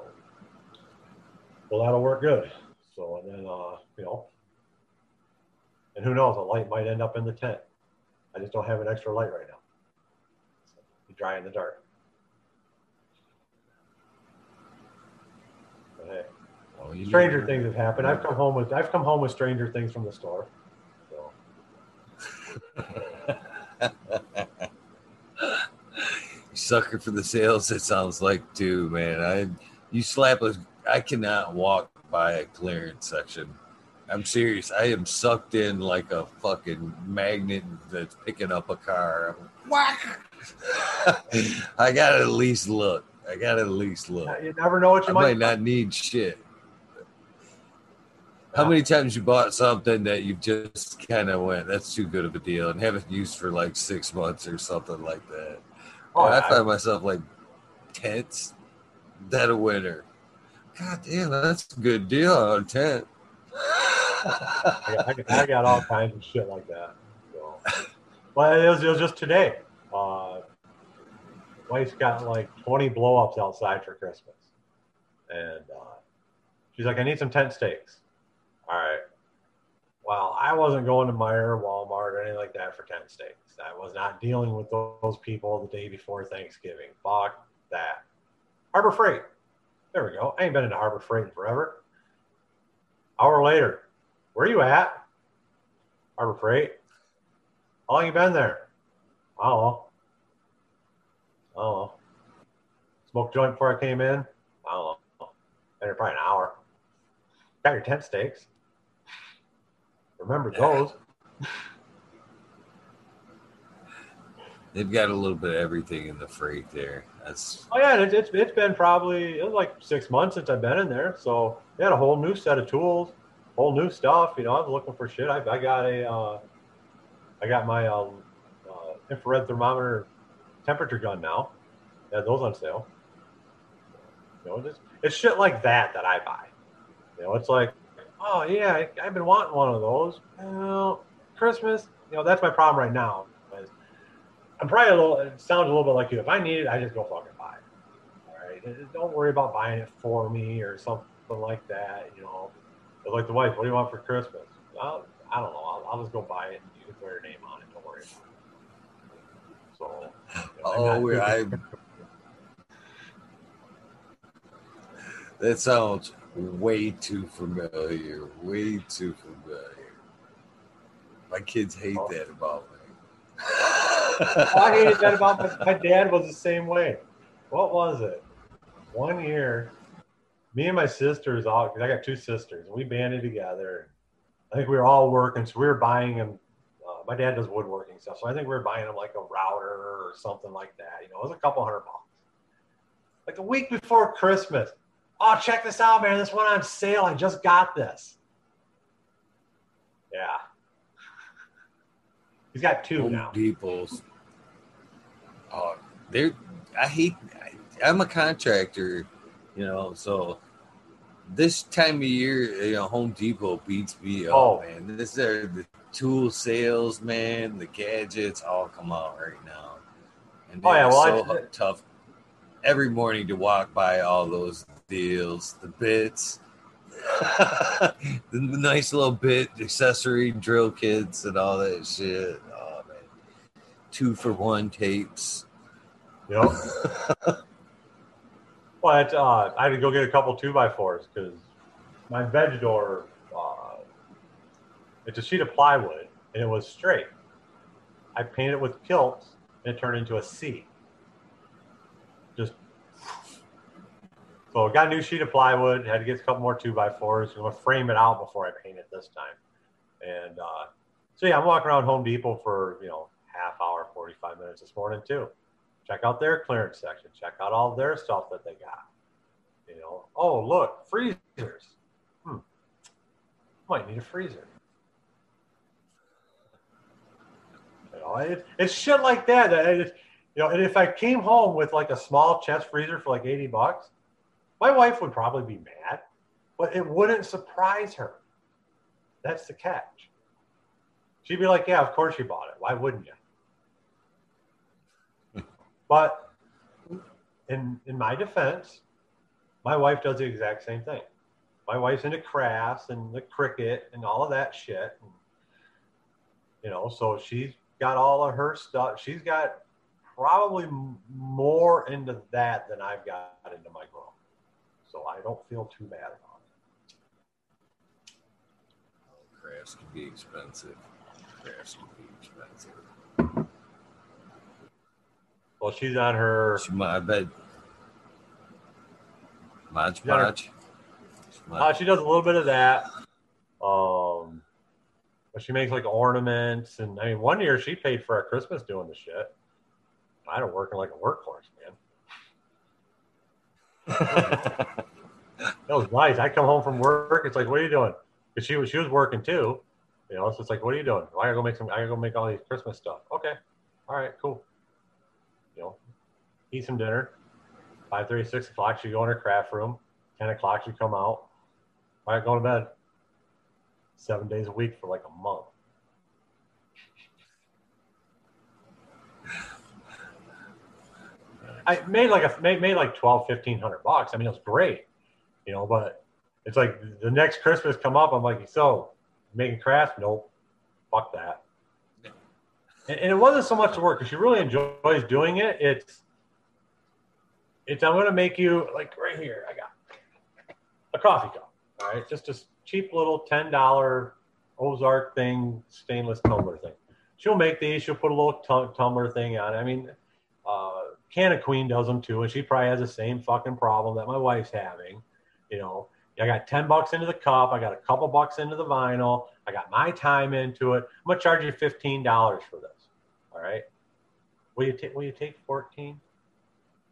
well that'll work good. So and then uh, you know and who knows, a light might end up in the tent. I just don't have an extra light right now. So be dry in the dark. But hey, Oh, you stranger things have happened. I've come home with I've come home with stranger things from the store. So You sucker for the sales. It sounds like too, man. I you slap a. I cannot walk by a clearance section. I'm serious. I am sucked in like a fucking magnet that's picking up a car. Whack! I gotta at least look. I gotta at least look. you never know what I you might might. not need shit. How many times you bought something that you just kind of went, "That's too good of a deal," and haven't used for like six months or something like that? Oh, I I- find myself like tents, that of winter. God damn, that's a good deal on a tent. I got, I got- I got all kinds of shit like that. So. But it was, it was just today. Uh, wife's got like 20 blow ups outside for Christmas. And uh, she's like, I need some tent stakes. All right. Well, I wasn't going to Meijer Walmart or anything like that for tent stakes. I was not dealing with those people the day before Thanksgiving. Fuck that. Harbor Freight. There we go. I ain't been into Harbor Freight in forever. Hour later, where you at? Harbor Freight. How long you been there? I don't. Smoked joint before I came in? I don't know. Been here probably an hour. Got your tent stakes. Remember those. They've got a little bit of everything in the freight there. That's Oh yeah, it, it's it's been probably it was like six months since I've been in there. So they had a whole new set of tools, whole new stuff. You know, I was looking for shit. I, I got a, uh, I got my uh, uh, infrared thermometer temperature gun now. They had those on sale. You know, it's, it's shit like that that I buy. You know, it's like, oh yeah, I, I've been wanting one of those. Well, Christmas. You know, that's my problem right now. I'm probably a little. It sounds a little bit like you. If I need it, I just go fucking buy it. All right. Don't worry about buying it for me or something like that. You know, But like the wife. What do you want for Christmas? Well, I don't know. I'll, I'll just go buy it and you can throw your name on it. Don't worry about it. So. you know, oh, not- we- I. That sounds way too familiar. Way too familiar. My kids hate Oh. that about me. I hated that about my, my dad was the same way. What was it? One year, me and my sisters all because I got two sisters, and we banded together. I think we were all working, so we were buying them. Uh, my dad does woodworking stuff, so I think we were buying them like a router or something like that. You know, it was a couple hundred bucks. Like a week before Christmas. Oh, check this out, man! This one on sale. I just got this. Yeah. He's got two Home now. Depot's. Oh, they're. I hate. I, I'm a contractor, you know, so this time of year, you know, Home Depot beats me up, Oh. man. This are the tool sales, man. The gadgets all come out right now, and Oh, yeah, well, so I- tough every morning to walk by all those deals, the bits. the nice little bit accessory drill kits and all that shit. Oh man, two for one tapes. Yep. But uh, I had to go get a couple two by fours because my veg door, uh, it's a sheet of plywood and it was straight. I painted it with Kilz and it turned into a C. Just So I got a new sheet of plywood. Had to get a couple more two by fours. I'm gonna frame it out before I paint it this time. And uh, so yeah, I'm walking around Home Depot for you know half hour, 45 minutes this morning too. Check out their clearance section. Check out all their stuff that they got. You know, oh look, freezers. Hmm. Might need a freezer. You know, it, it's shit like that. it, you know, and if I came home with like a small chest freezer for like 80 bucks, my wife would probably be mad, but it wouldn't surprise her. That's the catch. She'd be like, Yeah, of course you bought it. Why wouldn't you? but in in my defense, my wife does the exact same thing. My wife's into crafts and the Cricut and all of that shit. And, you know, so she's got all of her stuff. She's got probably more into that than I've got into my grow. So I don't feel too bad about it. Oh, crafts can be expensive. Crafts can be expensive. Well, she's on her. She might, I bet. Mod Podge. Uh, she does a little bit of that. Um, but she makes like ornaments, and I mean, one year she paid for our Christmas doing the shit. I don't working like a workhorse, man. That was nice. I come home from work. It's like, what are you doing? Because she was she was working too. You know, so it's like, what are you doing? Well, I gotta go make some. I gotta go make all these Christmas stuff. Okay, all right, cool. You know, eat some dinner. Five thirty, six o'clock. She go in her craft room. Ten o'clock, she come out. All right, go to bed. Seven days a week for like a month. I made like a made, made like 12, 1500 bucks. I mean, it was great, you know, but it's like the next Christmas come up. I'm like, so making crafts? Nope. Fuck that. And, and it wasn't so much the work because she really enjoys doing it. It's, it's, I'm going to make you like right here. I got a coffee cup. All right. Just a cheap little $10 Ozark thing, stainless tumbler thing. She'll make these. She'll put a little tum- tumbler thing on. I mean, uh, Canna Queen does them too, and she probably has the same fucking problem that my wife's having. You know, I got ten bucks into the cup, I got a couple bucks into the vinyl, I got my time into it. I'm gonna charge you fifteen dollars for this. All right. Will you take? Will you take fourteen?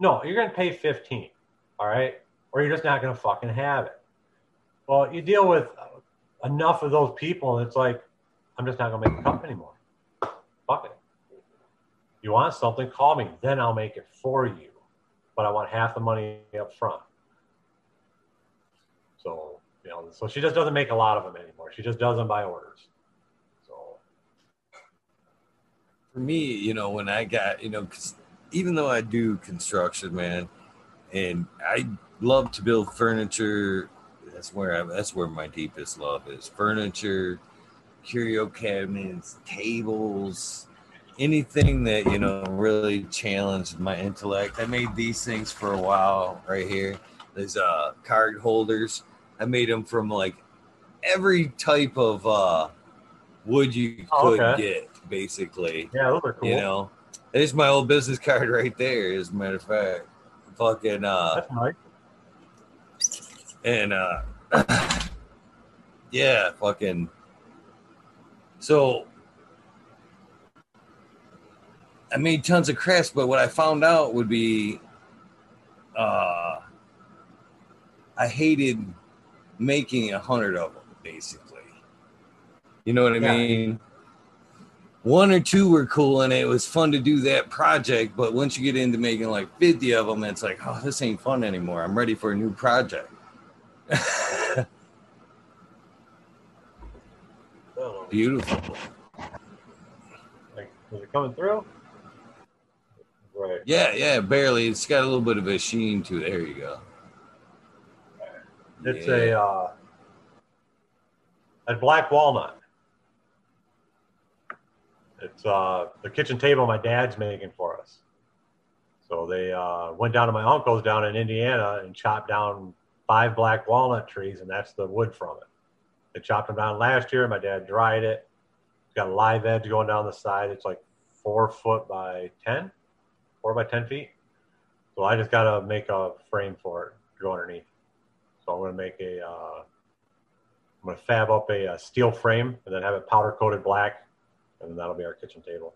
No, you're gonna pay fifteen. All right, or you're just not gonna fucking have it. Well, you deal with enough of those people, and it's like, I'm just not gonna make a cup anymore. You want something, call me. Then I'll make it for you. But I want half the money up front. So, you know, so she just doesn't make a lot of them anymore. She just does them by orders. So, For me, you know, when I got, you know, 'cause even though I do construction, man, and I love to build furniture. That's where I, that's where my deepest love is. Furniture, curio cabinets, tables, anything that you know really challenged my intellect. I made these things for a while right here. There's uh card holders. I made them from like every type of uh wood you Oh, could okay. get, basically. yeah, those are cool. You know, there's my old business card right there. As a matter of fact, fucking uh, That's nice. and uh, yeah, fucking. So I made tons of crafts, but what I found out would be, uh, I hated making a hundred of them, basically. You know what I Yeah. mean? One or two were cool, and it was fun to do that project. But once you get into making like fifty of them, it's like, oh, this ain't fun anymore. I'm ready for a new project. Beautiful. like, is it coming through? Right. Yeah, yeah, barely. It's got a little bit of a sheen to it. There you go. It's Yeah. a uh, a black walnut. It's uh, the kitchen table my dad's making for us. So they uh, went down to my uncle's down in Indiana and chopped down five black walnut trees, and that's the wood from it. They chopped them down last year. My dad dried it. It's got a live edge going down the side. It's like four foot by ten, four by ten feet. So I just got to make a frame for it to go underneath. So I'm going to make a, uh, I'm to fab up a, a steel frame and then have it powder coated black, and that'll be our kitchen table.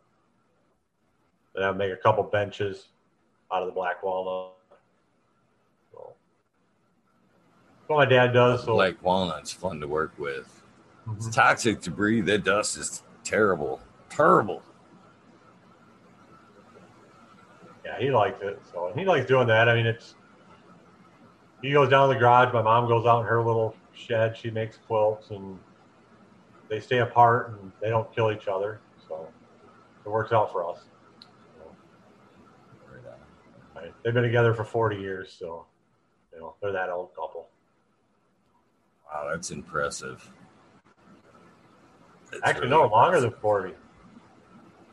Then I'll make a couple benches out of the black walnut. So, what my dad does. So Black walnut's fun to work with. It's Mhm. toxic to breathe. That dust is terrible. Terrible. Yeah, he likes it. So and he likes doing that. I mean, it's he goes down to the garage. My mom goes out in her little shed. She makes quilts, and they stay apart and they don't kill each other. So it works out for us. On. Right. They've been together for 40 years, so you know they're that old couple. Wow, that's impressive. That's Actually, really no, longer than 40.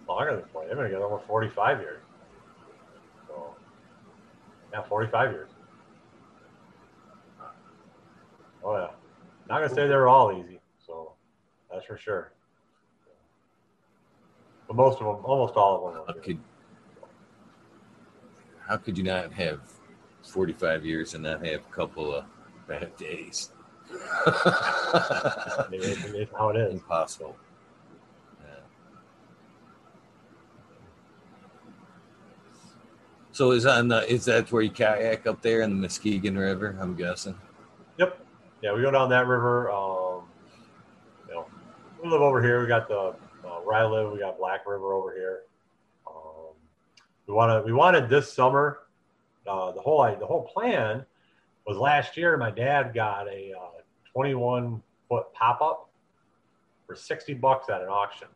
Longer than 40. They've been together over 45 years. Yeah, 45 years. Oh yeah. Not gonna say they were all easy, so that's for sure. But most of them, almost all of them. How could how could you not have 45 years and not have a couple of bad days? I mean, it's, it's how it is. Impossible. So is on the is that where you kayak up there in the Muskegon River? I'm guessing. Yep. Yeah, we go down that river. Um, you know, we live over here. We got the uh, where I live. We got Black River over here. Um, we wanted we wanted this summer. Uh, the whole the whole plan was last year. My dad got a uh, 21 foot pop up for 60 bucks at an auction.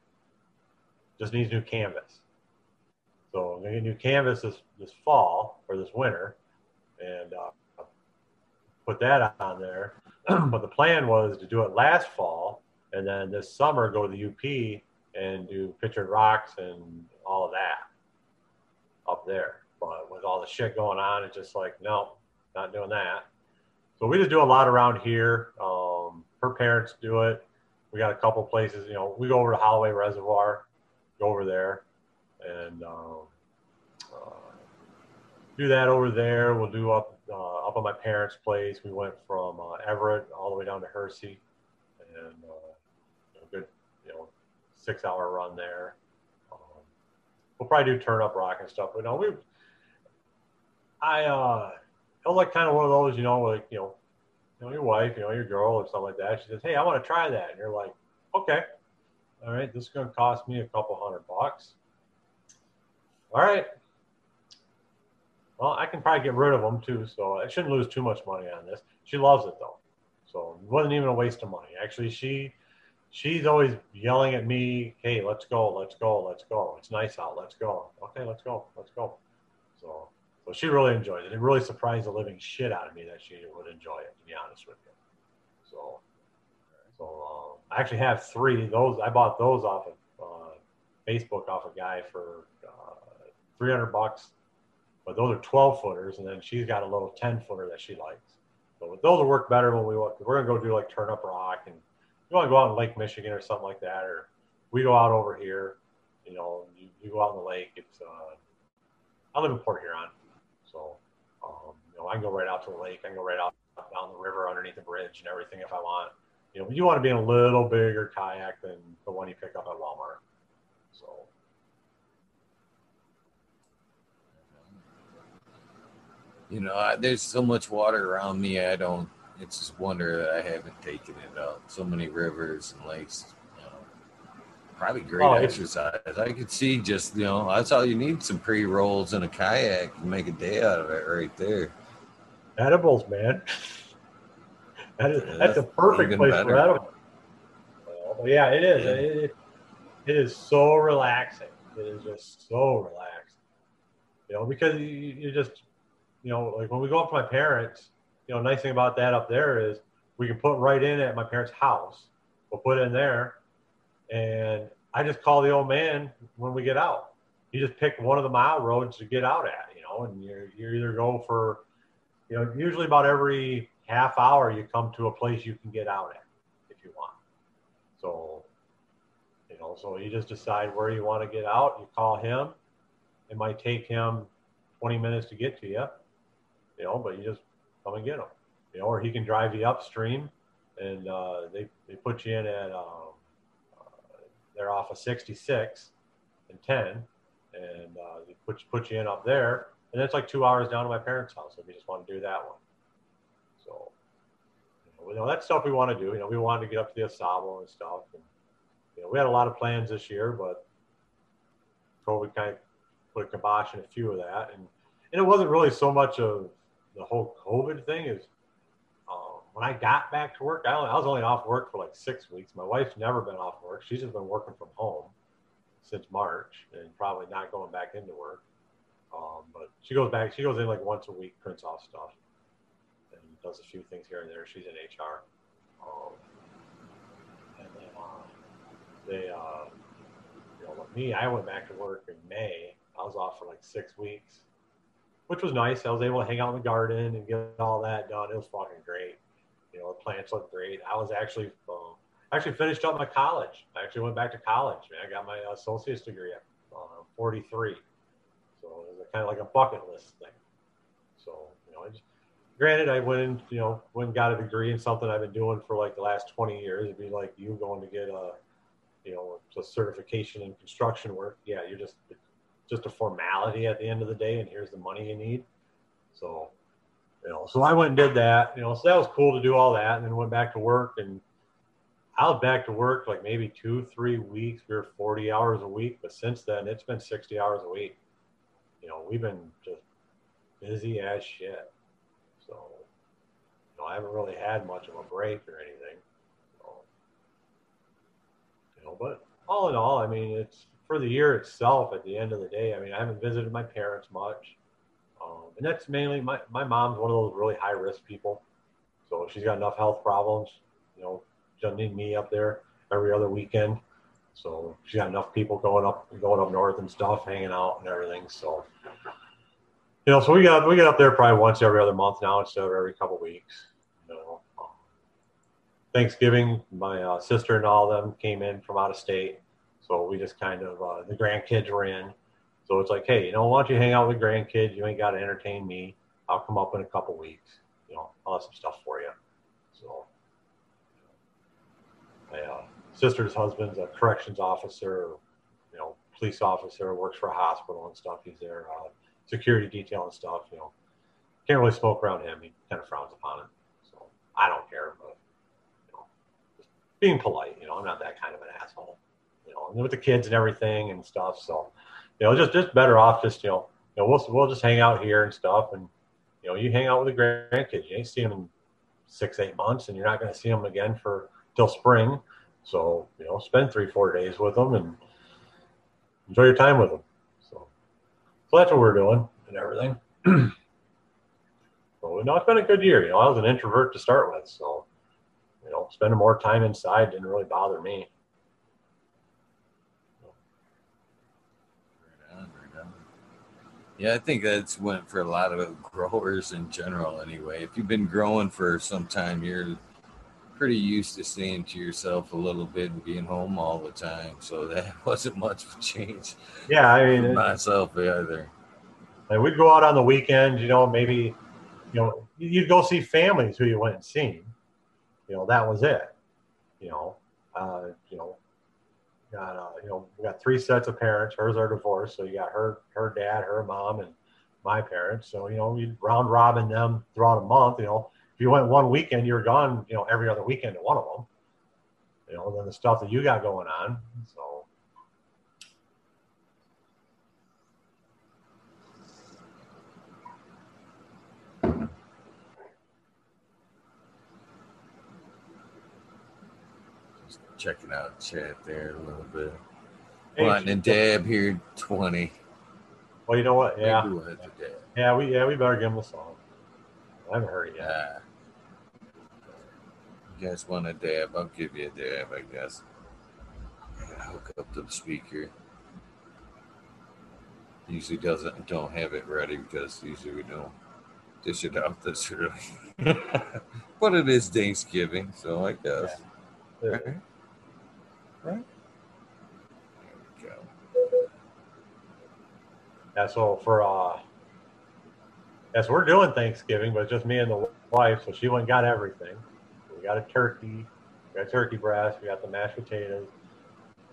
Just needs new canvas. So I'm gonna get new canvas this this fall or this winter, and uh, put that on there. but the plan was to do it last fall and then this summer go to the UP and do pictured rocks and all of that up there. But with all the shit going on, it's just like, no, not doing that. So we just do a lot around here. Um, her parents do it. We got a couple places, you know, we go over to Holloway Reservoir, go over there and um, uh, do that over there. We'll do up uh, up at my parents' place. We went from uh, Evart all the way down to Hersey, and uh, a good you know six hour run there. Um, we'll probably do Turnip Rock and stuff. But no, we I uh, I was like kind of one of those, you know, like you know, you know, your wife, you know, your girl or something like that. She says, "Hey, I want to try that," and you're like, "Okay, all right, this is going to cost me a couple hundred bucks." All right, well, I can probably get rid of them too, so I shouldn't lose too much money on this. She loves it though, so it wasn't even a waste of money. Actually, she she's always yelling at me, "Hey, let's go, let's go, let's go. It's nice out. Let's go. Okay, let's go, let's go." So, so she really enjoyed it. It really surprised the living shit out of me that she would enjoy it. To be honest with you, so so um, I actually have three. Those I bought those off of uh, Facebook off a guy for uh, three hundred bucks but those are 12 footers, and then she's got a little 10 footer that she likes. So those will work better when we want. We're gonna go do like Turnip Rock, and you want to go out in Lake Michigan or something like that, or we go out over here. You know, you, you go out in the lake. It's uh, I live in Port Huron, so um, you know I can go right out to the lake. I can go right out down the river underneath the bridge and everything if I want. You know, you want to be in a little bigger kayak than the one you pick up at Walmart. So You know, I, there's so much water around me. I don't. It's just wonder that I haven't taken it up. So many rivers and lakes. You know, probably great Oh, exercise. I could see just you know that's all you need: some pre rolls and a kayak. You make a day out of it right there. edibles, man. That is, Yeah, that's a perfect place for better. edibles. Well, yeah, it is. Yeah. It, it, it is so relaxing. It is just so relaxing. You know, because you, you just, you know, like when we go up to my parents, you know, nice thing about that up there is we can put right in at my parents' house. We'll put in there, and I just call the old man when we get out. You just pick one of the mile roads to get out at, you know, and you you either go for you know, usually about every half hour you come to a place you can get out at if you want. So, you know, so you just decide where you want to get out. You call him. It might take him 20 minutes to get to you, you know, but you just come and get them. You know, or he can drive you upstream, and uh, they they put you in at um, uh, they're off of 66 and 10, and uh, they put put you in up there, and it's like two hours down to my parents' house if you just want to do that one. So, you know, that's stuff we want to do. You know, we wanted to get up to the Au Sable and stuff, and you know, we had a lot of plans this year, but COVID kind of put a kibosh in a few of that, and and it wasn't really so much of the whole COVID thing is um, when I got back to work, I, I was only off work for like six weeks. My wife's never been off work. She's just been working from home since March and probably not going back into work. Um, but she goes back, she goes in like once a week, prints off stuff and does a few things here and there. She's in HR. Um, and then uh, they, uh, you know, me, I went back to work in May. I was off for like six weeks which was nice. I was able to hang out in the garden and get all that done. It was fucking great. You know, the plants looked great. I was actually um, actually finished up my college. I actually went back to college. Man, I got my associate's degree at uh, 43. So it was kind of like a bucket list thing. So you know, I just, granted, I went and you know went and got a degree in something I've been doing for like the last 20 years. It'd be like you going to get a you know a certification in construction work. Yeah, you're just just a formality at the end of the day, and here's the money you need. So, you know, so I went and did that. You know, so that was cool to do all that, and then went back to work. And I was back to work like maybe two, three weeks. We were 40 hours a week, but since then it's been 60 hours a week. You know, we've been just busy as shit. So, you know, I haven't really had much of a break or anything. So, you know, but all in all, I mean, it's for the year itself, at the end of the day, I mean, I haven't visited my parents much. Um, and that's mainly my, my mom's one of those really high risk people. So she's got enough health problems, you know, she doesn't need me up there every other weekend. So she's got enough people going up, going up north and stuff, hanging out and everything. So, you know, so we got, we get up there probably once every other month now instead of every couple weeks. You know, um, Thanksgiving, my uh, sister and all of them came in from out of state so we just kind of, uh, the grandkids were in. So it's like, hey, you know, why don't you hang out with grandkids? You ain't got to entertain me. I'll come up in a couple weeks. You know, I'll have some stuff for you. So my uh, sister's husband's a corrections officer, you know, police officer, works for a hospital and stuff. He's there, uh, security detail and stuff. You know, can't really smoke around him. He kind of frowns upon it. So I don't care, but you know, just being polite. You know, I'm not that kind of an asshole know, with the kids and everything and stuff. So, you know, just just better off just you know, you know, we'll we'll just hang out here and stuff, and you know, you hang out with the grandkids. You ain't seeing them in six eight months, and you're not going to see them again for till spring. So, you know, spend three four days with them and enjoy your time with them. So, so that's what we're doing and everything. so, know, it's been a good year. You know, I was an introvert to start with, so you know, spending more time inside didn't really bother me. Yeah, I think that's went for a lot of growers in general anyway. If you've been growing for some time, you're pretty used to staying to yourself a little bit and being home all the time. So that wasn't much of a change. Yeah, I mean myself either. And we'd go out on the weekend, you know, maybe you know, you'd go see families who you went and seen. You know, that was it. You know, uh, you know, got uh, you know we got three sets of parents. Hers are divorced, so you got her her dad, her mom, and my parents. So you know we round robin them throughout a month. You know if you went one weekend, you're gone. You know every other weekend to one of them. You know then the stuff that you got going on. So. Checking out chat there a little bit. Hey, and Dab here, 20. Well, you know what? Yeah. Yeah, we yeah we better give him a song. I haven't heard it yet. Uh, you guys want a dab? I'll give you a dab, I guess. I hook up the speaker. Usually doesn't don't have it ready because usually we don't dish it out this early. but it is Thanksgiving, so I guess. Yeah. Right? There we go. That's so for uh Yes, we're doing Thanksgiving, but it's just me and the wife. So she went and got everything. We got a turkey, we got turkey breast, we got the mashed potatoes.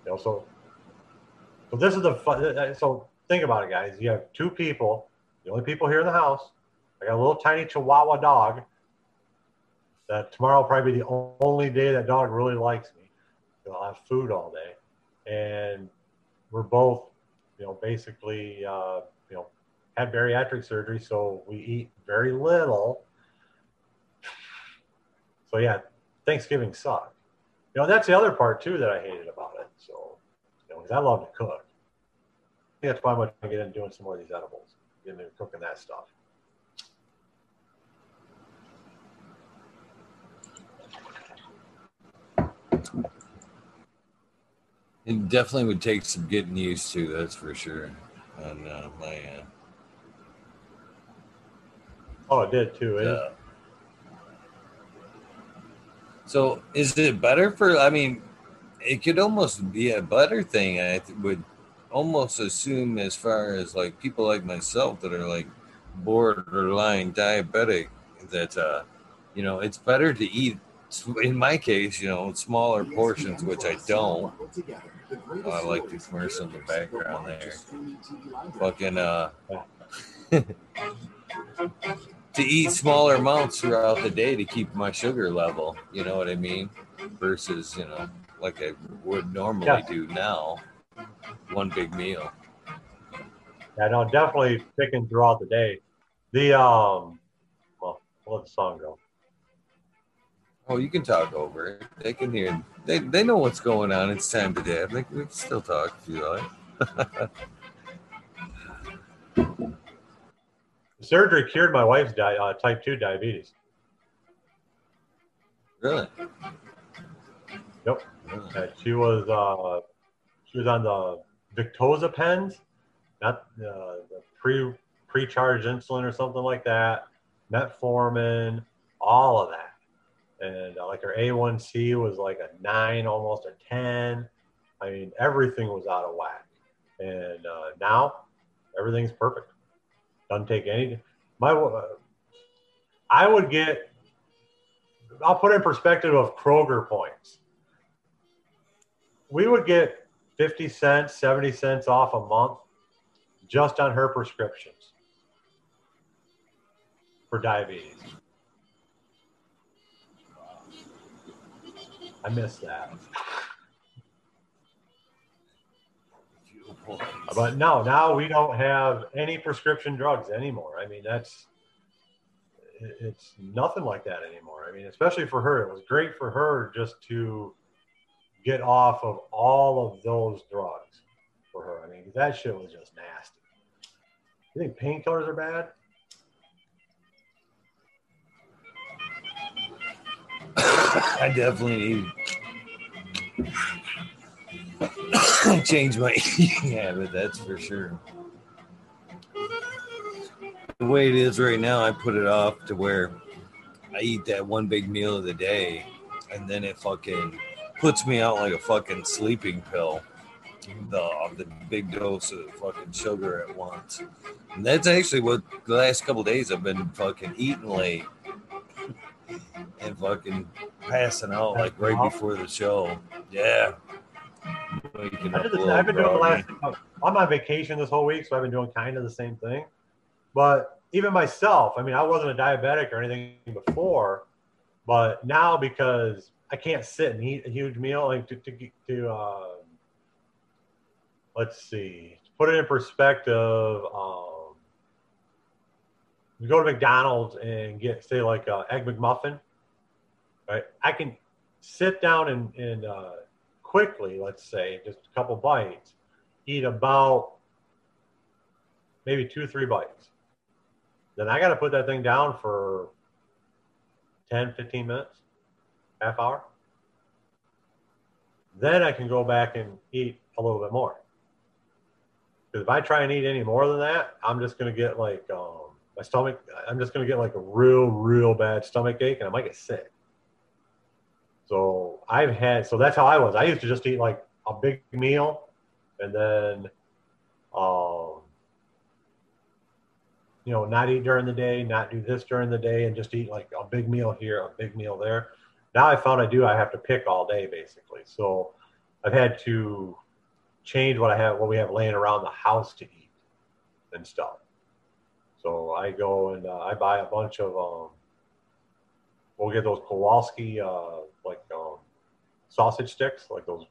You know, so so this is the fun. So think about it, guys. You have two people, the only people here in the house. I got a little tiny Chihuahua dog. That tomorrow will probably be the only day that dog really likes me. I'll have food all day, and we're both, you know, basically, uh, you know, had bariatric surgery, so we eat very little. So yeah, Thanksgiving sucked. You know, that's the other part too that I hated about it. So, you know, because I love to cook. that's why I'm going to get into doing some more of these edibles, getting into cooking that stuff. It definitely would take some getting used to, that's for sure. On uh, my end. Oh, it did too. Eh? Yeah. So, is it better for? I mean, it could almost be a better thing. I would almost assume, as far as like people like myself that are like borderline diabetic, that uh, you know, it's better to eat. In my case, you know, smaller portions, which I don't. Oh, I like the commercial in the background there. Fucking uh. to eat smaller amounts throughout the day to keep my sugar level. You know what I mean? Versus, you know, like I would normally yeah. do now, one big meal. Yeah, no, definitely picking throughout the day. The um, well, let the song go. Oh, you can talk over it. They can hear. They they know what's going on. It's time to dab. They, we can still talk if you like. surgery cured my wife's di- uh, type 2 diabetes. Really? Yep. Really? she was uh, she was on the Victoza pens, not uh, the pre pre-charged insulin or something like that, metformin, all of that. And uh, like her A1C was like a nine, almost a 10. I mean, everything was out of whack. And uh, now everything's perfect. Doesn't take any. My, I would get. I'll put in perspective of Kroger points. We would get 50 cents, 70 cents off a month just on her prescriptions for diabetes. I miss that. But no, now we don't have any prescription drugs anymore. I mean, that's it's nothing like that anymore. I mean, especially for her, it was great for her just to get off of all of those drugs for her. I mean, that shit was just nasty. You think painkillers are bad? I definitely need change my eating habit. That's for sure. The way it is right now, I put it off to where I eat that one big meal of the day, and then it fucking puts me out like a fucking sleeping pill. The the big dose of fucking sugar at once, and that's actually what the last couple days I've been fucking eating late and fucking passing out like right before the show. Yeah, I've been doing the last. I'm on vacation this whole week, so I've been doing kind of the same thing. But even myself, I mean, I wasn't a diabetic or anything before, but now because I can't sit and eat a huge meal, like to to, to uh, let's see, to put it in perspective. Um, you go to McDonald's and get say like a egg McMuffin, right? I can sit down and and uh, quickly, let's say, just a couple bites, eat about maybe two, three bites. Then I got to put that thing down for 10, 15 minutes, half hour. Then I can go back and eat a little bit more. Because if I try and eat any more than that, I'm just going to get like um, my stomach, I'm just going to get like a real, real bad stomach ache and I might get sick. So I've had so that's how I was. I used to just eat like a big meal and then um you know, not eat during the day, not do this during the day, and just eat like a big meal here, a big meal there. Now I found I do. I have to pick all day basically. So I've had to change what I have, what we have laying around the house to eat and stuff. So I go and uh, I buy a bunch of um, we'll get those Kowalski uh, like um, sausage sticks, like those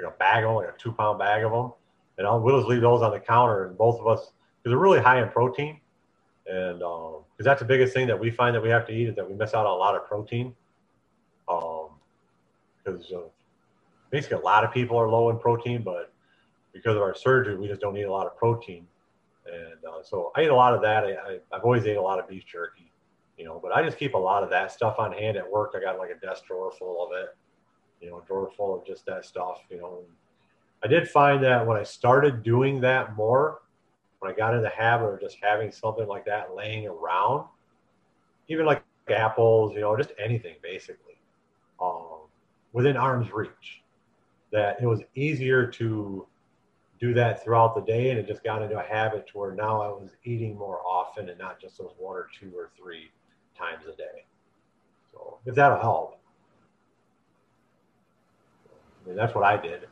like a bag of them, like a two pound bag of them, and I'll we'll just leave those on the counter, and both of us because they're really high in protein, and because um, that's the biggest thing that we find that we have to eat is that we miss out on a lot of protein, because um, basically a lot of people are low in protein, but because of our surgery, we just don't need a lot of protein, and uh, so I eat a lot of that. I, I've always ate a lot of beef jerky you know, but I just keep a lot of that stuff on hand at work. I got like a desk drawer full of it, you know, drawer full of just that stuff, you know. I did find that when I started doing that more, when I got in the habit of just having something like that laying around, even like apples, you know, just anything basically, um, within arm's reach, that it was easier to do that throughout the day. And it just got into a habit to where now I was eating more often and not just those one or two or three times a day. So if that'll help. I mean, that's what I did. It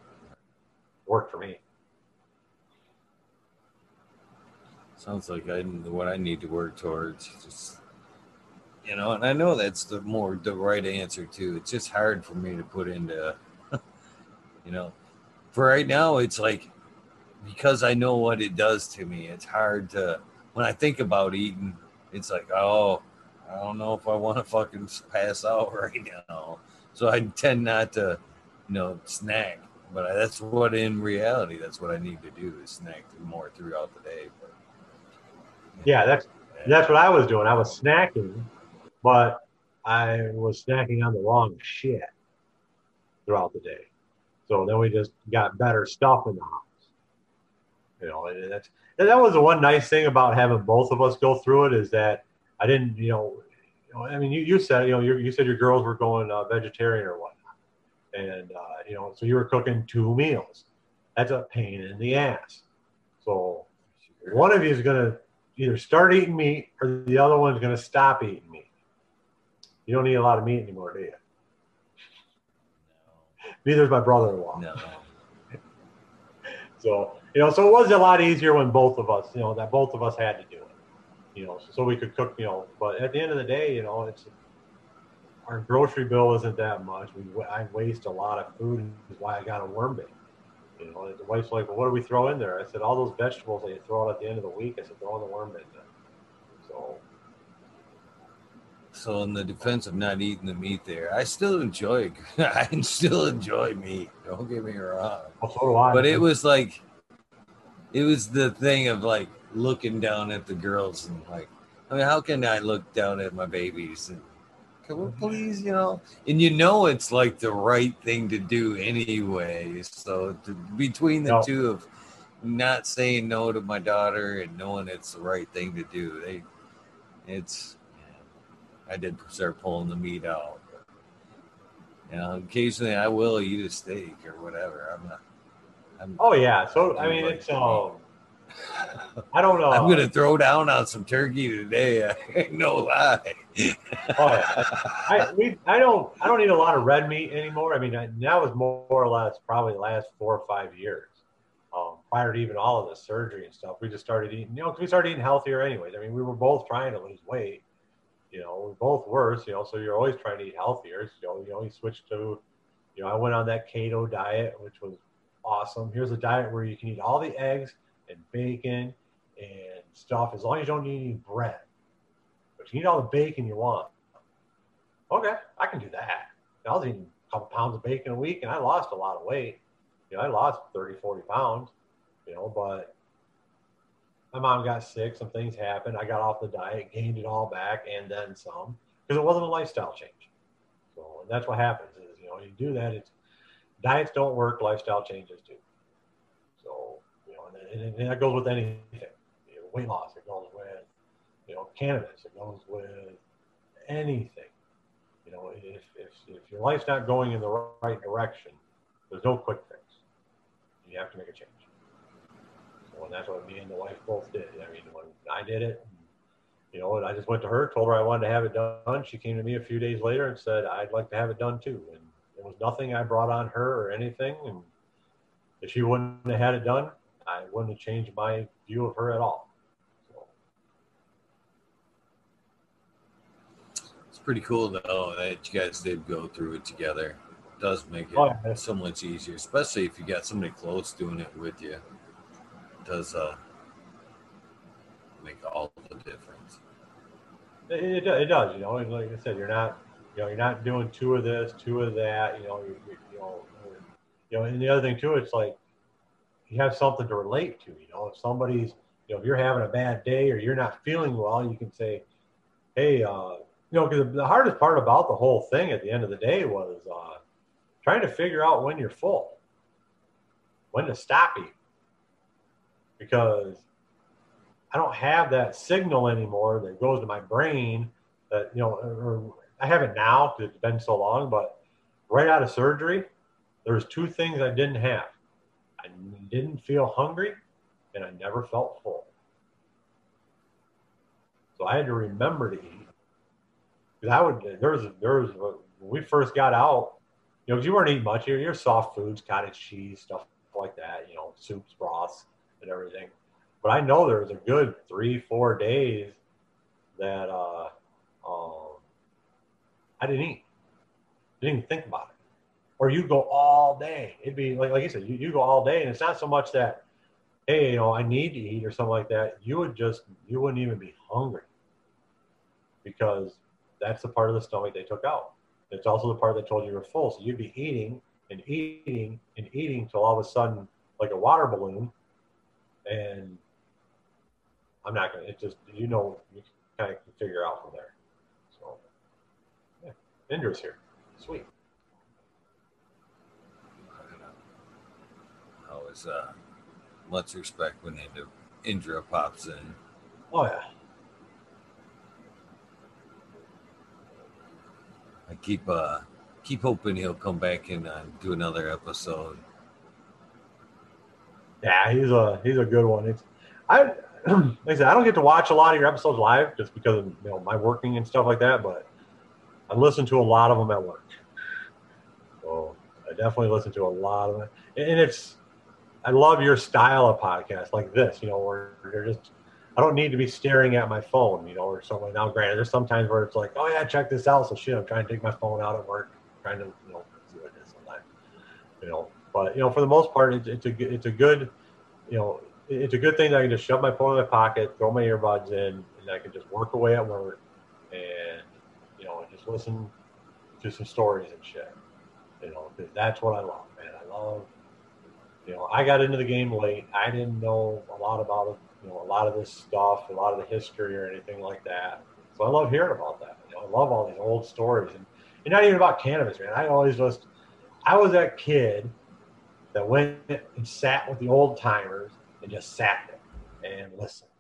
worked for me. Sounds like I what I need to work towards. Just you know, and I know that's the more the right answer too. It's just hard for me to put into, you know, for right now. It's like because I know what it does to me. It's hard to when I think about eating. It's like oh, I don't know if I want to fucking pass out right now. So I tend not to, you know, snack. But that's what in reality, that's what I need to do is snack more throughout the day. But, yeah, that's that's what I was doing. I was snacking, but I was snacking on the wrong shit throughout the day. So then we just got better stuff in the house. You know, and that's and that was the one nice thing about having both of us go through it is that I didn't, you know, you know I mean, you, you said, you know, you said your girls were going uh, vegetarian or whatnot. And, uh, you know, so you were cooking two meals. That's a pain in the ass. So one of you is going to either start eating meat or the other one's going to stop eating meat. You don't eat a lot of meat anymore, do you? No. Neither is my brother-in-law. No. so, you know, so it was a lot easier when both of us, you know, that both of us had to do it you know, so we could cook, you know. But at the end of the day, you know, it's our grocery bill isn't that much. We I waste a lot of food, is why I got a worm bin. You know, the wife's like, "Well, what do we throw in there?" I said, "All those vegetables that you throw out at the end of the week." I said, "Throw in the worm bin." Then. So. So in the defense of not eating the meat, there, I still enjoy. I still enjoy meat. Don't get me wrong. Well, so do I. But it was like, it was the thing of like, looking down at the girls and like, I mean, how can I look down at my babies and can we please, you know? And you know, it's like the right thing to do anyway. So to, between the no. two of not saying no to my daughter and knowing it's the right thing to do, they, it's, I did start pulling the meat out. You know, occasionally I will eat a steak or whatever. I'm not. I'm, oh yeah, so I mean, it's um, I don't know. I'm gonna throw down on some turkey today. no lie. oh yeah. I we I don't I don't eat a lot of red meat anymore. I mean that was more or less probably the last four or five years. Um, prior to even all of the surgery and stuff, we just started eating. You know, we started eating healthier anyways. I mean, we were both trying to lose weight. You know, we both were. You know, so you're always trying to eat healthier. So you know, you switched to, you know, I went on that keto diet, which was awesome. Here's a diet where you can eat all the eggs and bacon and stuff as long as you don't need any bread. But you need all the bacon you want. Okay, I can do that. I was eating a couple pounds of bacon a week and I lost a lot of weight. You know, I lost 30, 40 pounds, you know, but my mom got sick, some things happened. I got off the diet, gained it all back and then some because it wasn't a lifestyle change. So that's what happens is, you know, you do that. It's diets don't work, lifestyle changes do So, you know, and, and that goes with anything. You know, weight loss, it goes with, you know, cannabis, it goes with anything. You know, if, if, if your life's not going in the right direction, there's no quick fix. You have to make a change. Well, that's what me and the wife both did. I mean, when I did it, you know, and I just went to her, told her I wanted to have it done. She came to me a few days later and said, I'd like to have it done too. And was nothing I brought on her or anything. And if she wouldn't have had it done, I wouldn't have changed my view of her at all. It's pretty cool though that you guys did go through it together. It does make it Oh, yeah. so much easier, especially if you got somebody close doing it with you. It does uh make all the difference. It, it, it does, you know, like I said, you're not, you know, you're not doing two of this, two of that, you know, you, you, you know, you know, and the other thing too, it's like you have something to relate to, you know, if somebody's, you know, if you're having a bad day or you're not feeling well, you can say, hey, uh, you know, because the hardest part about the whole thing at the end of the day was uh, trying to figure out when you're full, when to stop eating, because I don't have that signal anymore that goes to my brain that you know, or I have it now because it's been so long. But right out of surgery, there was two things I didn't have. I didn't feel hungry, and I never felt full. So I had to remember to eat. Because I would there was there was when we first got out, you know, 'cause you weren't eating much. You're, you're soft foods, cottage cheese, stuff like that. You know, soups, broths, and everything. But I know there was a good three, four days that uh, um, I didn't eat. Didn't even think about it. Or you go all day. It'd be like like you said, you, you go all day, and it's not so much that, hey, you know, I need to eat or something like that. You would just you wouldn't even be hungry because that's the part of the stomach they took out. It's also the part that told you you're full. So you'd be eating and eating and eating till all of a sudden, like a water balloon, and I'm not gonna. It just you know you kind of figure out from there. So yeah, Indra's here. Sweet. Always uh much respect when Indra, Indra pops in. Oh yeah. I keep uh keep hoping he'll come back and uh, do another episode. Yeah, he's a he's a good one. It's I like I said, I don't get to watch a lot of your episodes live just because of you know my working and stuff like that, but I listen to a lot of them at work. So I definitely listen to a lot of it, and it's I love your style of podcast like this. You know, where you're just I don't need to be staring at my phone, you know, or something. Now, granted, there's sometimes where it's like, oh yeah, check this out. So shit, I'm trying to take my phone out at work, trying to you know see what it is sometimes, you know. But you know, for the most part, it's, it's a good- it's a good, you know, it's a good thing that I can just shove my phone in my pocket, throw my earbuds in, and I can just work away at work, and listen to some stories and shit. You know, that's what I love, man. I love. You know, I got into the game late. I didn't know a lot about. You know, a lot of this stuff, a lot of the history or anything like that. So I love hearing about that. You know, I love all these old stories, and, and not even about cannabis, man. I always just, I was that kid that went and sat with the old timers and just sat there and listened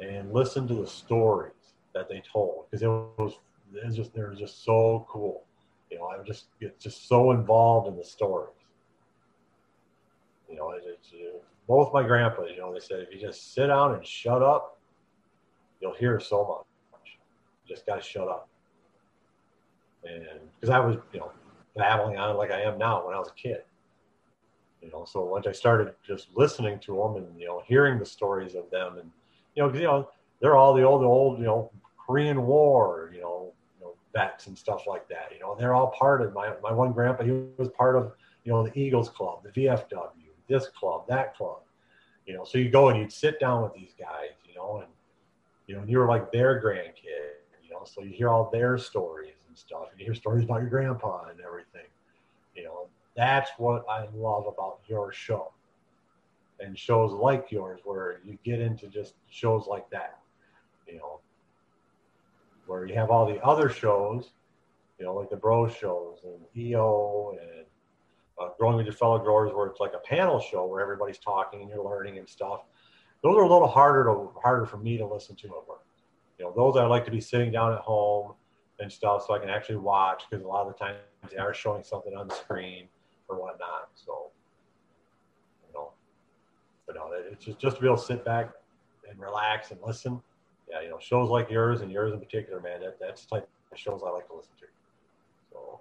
and listened to the stories that they told because it was it was just they were just so cool. You know, I would just get just so involved in the stories. You know, it, it's uh, both my grandpas. You know, they said if you just sit down and shut up, you'll hear so much. You just got to shut up. And because I was, you know, babbling on like I am now when I was a kid. You know, so once I started just listening to them and you know hearing the stories of them, and you know, 'cause, you know, they're all the old, old, you know, Korean War, you know, vets and stuff like that. You know, they're all part of my my one grandpa. He was part of you know the Eagles Club, the VFW, this club, that club. You know, so you go and you'd sit down with these guys, you know, and you know, and you were like their grandkid, you know, so you hear all their stories and stuff, and you hear stories about your grandpa and everything. You know, that's what I love about your show and shows like yours where you get into just shows like that, you know, where you have all the other shows, you know, like the bro shows and EO and uh, growing with your fellow growers where it's like a panel show where everybody's talking and you're learning and stuff. Those are a little harder to harder for me to listen to at work. You know, those I like to be sitting down at home and stuff so I can actually watch because a lot of the times they are showing something on the screen or whatnot. So, you know, but no, it's just just to be able to sit back and relax and listen. Yeah, you know, shows like yours and yours in particular, man. That that's the type of shows I like to listen to. So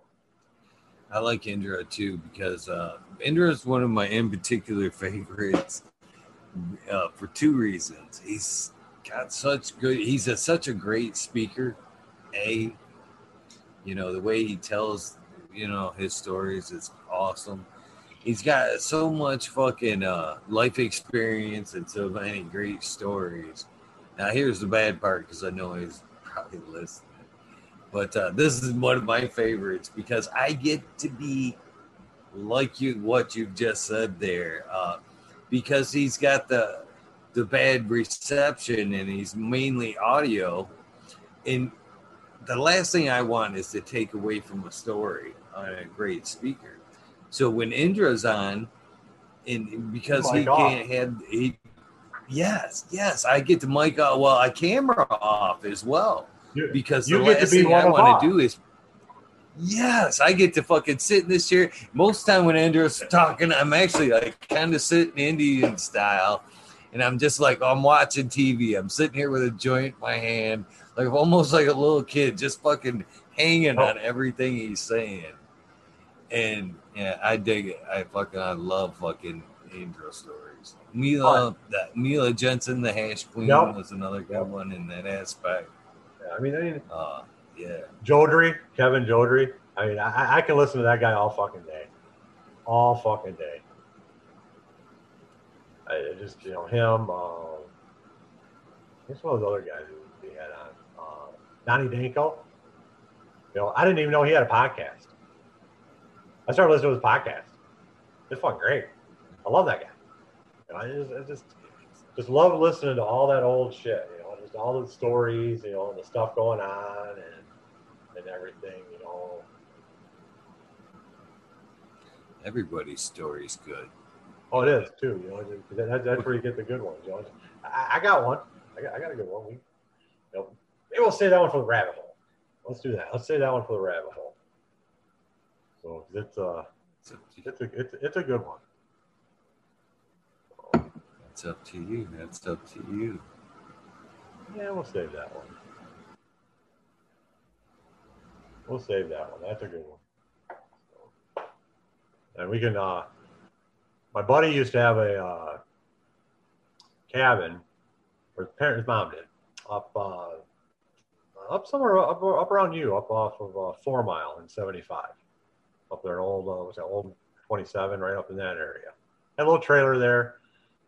I like Indra too because uh, Indra is one of my in particular favorites uh, for two reasons. He's got such good. He's a, such a great speaker. A, you know, the way he tells, you know, his stories is awesome. He's got so much fucking uh, life experience and so many great stories. Now, here's the bad part because I know he's probably listening. But uh, this is one of my favorites because I get to be like you, what you've just said there, uh, because he's got the the bad reception and he's mainly audio. And the last thing I want is to take away from a story on a great speaker. So when Indra's on, and because Oh he God. can't have he, yes, yes, I get the mic off. Well, a camera off as well you, because You the to last thing I want to do is yes, I get to fucking sit in this chair. Most time when Indra's talking, I'm actually like kind of sitting Indian style, and I'm just like I'm watching TV. I'm sitting here with a joint in my hand, like almost like a little kid, just fucking hanging Oh. on everything he's saying. And yeah, I dig it. I fucking I love fucking Andrew stories. Mila, that Mila Jansen, the Hash Queen, Yep. was another good Yep. one in that aspect. Yeah, I mean, I mean, Uh, yeah. Jodrey, Kevin Jodrey. I mean, I, I can listen to that guy all fucking day, all fucking day. I I just, you know, him. Uh, what's one of those other guys who we had on? Uh, Donnie Danko. You know, I didn't even know he had a podcast. I started listening to his podcast. It's fucking great. I love that guy. I just, I just, just love listening to all that old shit. You know, just all the stories. You know, and the stuff going on and and everything. You know, Everybody's story's good. Oh, it is too. You know, that, that, that's where you get the good ones. You know, I, I got one. I got, I got a good one. We, you know, maybe we'll say that one for the rabbit hole. Let's do that. Let's say that one for the rabbit hole. So it's uh, It's to, it's a it's, it's a good one. It's up to you. That's up to you. Yeah, we'll save that one. We'll save that one. That's a good one. And we can. uh My buddy used to have a uh, cabin, or his parents, mom did, up uh, up somewhere up, up around you, up off of uh, Four Mile in '75, up there, old uh, what's that, old 27, right up in that area. Had a little trailer there.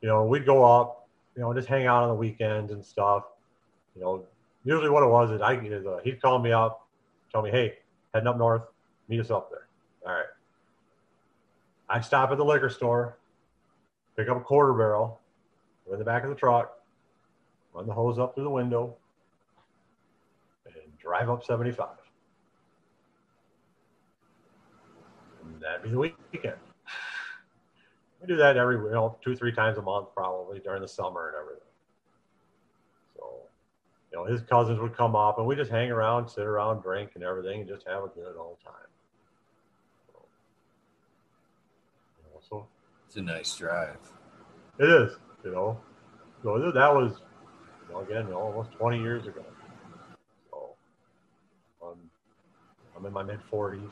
You know, we'd go up, you know, just hang out on the weekends and stuff you know, usually what it was is I is, uh, he'd call me up, tell me, hey, heading up north, meet us up there. All right. I'd stop at the liquor store, pick up a quarter barrel, go in the back of the truck, run the hose up through the window, and drive up 75. And that'd be the weekend. We do that every, you know, two, three times a month probably during the summer and everything. So, you know, his cousins would come up and we just hang around, sit around, drink and everything, and just have a good old time. So, you know, so It's a nice drive. it is, you know. So that was, you know, again, you know, almost 20 years ago. So um, I'm in my mid 40s.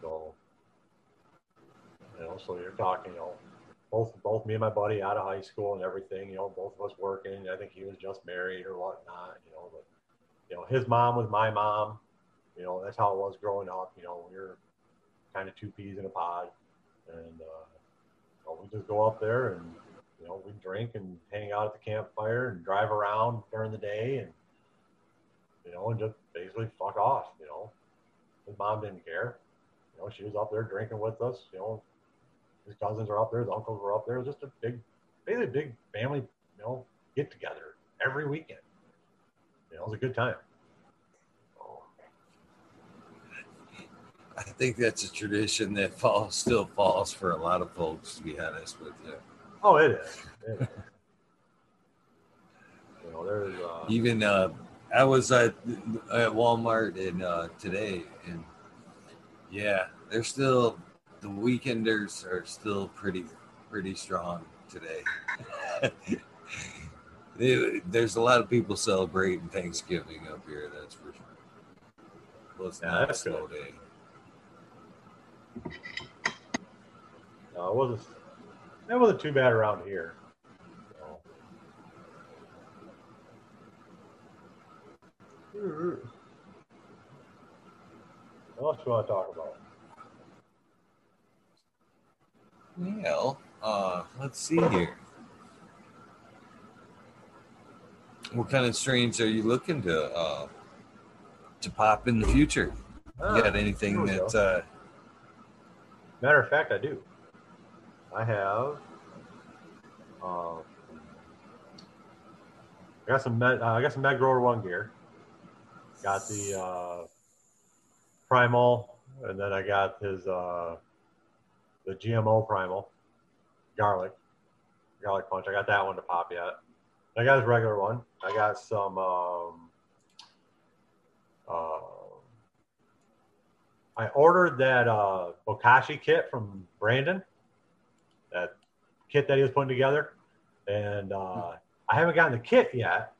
So, you know, so you're talking, you know, both both me and my buddy out of high school and everything, you know, both of us working. I think he was just married or whatnot, you know, but, you know, his mom was my mom. You know, that's how it was growing up. You know, we were kind of two peas in a pod. And, uh, well, we just go up there and you know we drink and hang out at the campfire and drive around during the day and you know and just basically fuck off you know his mom didn't care you know she was up there drinking with us you know his cousins are up there his uncles were up there it was just a big basically a big family you know get together every weekend you know it was a good time So, I think that's a tradition that falls still falls for a lot of folks. To be honest with you, oh it is, it is. you know there's uh, even uh, I was at at Walmart and uh, today, and yeah, they're still the weekenders are still pretty pretty strong. today. There's a lot of people celebrating Thanksgiving up here. That's for sure. Well, it's Yeah, not a that's slow good. day. No, it wasn't. That wasn't too bad around here. So. What else do you want to talk about? Well, uh, let's see here. What kind of strains are you looking to uh, to pop in the future? You got anything that uh, Matter of fact, I do. I have. Uh, I got some med, uh, I got some Med Grower One gear. Got the uh, Primal, and then I got his uh, the GMO Primal, garlic, garlic punch. I got that one to pop yet. I got his regular one. I got some. Um, uh, I ordered that uh, Bokashi kit from Brandon, that kit that he was putting together, and uh, I haven't gotten the kit yet,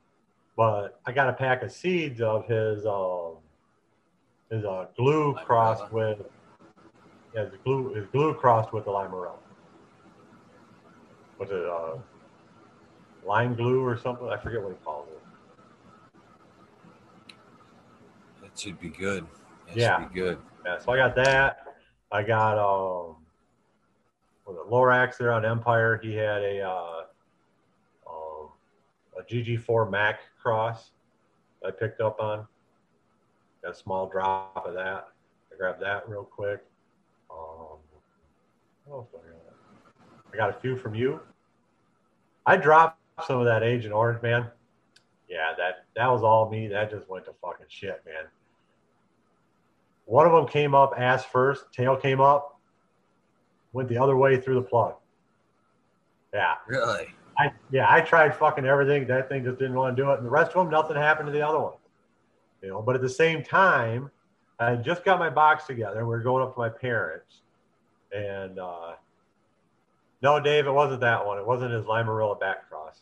but I got a pack of seeds of his um, his uh, glue crossed with his glue his glue crossed with the Limarilla. What's it? Uh, lime glue or something? I forget what he calls it. that should be good? That Yeah. should be good. Yeah, so I got that. I got um, was it Lorax there on Empire? He had a uh, um, a GG4 Mac cross I picked up on. Got a small drop of that. I grabbed that real quick. Um, what else do Oh, I got? A few from you. I dropped some of that Agent Orange, man. Yeah, that that was all me. That just went to fucking shit, man. One of them came up ass first, tail came up, went the other way through the plug. Yeah, Really? I yeah, I tried fucking everything. That thing just didn't want to do it. And the rest of them, nothing happened to the other one. You know, but at the same time, I just got my box together. We're going up to my parents, and uh, no, Dave, it wasn't that one. It wasn't his Limarilla back cross.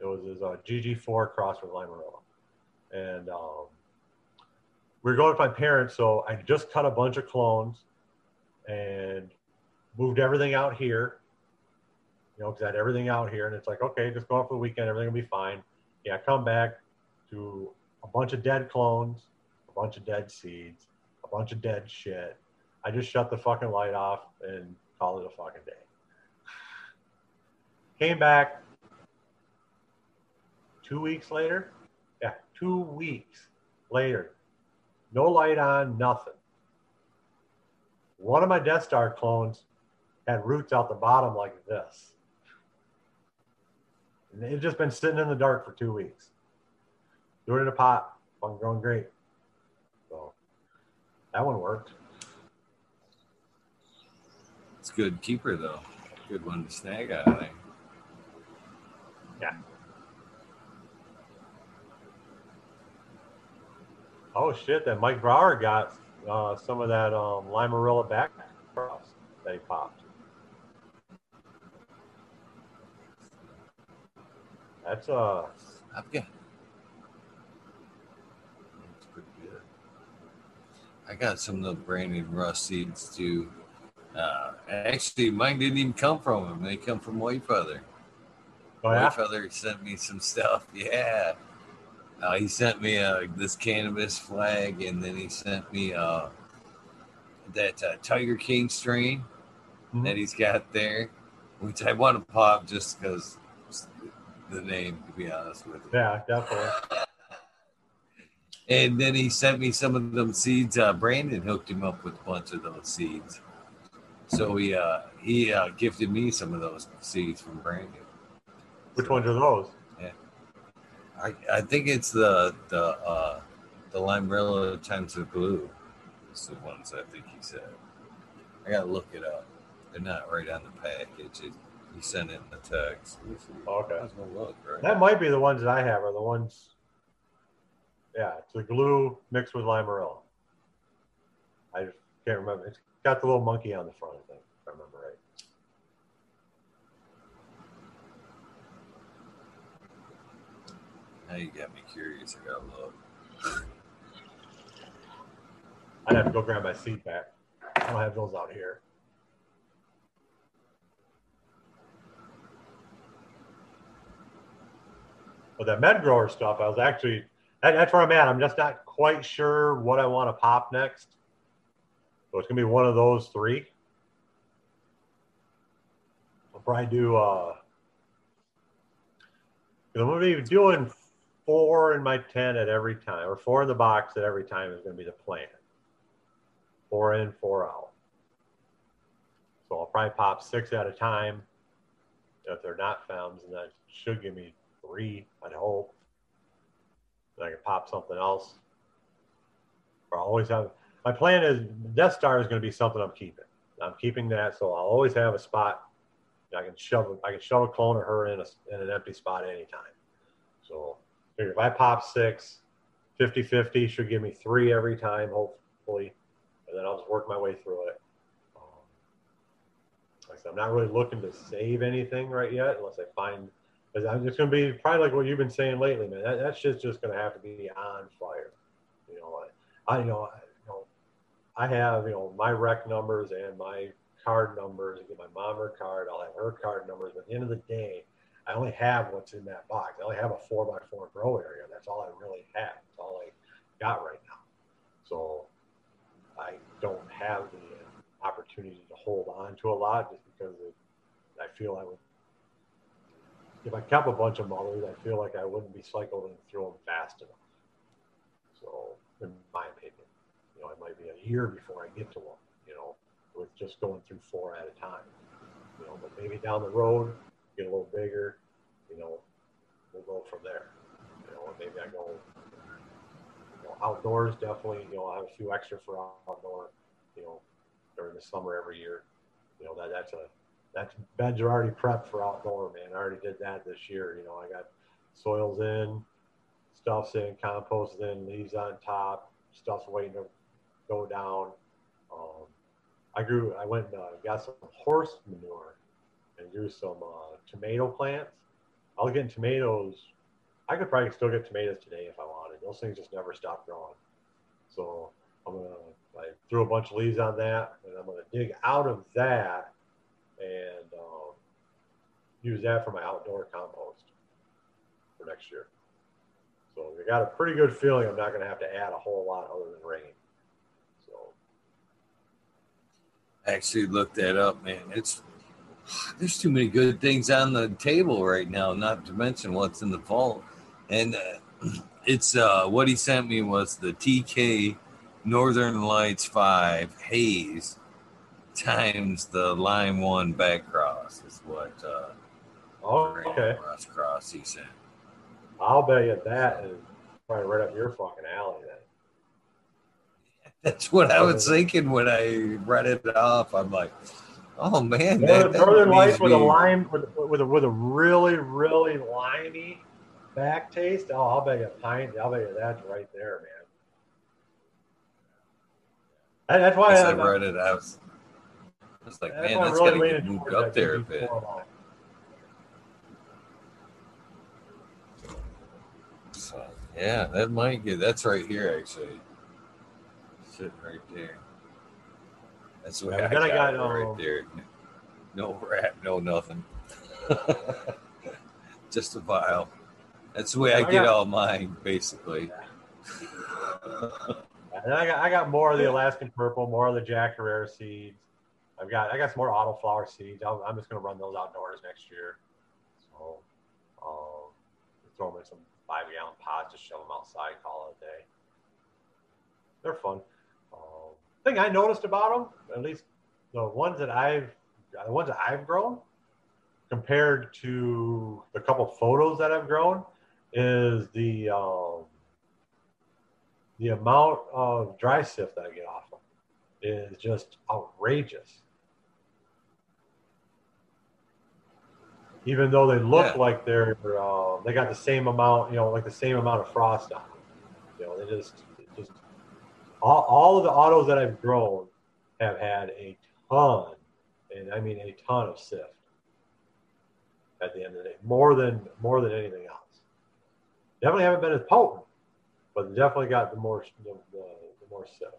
It was his uh, GG4 cross with Limarilla, and um, we were going to my parents. So I just cut a bunch of clones and moved everything out here you know, because I had everything out here, and it's like, okay, just go out for the weekend, everything will be fine. Yeah, come back to a bunch of dead clones, a bunch of dead seeds, a bunch of dead shit. I just shut the fucking light off and called it a fucking day. Came back two weeks later. Yeah, two weeks later. No light on, nothing. One of my Death Star clones had roots out the bottom like this. And it's just been sitting in the dark for two weeks. Do it in a pot, fucking growing great. So that one worked. It's a good keeper though. Good one to snag out. I think. Yeah. Oh shit! That Mike Brower got uh, some of that um, Limarilla back cross that he popped. That's uh I've got. That's pretty good. I got some of the Brandon Russ seeds too. Uh, actually, mine didn't even come from him. They come from Whitefeather. oh yeah Whitefeather sent me some stuff. Yeah. Uh, he sent me uh, this cannabis flag, and then he sent me uh, that uh, Tiger King strain Mhm. that he's got there, which I want to pop just because the name, to be honest with you. yeah definitely. And then he sent me some of them seeds. Uh, Brandon hooked him up with a bunch of those seeds. So he uh, he uh, gifted me some of those seeds from Brandon. Which ones are those? Yeah, I, I think it's the the uh, the Limarilla times the glue. It's the ones I think he said. I gotta look it up. They're not right on the package. It, he sent it in the text. Let me see. Okay. Look, right? That might be the ones that I have, are the ones. Yeah, it's the glue mixed with Limarilla. I just can't remember. It's got the little monkey on the front, I think, if I remember right. Now you got me curious. I gotta look. I'd have to go grab my seat back. I don't have those out here. But that med grower stuff, I was actually, that, that's where I'm at. I'm just not quite sure what I want to pop next. So it's gonna be one of those three. I'll probably do uh I'm gonna be doing four in my tent at every time, or four in the box at every time is gonna be the plan. Four in, four out. So I'll probably pop six at a time. If they're not founds, and that should give me three, I'd hope. I can pop something else. Or I'll always have my plan is Death Star is going to be something I'm keeping. I'm keeping that, so I'll always have a spot. I can shove I can shove a clone of her in, a, in an empty spot anytime. So if I pop six, 50-50 should give me three every time, hopefully, and then I'll just work my way through it. Um, like I said, I'm not really looking to save anything right yet, unless I find. Cause I'm just going to be probably like what you've been saying lately, man. That, that shit's just going to have to be on fire. You know, I, I you know, I, have you know my rec numbers and my card numbers. I get my mom her card. I'll have her card numbers. But at the end of the day, I only have what's in that box. I only have a four by four grow area. That's all I really have. That's all I got right now. So I don't have the opportunity to hold on to a lot just because it, I feel I would. If I kept a bunch of mothers, I feel like I wouldn't be cycling through them fast enough. So, in my opinion, know, it might be a year before I get to one. You know, with just going through four at a time. You know, but maybe down the road, get a little bigger, you know, we'll go from there. You know, maybe I go, you know, outdoors definitely. You know, I have a few extra for outdoor. You know, during the summer every year. You know that that's a that's beds are already prepped for outdoor, man. I already did that this year. You know, I got soils in, stuff's in, compost in, leaves on top, stuff's waiting to go down. Um, I grew, I went and uh, got some horse manure and grew some uh, tomato plants. I was getting tomatoes. I could probably still get tomatoes today if I wanted. Those things just never stop growing. So I'm gonna I threw a bunch of leaves on that, and I'm gonna dig out of that and um, use that for my outdoor compost for next year. So I got a pretty good feeling I'm not gonna have to add a whole lot other than rain. So I actually looked that up, man. It's there's too many good things on the table right now, not to mention what's in the vault. And uh, it's uh, what he sent me was the TK Northern Lights 5 Haze times the Lime 1 back cross is what uh, oh, okay. Cross Cross he sent. I'll bet you that is probably right up your fucking alley then. That's what I was thinking when I read it off. I'm like, Oh man, that, Northern Lights with a lime with, with a with a really really limey back taste. Oh, I'll bet you a pint. I'll bet you that's right there, man. that's why I, I read it. I was, I was like, man, that's really got to get moved up there a bit. So, yeah, that might get. That's right here, actually. Sitting right there. That's what yeah, I, got, I got right um, there. No rat, no nothing. Just a vial. That's the way I, I get got, all mine, basically. and I got I got more of the Alaskan purple, more of the Jack Herer seeds. I've got I got some more auto flower seeds. i am just gonna run those outdoors next year. So um, throw them in some five gallon pots, just shove them outside, call it a day. They're fun thing I noticed about them, at least the ones that I've the ones that I've grown, compared to the couple photos that I've grown, is the um, the amount of dry sift that I get off them is just outrageous. Even though they look yeah. like they're uh, they got the same amount, you know, like the same amount of frost on them. You know, they just just all, all of the autos that I've grown have had a ton, and I mean a ton of sift at the end of the day, more than more than anything else. Definitely haven't been as potent, but definitely got the more the, the, the more sift.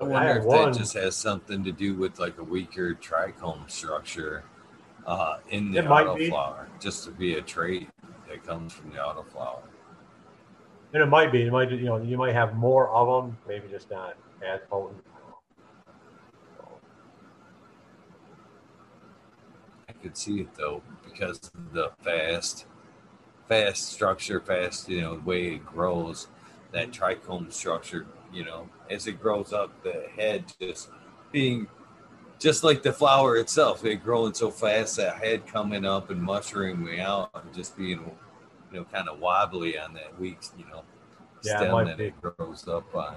I I wonder had if one- that just has something to do with like a weaker trichome structure uh, in the autoflower, just to be a trait that comes from the autoflower. And it might be, it might, you know, you might have more of them, maybe just not as potent. I could see it though because of the fast, fast structure, fast you know the way it grows. That trichome structure, you know, as it grows up, the head just being just like the flower itself, it growing so fast, that head coming up and mushrooming out and just being, you know, kind of wobbly on that weak, you know, Yeah, stem might that be. it grows up on.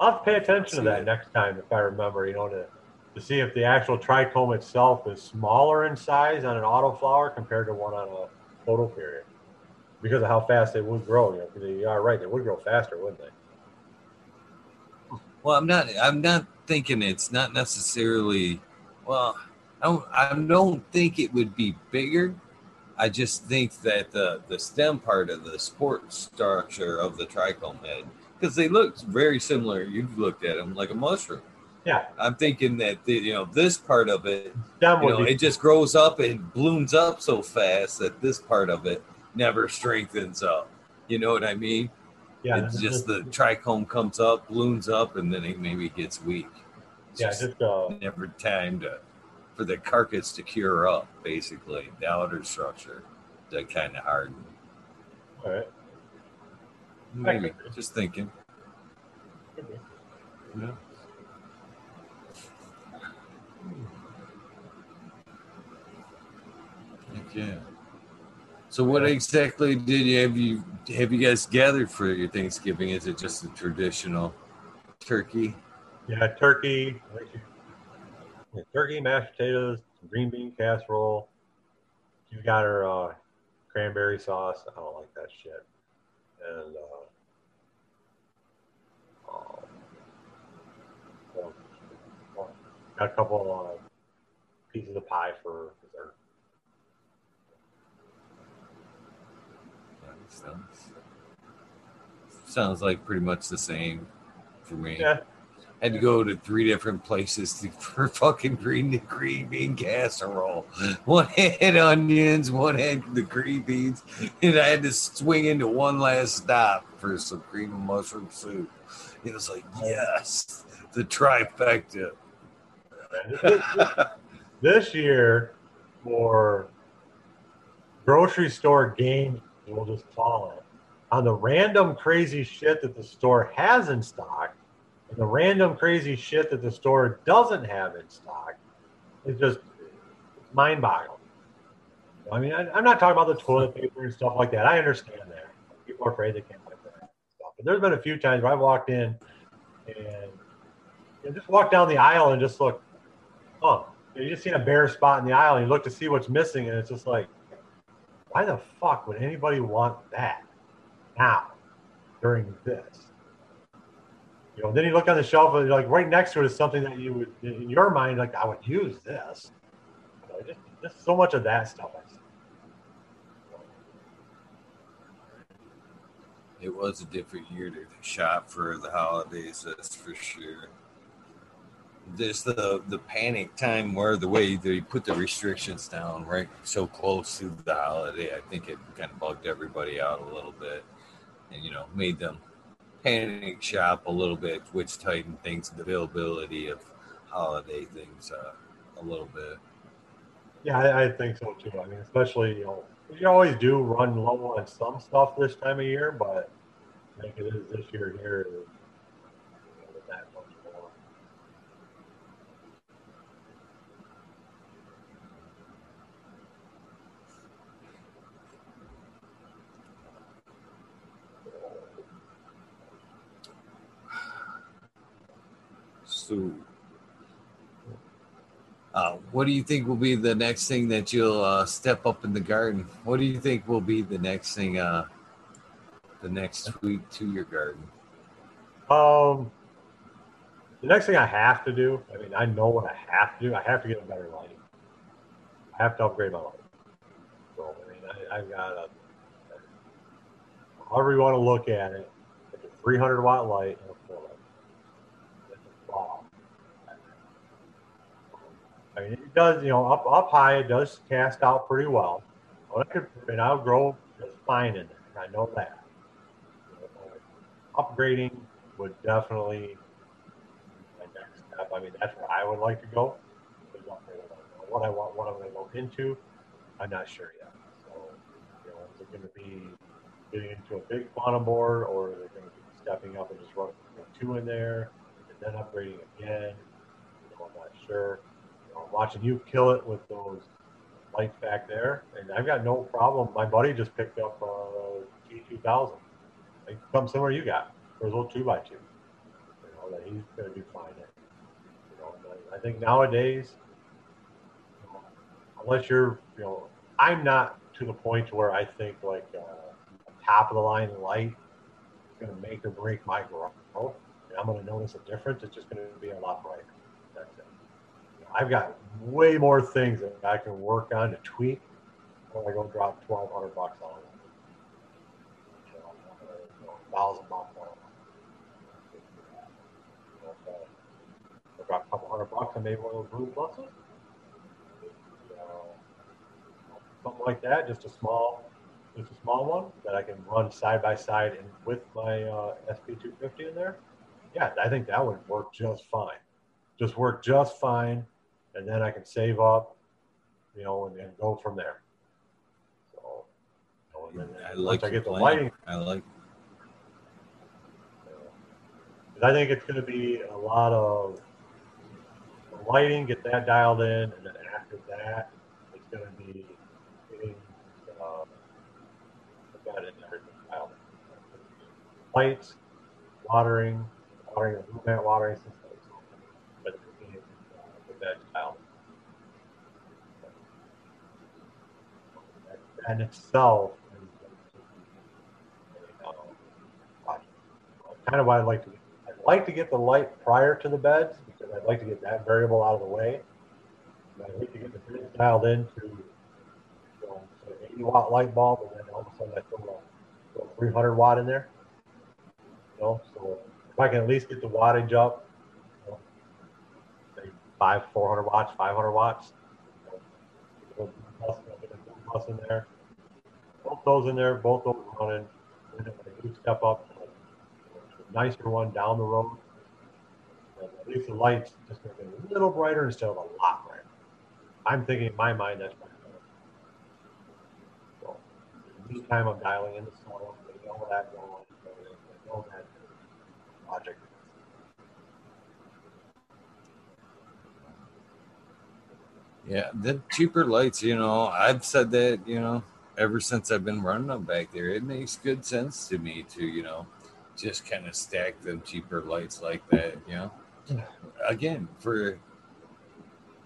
I'll have to pay attention to that it. next time if I remember, you know, to, to see if the actual trichome itself is smaller in size on an autoflower compared to one on a photo period Because of how fast they would grow, you know, you are right, they would grow faster, wouldn't they? Well, I'm not. I'm not thinking it's not necessarily. Well, I don't. I don't think it would be bigger. I just think that the the stem part of the sport structure of the trichome head, because they look very similar. You've looked at them like a mushroom. Yeah. I'm thinking that the, you know this part of it, you know, be, it just grows up and blooms up so fast that this part of it never strengthens up. You know what I mean? yeah, it's just the trichome comes up, blooms up, and then it maybe gets weak. It's yeah, just just uh, never time to for the carcass to cure up, basically the outer structure to kind of harden. all right. Maybe just thinking. Yeah. Yeah. So what exactly did you have you have you guys gathered for your Thanksgiving? Is it just a traditional turkey? Yeah, turkey, yeah, turkey, mashed potatoes, green bean casserole. You got her uh, cranberry sauce. I don't like that shit. And uh, um, got a couple uh, pieces of pie for dessert. Sounds, sounds like pretty much the same for me. Yeah, Had to go to three different places to, for fucking green green bean casserole. One had onions, one had the green beans, and I had to swing into one last stop for some cream and mushroom soup. It was like, yes, the trifecta. this year for grocery store games, we'll just call it, on the random crazy shit that the store has in stock the random crazy shit that the store doesn't have in stock, is just mind boggling. I mean, I, I'm not talking about the toilet paper and stuff like that. I understand that. People are afraid they can't get that stuff. But there's been a few times where I walked in and you know, just walked down the aisle and just looked, oh, you just seen a bare spot in the aisle and you look to see what's missing and it's just like, why the fuck would anybody want that now during this? You know, then you look on the shelf and like right next to it is something that you would, in your mind, like I would use this. Just, just so much of that stuff. It was a different year to shop for the holidays, that's for sure. There's the the panic time where the way they put the restrictions down right so close to the holiday, I think it kind of bugged everybody out a little bit, and you know made them panic shop a little bit, which tightened things the availability of holiday things uh, a little bit. Yeah, I, I think so too. I mean, especially, you know, you always do run low on some stuff this time of year, but I think it is this year here know, that much more. So, uh, what do you think will be the next thing that you'll uh, step up in the garden? What do you think will be the next thing, uh, the next tweak to your garden? Um, the next thing I have to do, I mean, I know what I have to do. I have to get a better lighting. I have to upgrade my lighting. So, I mean, I, I've got a, however you want to look at it, a 300 watt light and a 4 light. It's a ball. I mean, it does, you know, up up high, it does cast out pretty well. But I could, and I'll grow just fine in there. I know that. Uh, upgrading would definitely my next step. I mean, that's where I would like to go. What I want, what I'm going to go into, I'm not sure yet. So, you know, is it going to be getting into a big quantum board, or is it going to be stepping up and just running two in there and then upgrading again? You know, I'm not sure. You know, watching you kill it with those lights back there, and I've got no problem. My buddy just picked up a G2000. Like, come somewhere you got. for a little two by two. You know, that he's to do fine in. You know, I think nowadays, unless you're, you know, I'm not to the point where I think like uh, top of the line light is to make or break my growth. And I'm to notice a difference. It's just to be a lot brighter. That's it. You know, I've got way more things that I can work on to tweak when I go drop 1200 bucks on it. You know, you know, thousand bucks on it. You know, drop a couple hundred bucks on maybe one of those Bloom Pluses something like that, just a small, just a small one that I can run side by side and with my uh, SP250 in there. Yeah, I think that would work just fine. Just work just fine, and then I can save up, you know, and, and go from there. So, you know, then, I like I get the plan. lighting. I like. I think it's going to be a lot of lighting, get that dialed in, and then after that, it's going to be getting uh, that in there, dialed in. lights, watering, watering the movement watering system, but uh, with that dialed. in. And itself is uh, kind of why I'd like to I'd like to get the light prior to the beds because I'd like to get that variable out of the way. I'd like to get the beds dialed into you know, say 80 watt light bulb, and then all of a sudden I throw a, throw a 300 watt in there. You know, so if I can at least get the wattage up, you know, say five, 400 watts, 500 watts, you know, plus, plus in there, both those in there, both those running, and if I do step up, a nicer one down the road. At least the lights just to be a little brighter instead of a lot brighter. I'm thinking in my mind that's better. So each time I'm dialing in the soil, they know that going, they know that project. Yeah, the cheaper lights, you know, I've said that, you know, ever since I've been running them back there. It makes good sense to me to, you know, just kind of stack them cheaper lights like that, you know. Again, for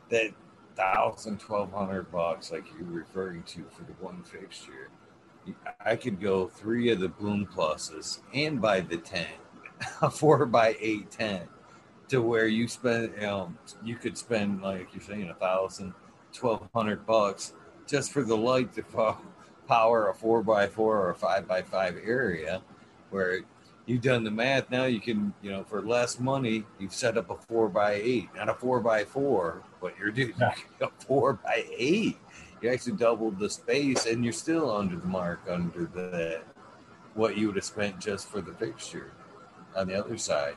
that thousand, twelve hundred bucks, like you're referring to for the one fixture, I could go three of the Bloom Pluses and buy the ten, a four by eight ten, to where you spend, you know, you could spend like you're saying a thousand, twelve hundred bucks just for the light to fo- power a four by four or a five by five area, where you've done the math now you can you know for less money you've set up a four by eight not a four by four but you're doing Yeah. a four by eight. You actually doubled the space and you're still under the mark under the what you would have spent just for the fixture on the other side.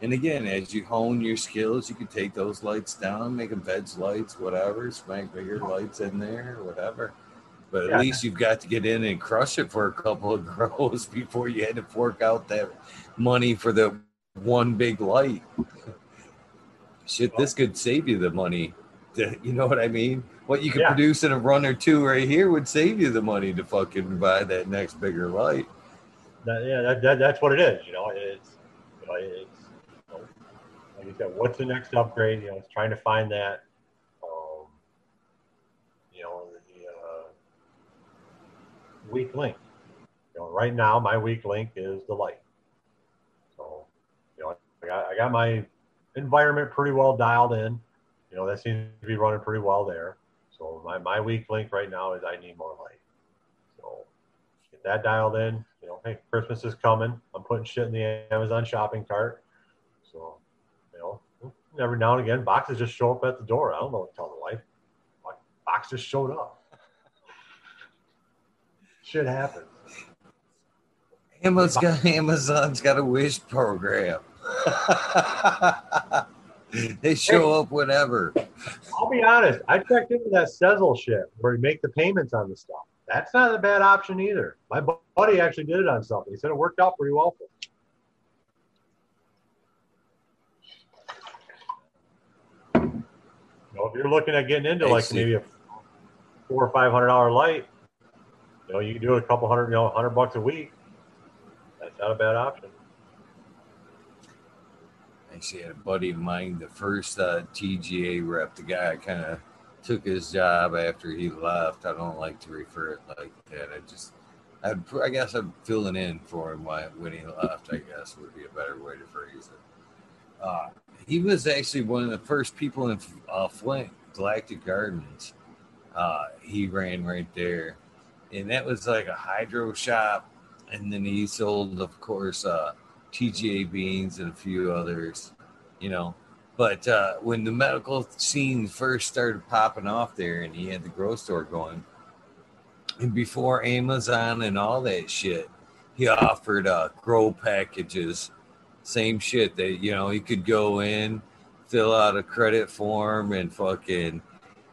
And again as you hone your skills you can take those lights down make them beds lights whatever smack bigger lights in there whatever but at Yeah. least you've got to get in and crush it for a couple of grows before you had to fork out that money for the one big light. Shit, this could save you the money. to- You know what I mean? What you could Yeah. produce in a run or two right here would save you the money to fucking buy that next bigger light. That, yeah, that, that, that's what it is. You know, it's, you know, it's, like you said, what's the next upgrade? You know, it's trying to find that, um, you know, the uh, weak link. You know, right now my weak link is the light. So, you know, I got, I got my environment pretty well dialed in. You know, that seems to be running pretty well there. So my, my weak link right now is I need more light. So get that dialed in. You know, hey, Christmas is coming. I'm putting shit in the Amazon shopping cart. So, you know, every now and again, boxes just show up at the door. I don't know what to tell the wife. Box just showed up. Shit happen. Amazon's got, Amazon's got a wish program. they show up whenever. I'll be honest. I checked into that Sezzle shit where you make the payments on the stuff. That's not a bad option either. My buddy actually did it on something. He said it worked out pretty well for him. Know, if you're looking at getting into like maybe a four or five hundred dollar light, you know, you can do a couple hundred, you know, hundred bucks a week. That's not a bad option. Actually, had a buddy of mine, the first uh, TGA rep, the guy kind of took his job after he left. I don't like to refer it like that. I just, I'd, I guess I'm filling in for him when he left. I guess would be a better way to phrase it. Uh, he was actually one of the first people in uh, Flint, Galactic Gardens. Uh, he ran right there, and that was like a hydro shop. And then he sold, of course, uh, TGA beans and a few others, you know. But uh, when the medical scene first started popping off there, and he had the grow store going, and before Amazon and all that shit, he offered uh, grow packages. Same shit that you know he could go in, fill out a credit form, and fucking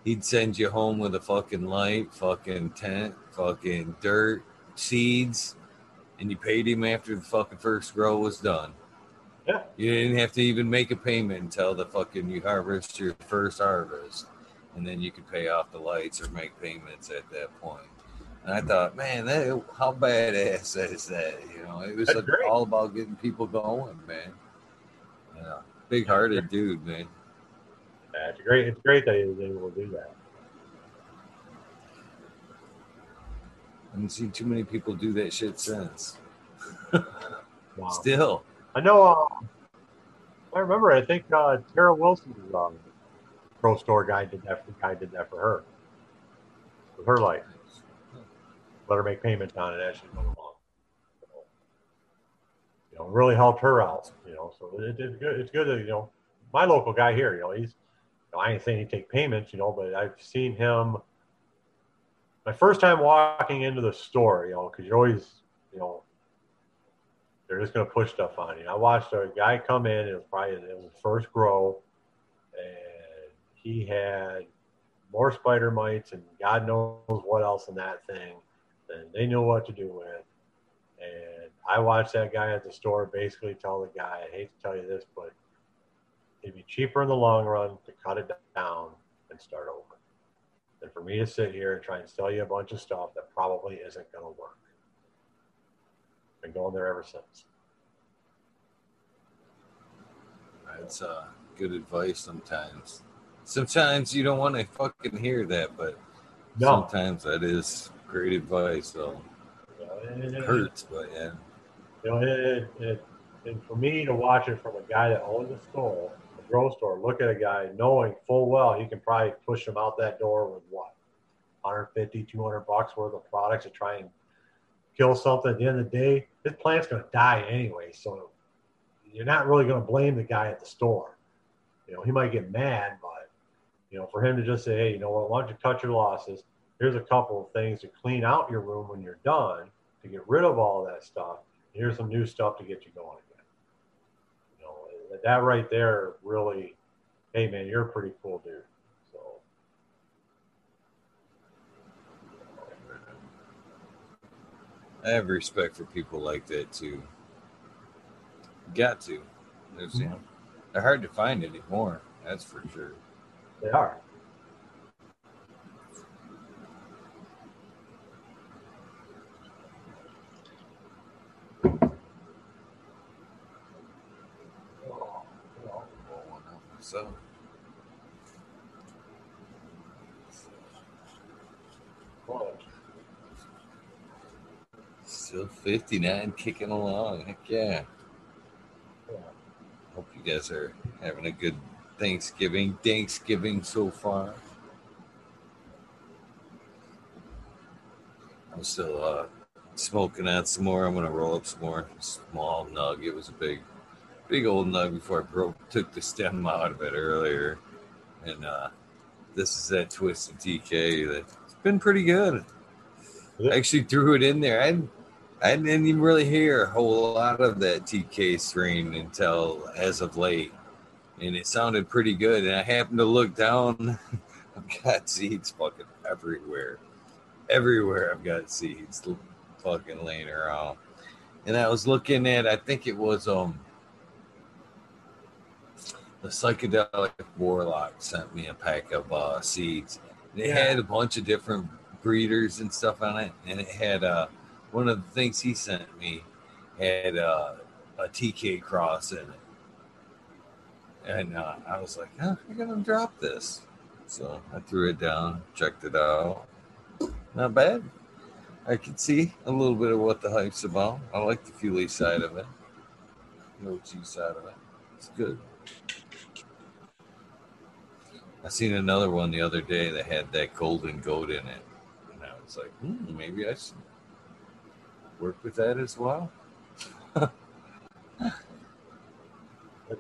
he'd send you home with a fucking light, fucking tent, fucking dirt, seeds, and you paid him after the fucking first grow was done. Yeah. You didn't have to even make a payment until the fucking you harvest your first harvest, and then you could pay off the lights or make payments at that point. And I thought, man, that how badass is that? You know, it was all about getting people going, man. Yeah, big hearted dude, man. Yeah, it's great. It's great that he was able to do that. I haven't seen too many people do that shit since. wow. Still, I know. Uh, I remember. I think uh, Tara Wilson's um, pro store guy did that. The guy did that for her with her life let her make payments on it as she went along. you know, really helped her out. You know, so it, it's good. It's good that you know my local guy here. You know, he's. You know, I ain't saying he take payments. You know, but I've seen him. My first time walking into the store, you know, because you're always, you know, they're just going to push stuff on you. I watched a guy come in. It was probably it was first grow, and he had more spider mites and God knows what else in that thing and they knew what to do with. And I watched that guy at the store basically tell the guy, I hate to tell you this, but it'd be cheaper in the long run to cut it down and start over than for me to sit here and try and sell you a bunch of stuff that probably isn't going to work. Been going there ever since. That's uh, good advice sometimes. Sometimes you don't want to fucking hear that, but no. sometimes that is great advice. So it, it hurts, but yeah. You know, it, it, and for me to watch it from a guy that owns a store, grocery store, look at a guy knowing full well he can probably push him out that door with what, 150, 200 bucks worth of products to try and kill something. At the end of the day, this plant's going to die anyway. So you're not really going to blame the guy at the store. You know, he might get mad, but you know, for him to just say, hey, you know what, why don't you cut your losses? here's a couple of things to clean out your room when you're done to get rid of all that stuff. Here's some new stuff to get you going that right there really, hey man, you're a pretty cool dude. So. I have respect for people like that too. Got to. mm-hmm. They're hard to find anymore. That's for sure. They are. so. Still 59 kicking along. Heck yeah. Hope you guys are having a good Thanksgiving. Thanksgiving so far. I'm still uh, smoking out some more. I'm gonna roll up some more small nug. It was a big, big old nug before I broke took the stem out of it earlier, and uh, this is that twisted TK that's been pretty good. I actually threw it in there. I I didn't even really hear a whole lot of that TK strain until as of late, and it sounded pretty good. And I happened to look down. I've got seeds fucking everywhere, everywhere. I've got seeds fucking laying around, and I was looking at. I think it was um the psychedelic warlock sent me a pack of uh, seeds. And it yeah. had a bunch of different breeders and stuff on it, and it had uh one of the things he sent me had uh, a TK cross in it. And uh, I was like, I'm going to drop this. So I threw it down, checked it out. Not bad. I could see a little bit of what the hype's about. I like the Fuley side of it, the OG side of it. It's good. I seen another one the other day that had that golden goat in it. And I was like, hmm, maybe I should work with that as well. if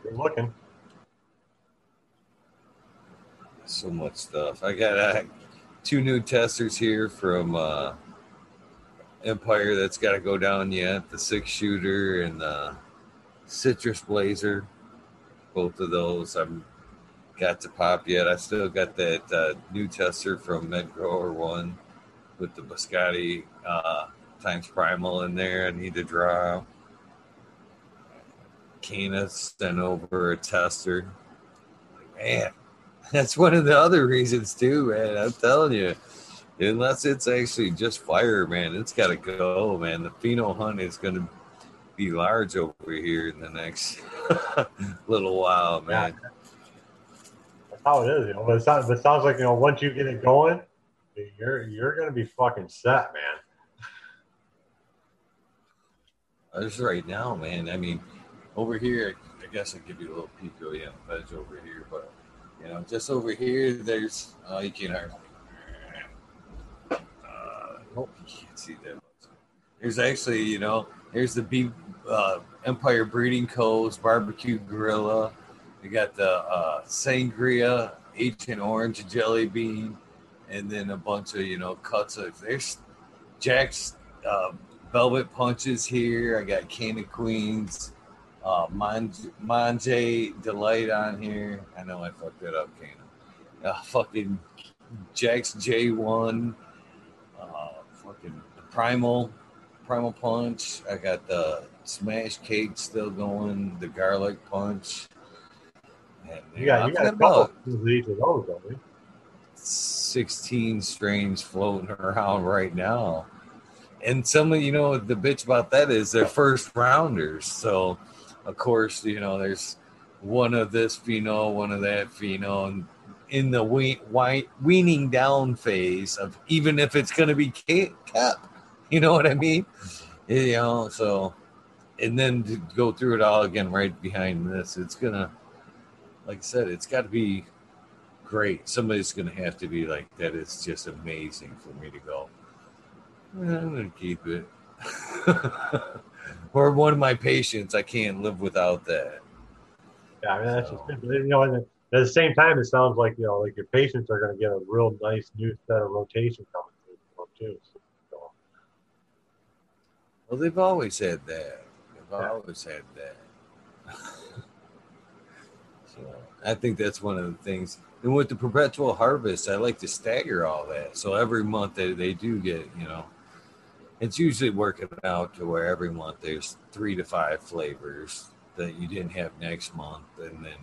you're looking. So much stuff. I got uh, two new testers here from uh, Empire that's got to go down yet. The six shooter and the citrus blazer. Both of those I'm got to pop yet. I still got that uh, new tester from Medgrower one with the Biscotti uh, times primal in there. I need to draw. Kana sent over a tester. Man, that's one of the other reasons too, man. I'm telling you, unless it's actually just fire, man, it's got to go, man. The pheno hunt is going to be large over here in the next little while, man. Yeah. That's how it is, you know. But it sounds, but it sounds like you know once you get it going, you're you're going to be fucking set, man. Just right now, man. I mean, over here, I guess I'll give you a little peek of yeah, edge over here, but you know, just over here, there's uh, you can't hardly. Uh, hope you can't see that. There's actually, you know, there's the B uh, Empire Breeding Co's barbecue gorilla. You got the uh, sangria, Agent Orange jelly bean, and then a bunch of you know cuts of there's Jack's uh, Velvet Punches here. I got King of Queens, uh, Manje Delight on here. I know I fucked that up, Kana. Uh, fucking Jack's J1, uh, fucking Primal, Primal Punch. I got the Smash Cake still going, the Garlic Punch. And, you got, you got a couple of those, don't we? 16 strains floating around right now and some of you know the bitch about that is they're first rounders. So of course, you know, there's one of this pheno, one of that pheno, and in the we- weaning down phase of even if it's going to be kept, you know what I mean? You know, so and then to go through it all again right behind this, it's gonna, like I said, it's got to be great. Somebody's gonna have to be like that. Is just amazing for me to go. I'm gonna keep it. or one of my patients, I can't live without that. Yeah, I mean that's so. just you know. at the same time, it sounds like you know, like your patients are going to get a real nice new set of rotation coming through too. So. Well, they've always had that. They've yeah. always had that. so I think that's one of the things. And with the perpetual harvest, I like to stagger all that. So every month they, they do get, you know, it's usually working out to where every month there's three to five flavors that you didn't have next month, and then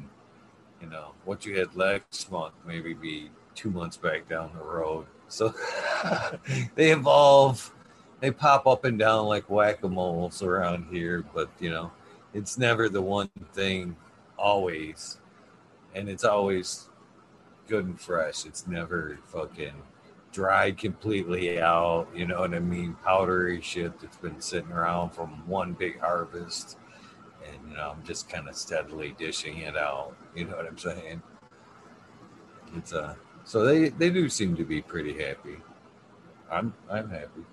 you know what you had last month maybe be two months back down the road. So they evolve, they pop up and down like whack a moles around here, but you know it's never the one thing always, and it's always good and fresh. It's never fucking dried completely out. You know what I mean? Powdery shit that's been sitting around from one big harvest, and you know I'm just kind of steadily dishing it out. You know what I'm saying? It's uh so they they do seem to be pretty happy. I'm I'm happy.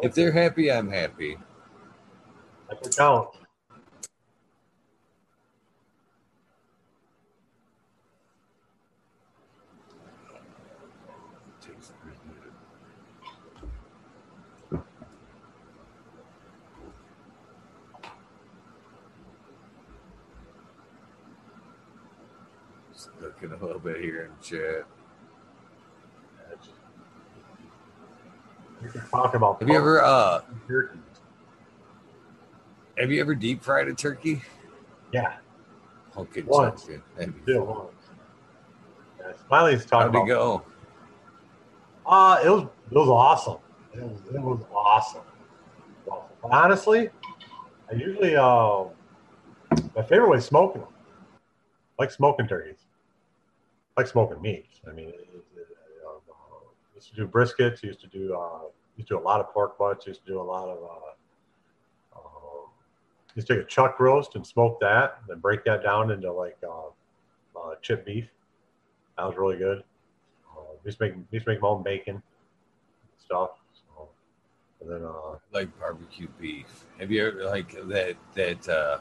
If they're happy, I'm happy. That's what counts. Just looking a little bit here in chat. Can talk about Have you ever uh turkey. have you ever deep fried a turkey? Yeah, Okay, Once. still once. Yeah, Smiley's talking How'd it about. go? Uh, it was it was awesome. It was, it was awesome. Awesome. But honestly, I usually uh, my favorite way is smoking them. I like smoking turkeys. Like smoking meats. I mean, it, it, uh, used to do briskets. Used to do uh, used to do a lot of pork butts. Used to do a lot of. Uh, uh, used to take a chuck roast and smoke that, then break that down into like uh, uh, chip beef. That was really good. Uh, used to make used to make my own bacon stuff. So, and then uh, Like barbecue beef. Have you ever like that that uh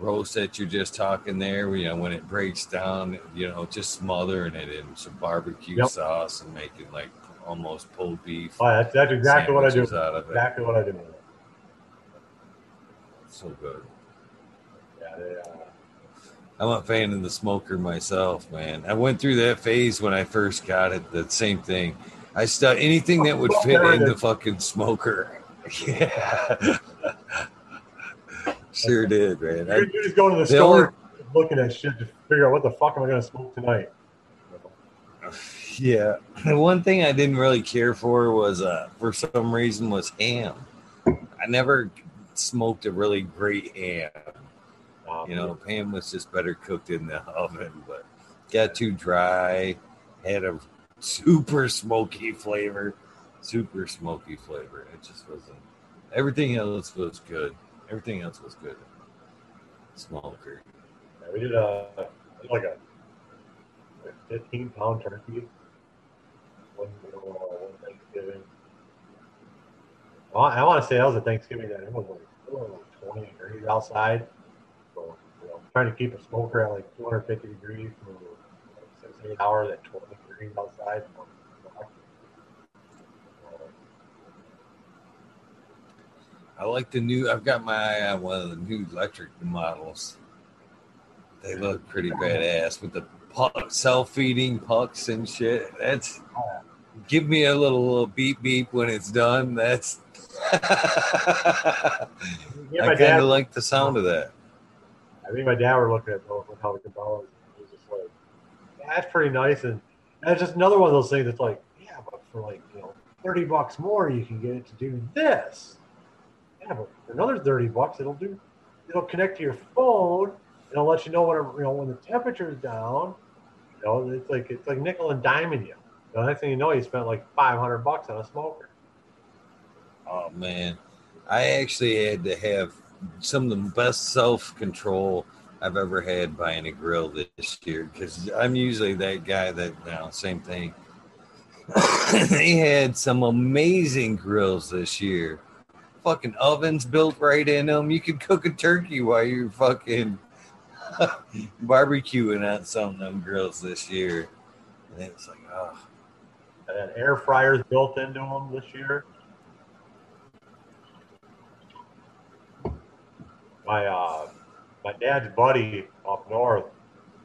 roast that you're just talking there, you know, when it breaks down, you know, just smothering it in some barbecue Yep. sauce and making like almost pulled beef. oh, that's, that's exactly what I do. Out of it. Exactly what I do. So good. Yeah, they, uh, I'm a fan of the smoker myself, man. I went through that phase when I first got it. The same thing. I stuck anything that would fit in the fucking smoker. Yeah. Sure did, man. I, you, you just go to the, the store looking at shit to figure out what the fuck am I going to smoke tonight. yeah. The one thing I didn't really care for was, uh, for some reason, was ham. I never smoked a really great ham. Um, You know, ham was just better cooked in the oven, but got too dry. Had a super smoky flavor, super smoky flavor. It just wasn't. Everything else was good. Everything else was good. Smoker. Yeah, we did a like a 15 pound turkey one, uh, Thanksgiving. I want to say that was a Thanksgiving that it was like, it was like 20 degrees outside. So, you know, trying to keep a smoker at like 250 degrees for like six, eight hours at 20 degrees outside. I like the new. I've got my eye on one of the new electric models. They look pretty badass with the puck, self-feeding pucks and shit. That's give me a little, little beep beep when it's done. That's Yeah, I kind of like the sound of that. I think my dad were looking at with how the Cabela's. He was just like, that's pretty nice. And that's just another one of those things that's like, yeah, but for like, you know, 30 bucks more, you can get it to do this. Yeah, but another 30 bucks, it'll do, it'll connect to your phone. It'll let you know when, you know, when the temperature's down. You know, it's like, it's like nickel and diming you. The next thing you know, you spent like 500 bucks on a smoker. Oh man, I actually had to have some of the best self control I've ever had buying a grill this year because I'm usually that guy that you know, same thing. they had some amazing grills this year. Fucking ovens built right in them. You could cook a turkey while you're fucking barbecuing on some of them grills this year. And it's like, oh, And air fryers built into them this year. My uh, my dad's buddy up north,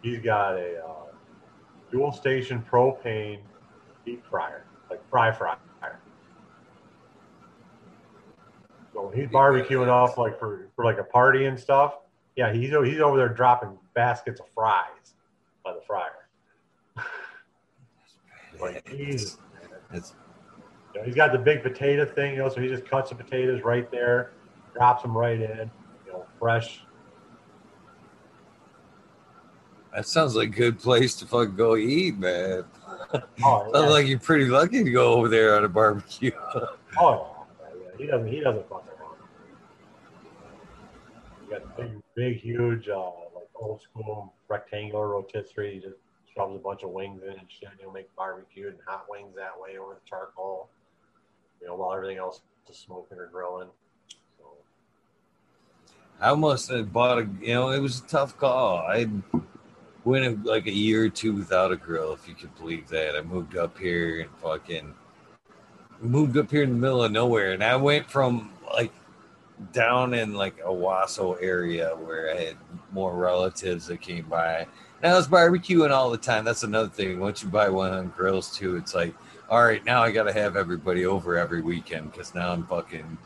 he's got a uh, dual station propane deep fryer, like fry fryer. When he's barbecuing off like for, for like a party and stuff, yeah, he's he's over there dropping baskets of fries by the fryer. like Jesus, it's You know, he's got the big potato thing, you know, so he just cuts the potatoes right there, drops them right in, you know, fresh. That sounds like a good place to fucking go eat, man. Oh, yeah. Sounds like you're pretty lucky to go over there on a barbecue. oh yeah, yeah, he doesn't he doesn't fuck around. He got big, huge, uh, like old school rectangular rotisserie. He just shoves a bunch of wings in and shit. He'll make barbecue and hot wings that way over the charcoal. You know, while everything else is smoking or grilling. So I almost bought a, you know, it was a tough call. I went like a year or two without a grill, if you could believe that. I moved up here and fucking moved up here in the middle of nowhere, and I went from like down in like Owosso area where I had more relatives that came by. Now I was barbecuing all the time. That's another thing. Once you buy one on grills too, it's like, all right, now I got to have everybody over every weekend because now I'm fucking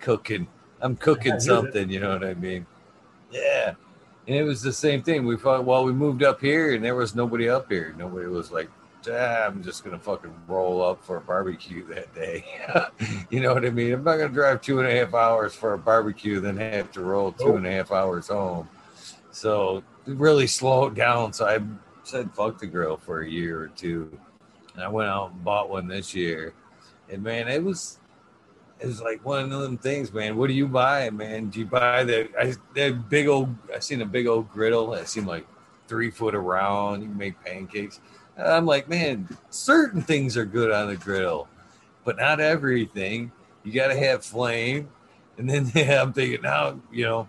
cooking. I'm cooking something. You know what I mean? Yeah. And it was the same thing. We thought, well, we moved up here and there was nobody up here. Nobody was like, ah, I'm just gonna fucking roll up for a barbecue that day. you know what I mean? I'm not gonna drive two and a half hours for a barbecue, then have to roll two and a half hours home. So really slow it down. So I said fuck the grill for a year or two. And I went out and bought one this year. And man, it was it was like one of them things, man. What do you buy, man? Do you buy the I that big old I seen a big old griddle that seemed like three foot around. You can make pancakes. And I'm like, man, certain things are good on the grill, but not everything. You got to have flame. And then yeah, I'm thinking now, you know,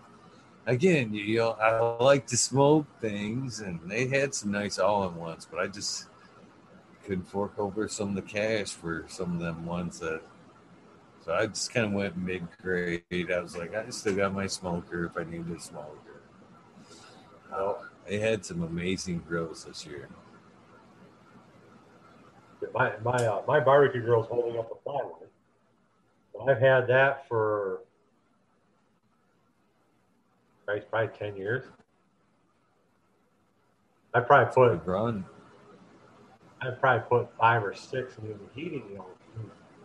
again, you, know, I like to smoke things, and they had some nice all-in-ones, but I just couldn't fork over some of the cash for some of them ones that. So I just kind of went mid grade. I was like, I still got my smoker if I need a smoker. Oh, they had some amazing grills this year. My my uh, my barbecue grill's holding up the plywood. I've had that for Christ, probably ten years. I probably put run. I probably put five or six new heating you know,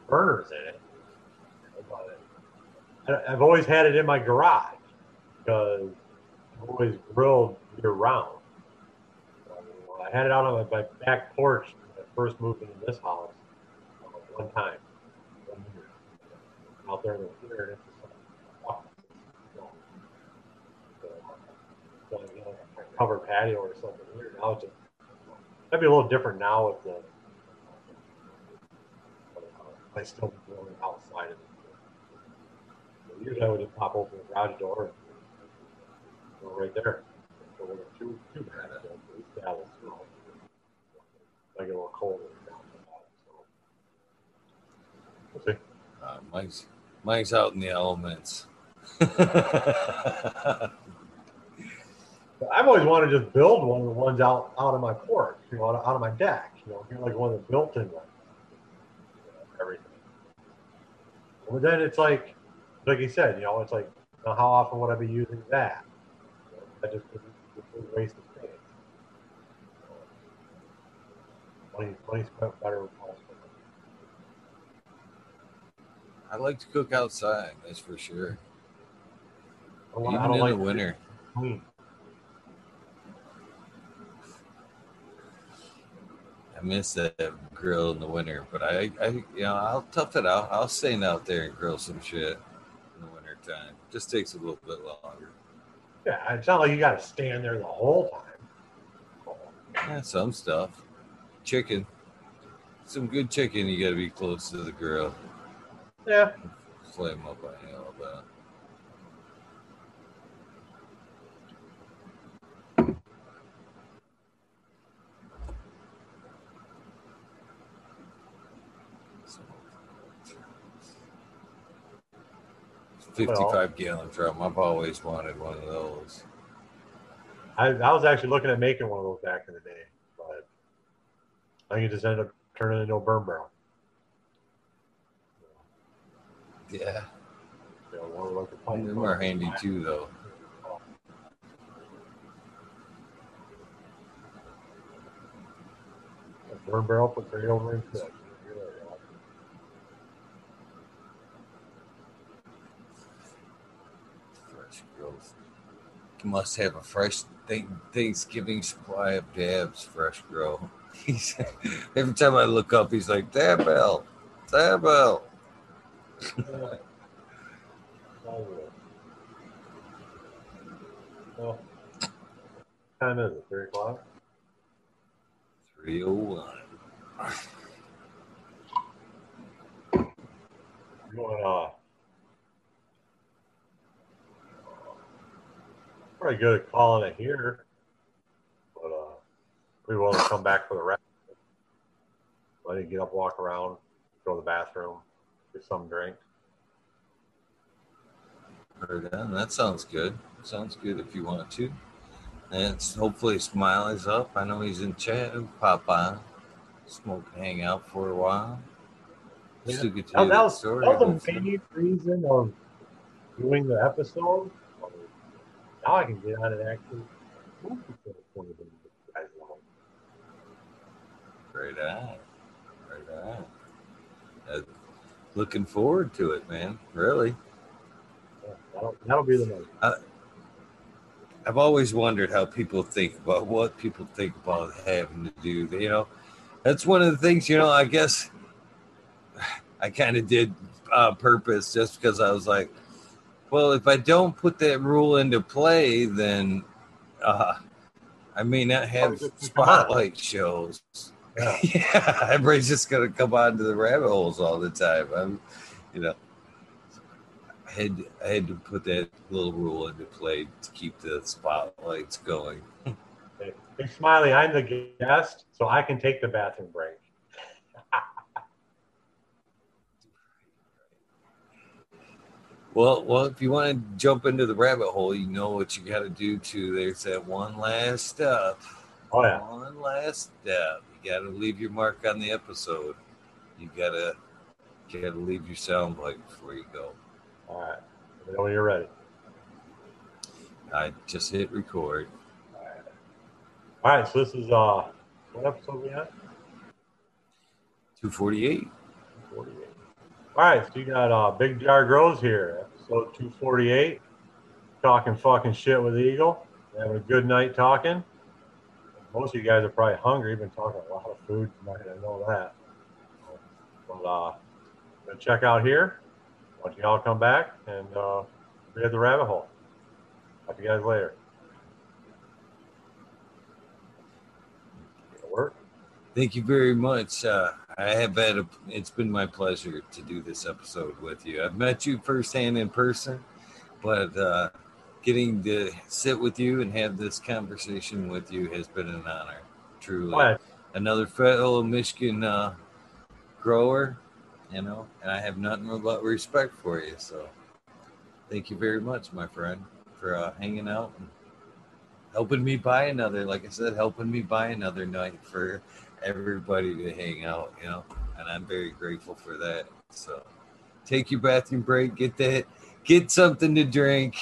burners in it. I've always had it in my garage because I've always grilled year round. I had it out on my back porch first moved into this house uh, one time. One year. Out there in the theater, and it's just you know, a covered patio or something here. Now it's just that'd be a little different now with the. I still be grilling outside of it. Usually I would just pop open the garage door and go right there. So we're two two bad. At least that was small. I get a little cold. We'll. Uh, Mike's Mike's out in the elements. I've always wanted to just build one of the ones out out of my porch, you know, out, out of my deck, you know, like one of the built-in ones, everything. But then it's like, like you said, you know, it's like, you know, how often would I be using that? I just it's a waste of space. Money, money spent better. I like to cook outside, that's for sure. I don't, Even in like the winter. Clean. I miss that grill in the winter, but I, I, you know, I'll tough it out. I'll stand out there and grill some shit in the winter time. Just takes a little bit longer. Yeah, it's not like you got to stand there the whole time. Yeah, some stuff. Chicken. Some good chicken, you got to be close to the grill. Yeah, Flame up on you all that. Fifty-five gallon drum. I've always wanted one of those. I, I was actually looking at making one of those back in the day, but I think it just ended up turning into a burn barrel. Yeah, You know, one of like them are handy too, though. A burn barrel puts right over into it. Fresh growth. Must have a fresh Thanksgiving supply of dabs, fresh grow. He's, every time I look up, he's like, Dab bell, Dab bell. Well, time is it? Three o'clock. 301. Going, uh, pretty good at calling it here, we will come back for the rest. Let him get up, walk around, go to the bathroom, get some drink. Right on. That sounds good. Sounds good if you want to. And it's hopefully Smiley's up. I know he's in chat. He'll Pop on, smoke, hang out for a while. Yeah. Still get to That, that that was, story. that was the main reason of doing the episode. Now I can get on and actually move to the point of it, you guys know. Right on. Right on. Uh, looking forward to it, man. Really. Yeah, that'll, that'll be the night. I've always wondered how people think about what people think about having to do. You know, that's one of the things. You know, I guess I kind of did uh, purpose just because I was like, well, if I don't put that rule into play, then uh, I may not have spotlight shows. Yeah. yeah, everybody's just gonna come onto the rabbit holes all the time. I'm, you know, I had I had to put that little rule into play to keep the spotlights going. Hey, hey, Smiley, I'm the guest, so I can take the bathroom break. Well, well, if you want to jump into the rabbit hole, you know what you got to do too. There's that one last step. Oh, yeah. One last step. You got to leave your mark on the episode. You gotta, you gotta leave your soundbite before you go. All right. Let me know when you're ready. I just hit record. All right. All right. So this is uh, what episode we at? 248. 48. All right. So you got uh, Big Jar Grows here, episode 248. Talking fucking shit with Eagle. Having a good night talking. Most of you guys are probably hungry. Been talking a lot of food tonight. I know that. But uh, gonna check out here. Why don't you all come back and uh, have the rabbit hole. Talk to you guys later. Work. Thank you very much. Uh, I have had a, it's been my pleasure to do this episode with you. I've met you firsthand in person, but uh, getting to sit with you and have this conversation with you has been an honor. Truly, What? another fellow Michigan uh, grower, you know, and I have nothing but respect for you. So, thank you very much, my friend, for uh, hanging out and helping me buy another. Like I said, helping me buy another night for everybody to hang out, you know, and I'm very grateful for that. So take your bathroom break, get that, get something to drink,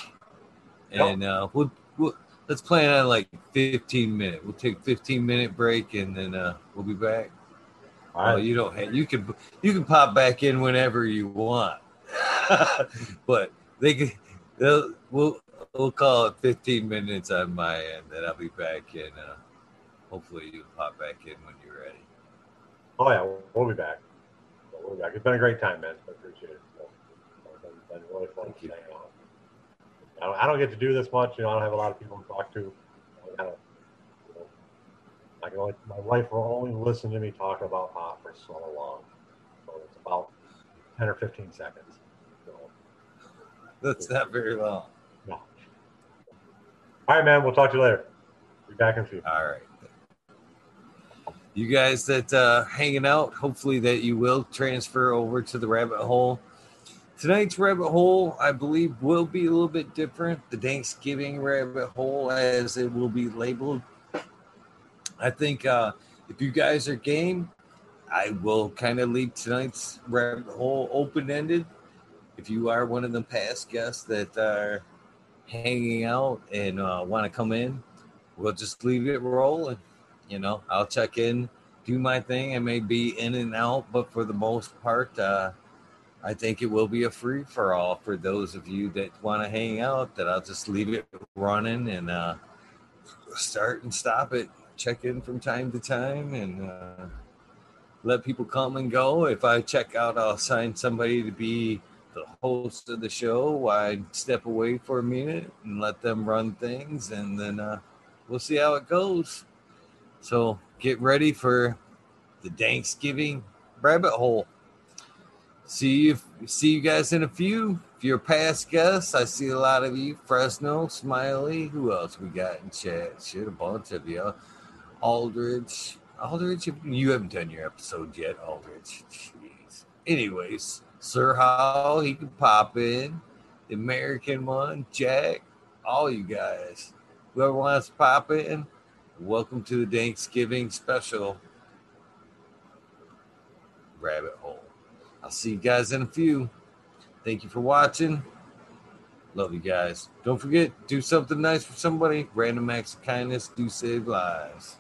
and uh, we'll, we'll let's plan on like 15 minute. We'll take 15 minute break and then uh, we'll be back. All Well, you don't have, you can you can pop back in whenever you want, but they can they'll, we'll we'll call it 15 minutes on my end, and I'll be back in. Uh, hopefully, you'll pop back in when you're ready. Oh yeah, we'll- we'll be back. We'll be back. It's been a great time, man. I appreciate it. So, it's been, been really fun Thank you. I don't, I don't get to do this much. You know, I don't have a lot of people to talk to. I you know, I can only, my wife will only listen to me talk about pot for so long. So it's about ten or fifteen seconds. So, That's not very long. no. All right, man. We'll talk to you later. Be back in a few. All right. You guys that uh, hanging out, hopefully that you will transfer over to the rabbit hole. Tonight's rabbit hole, I believe, will be a little bit different. The Thanksgiving rabbit hole, as it will be labeled. I think uh, if you guys are game, I will kind of leave tonight's rabbit hole open ended. If you are one of the past guests that are hanging out and uh, want to come in, we'll just leave it rolling. You know, I'll check in, do my thing. I may be in and out, but for the most part, uh, I think it will be a free for all for those of you that want to hang out. That I'll just leave it running and uh, start and stop it. Check in from time to time and uh, let people come and go. If I check out, I'll assign somebody to be the host of the show. I'd step away for a minute and let them run things, and then uh, we'll see how it goes. So get ready for the Thanksgiving rabbit hole. See you see you guys in a few. If you're past guests, I see a lot of you. Fresno, Smiley, who else we got in chat? Shit, a bunch of you. Aldridge. Aldridge, you haven't done your episode yet, Aldridge. Jeez. Anyways, Sir Hall, he can pop in. The American one, Jack, all you guys. Whoever wants to pop in, welcome to the Thanksgiving special rabbit hole. I'll see you guys in a few. Thank you for watching. Love you guys. Don't forget, do something nice for somebody. Random acts of kindness do save lives.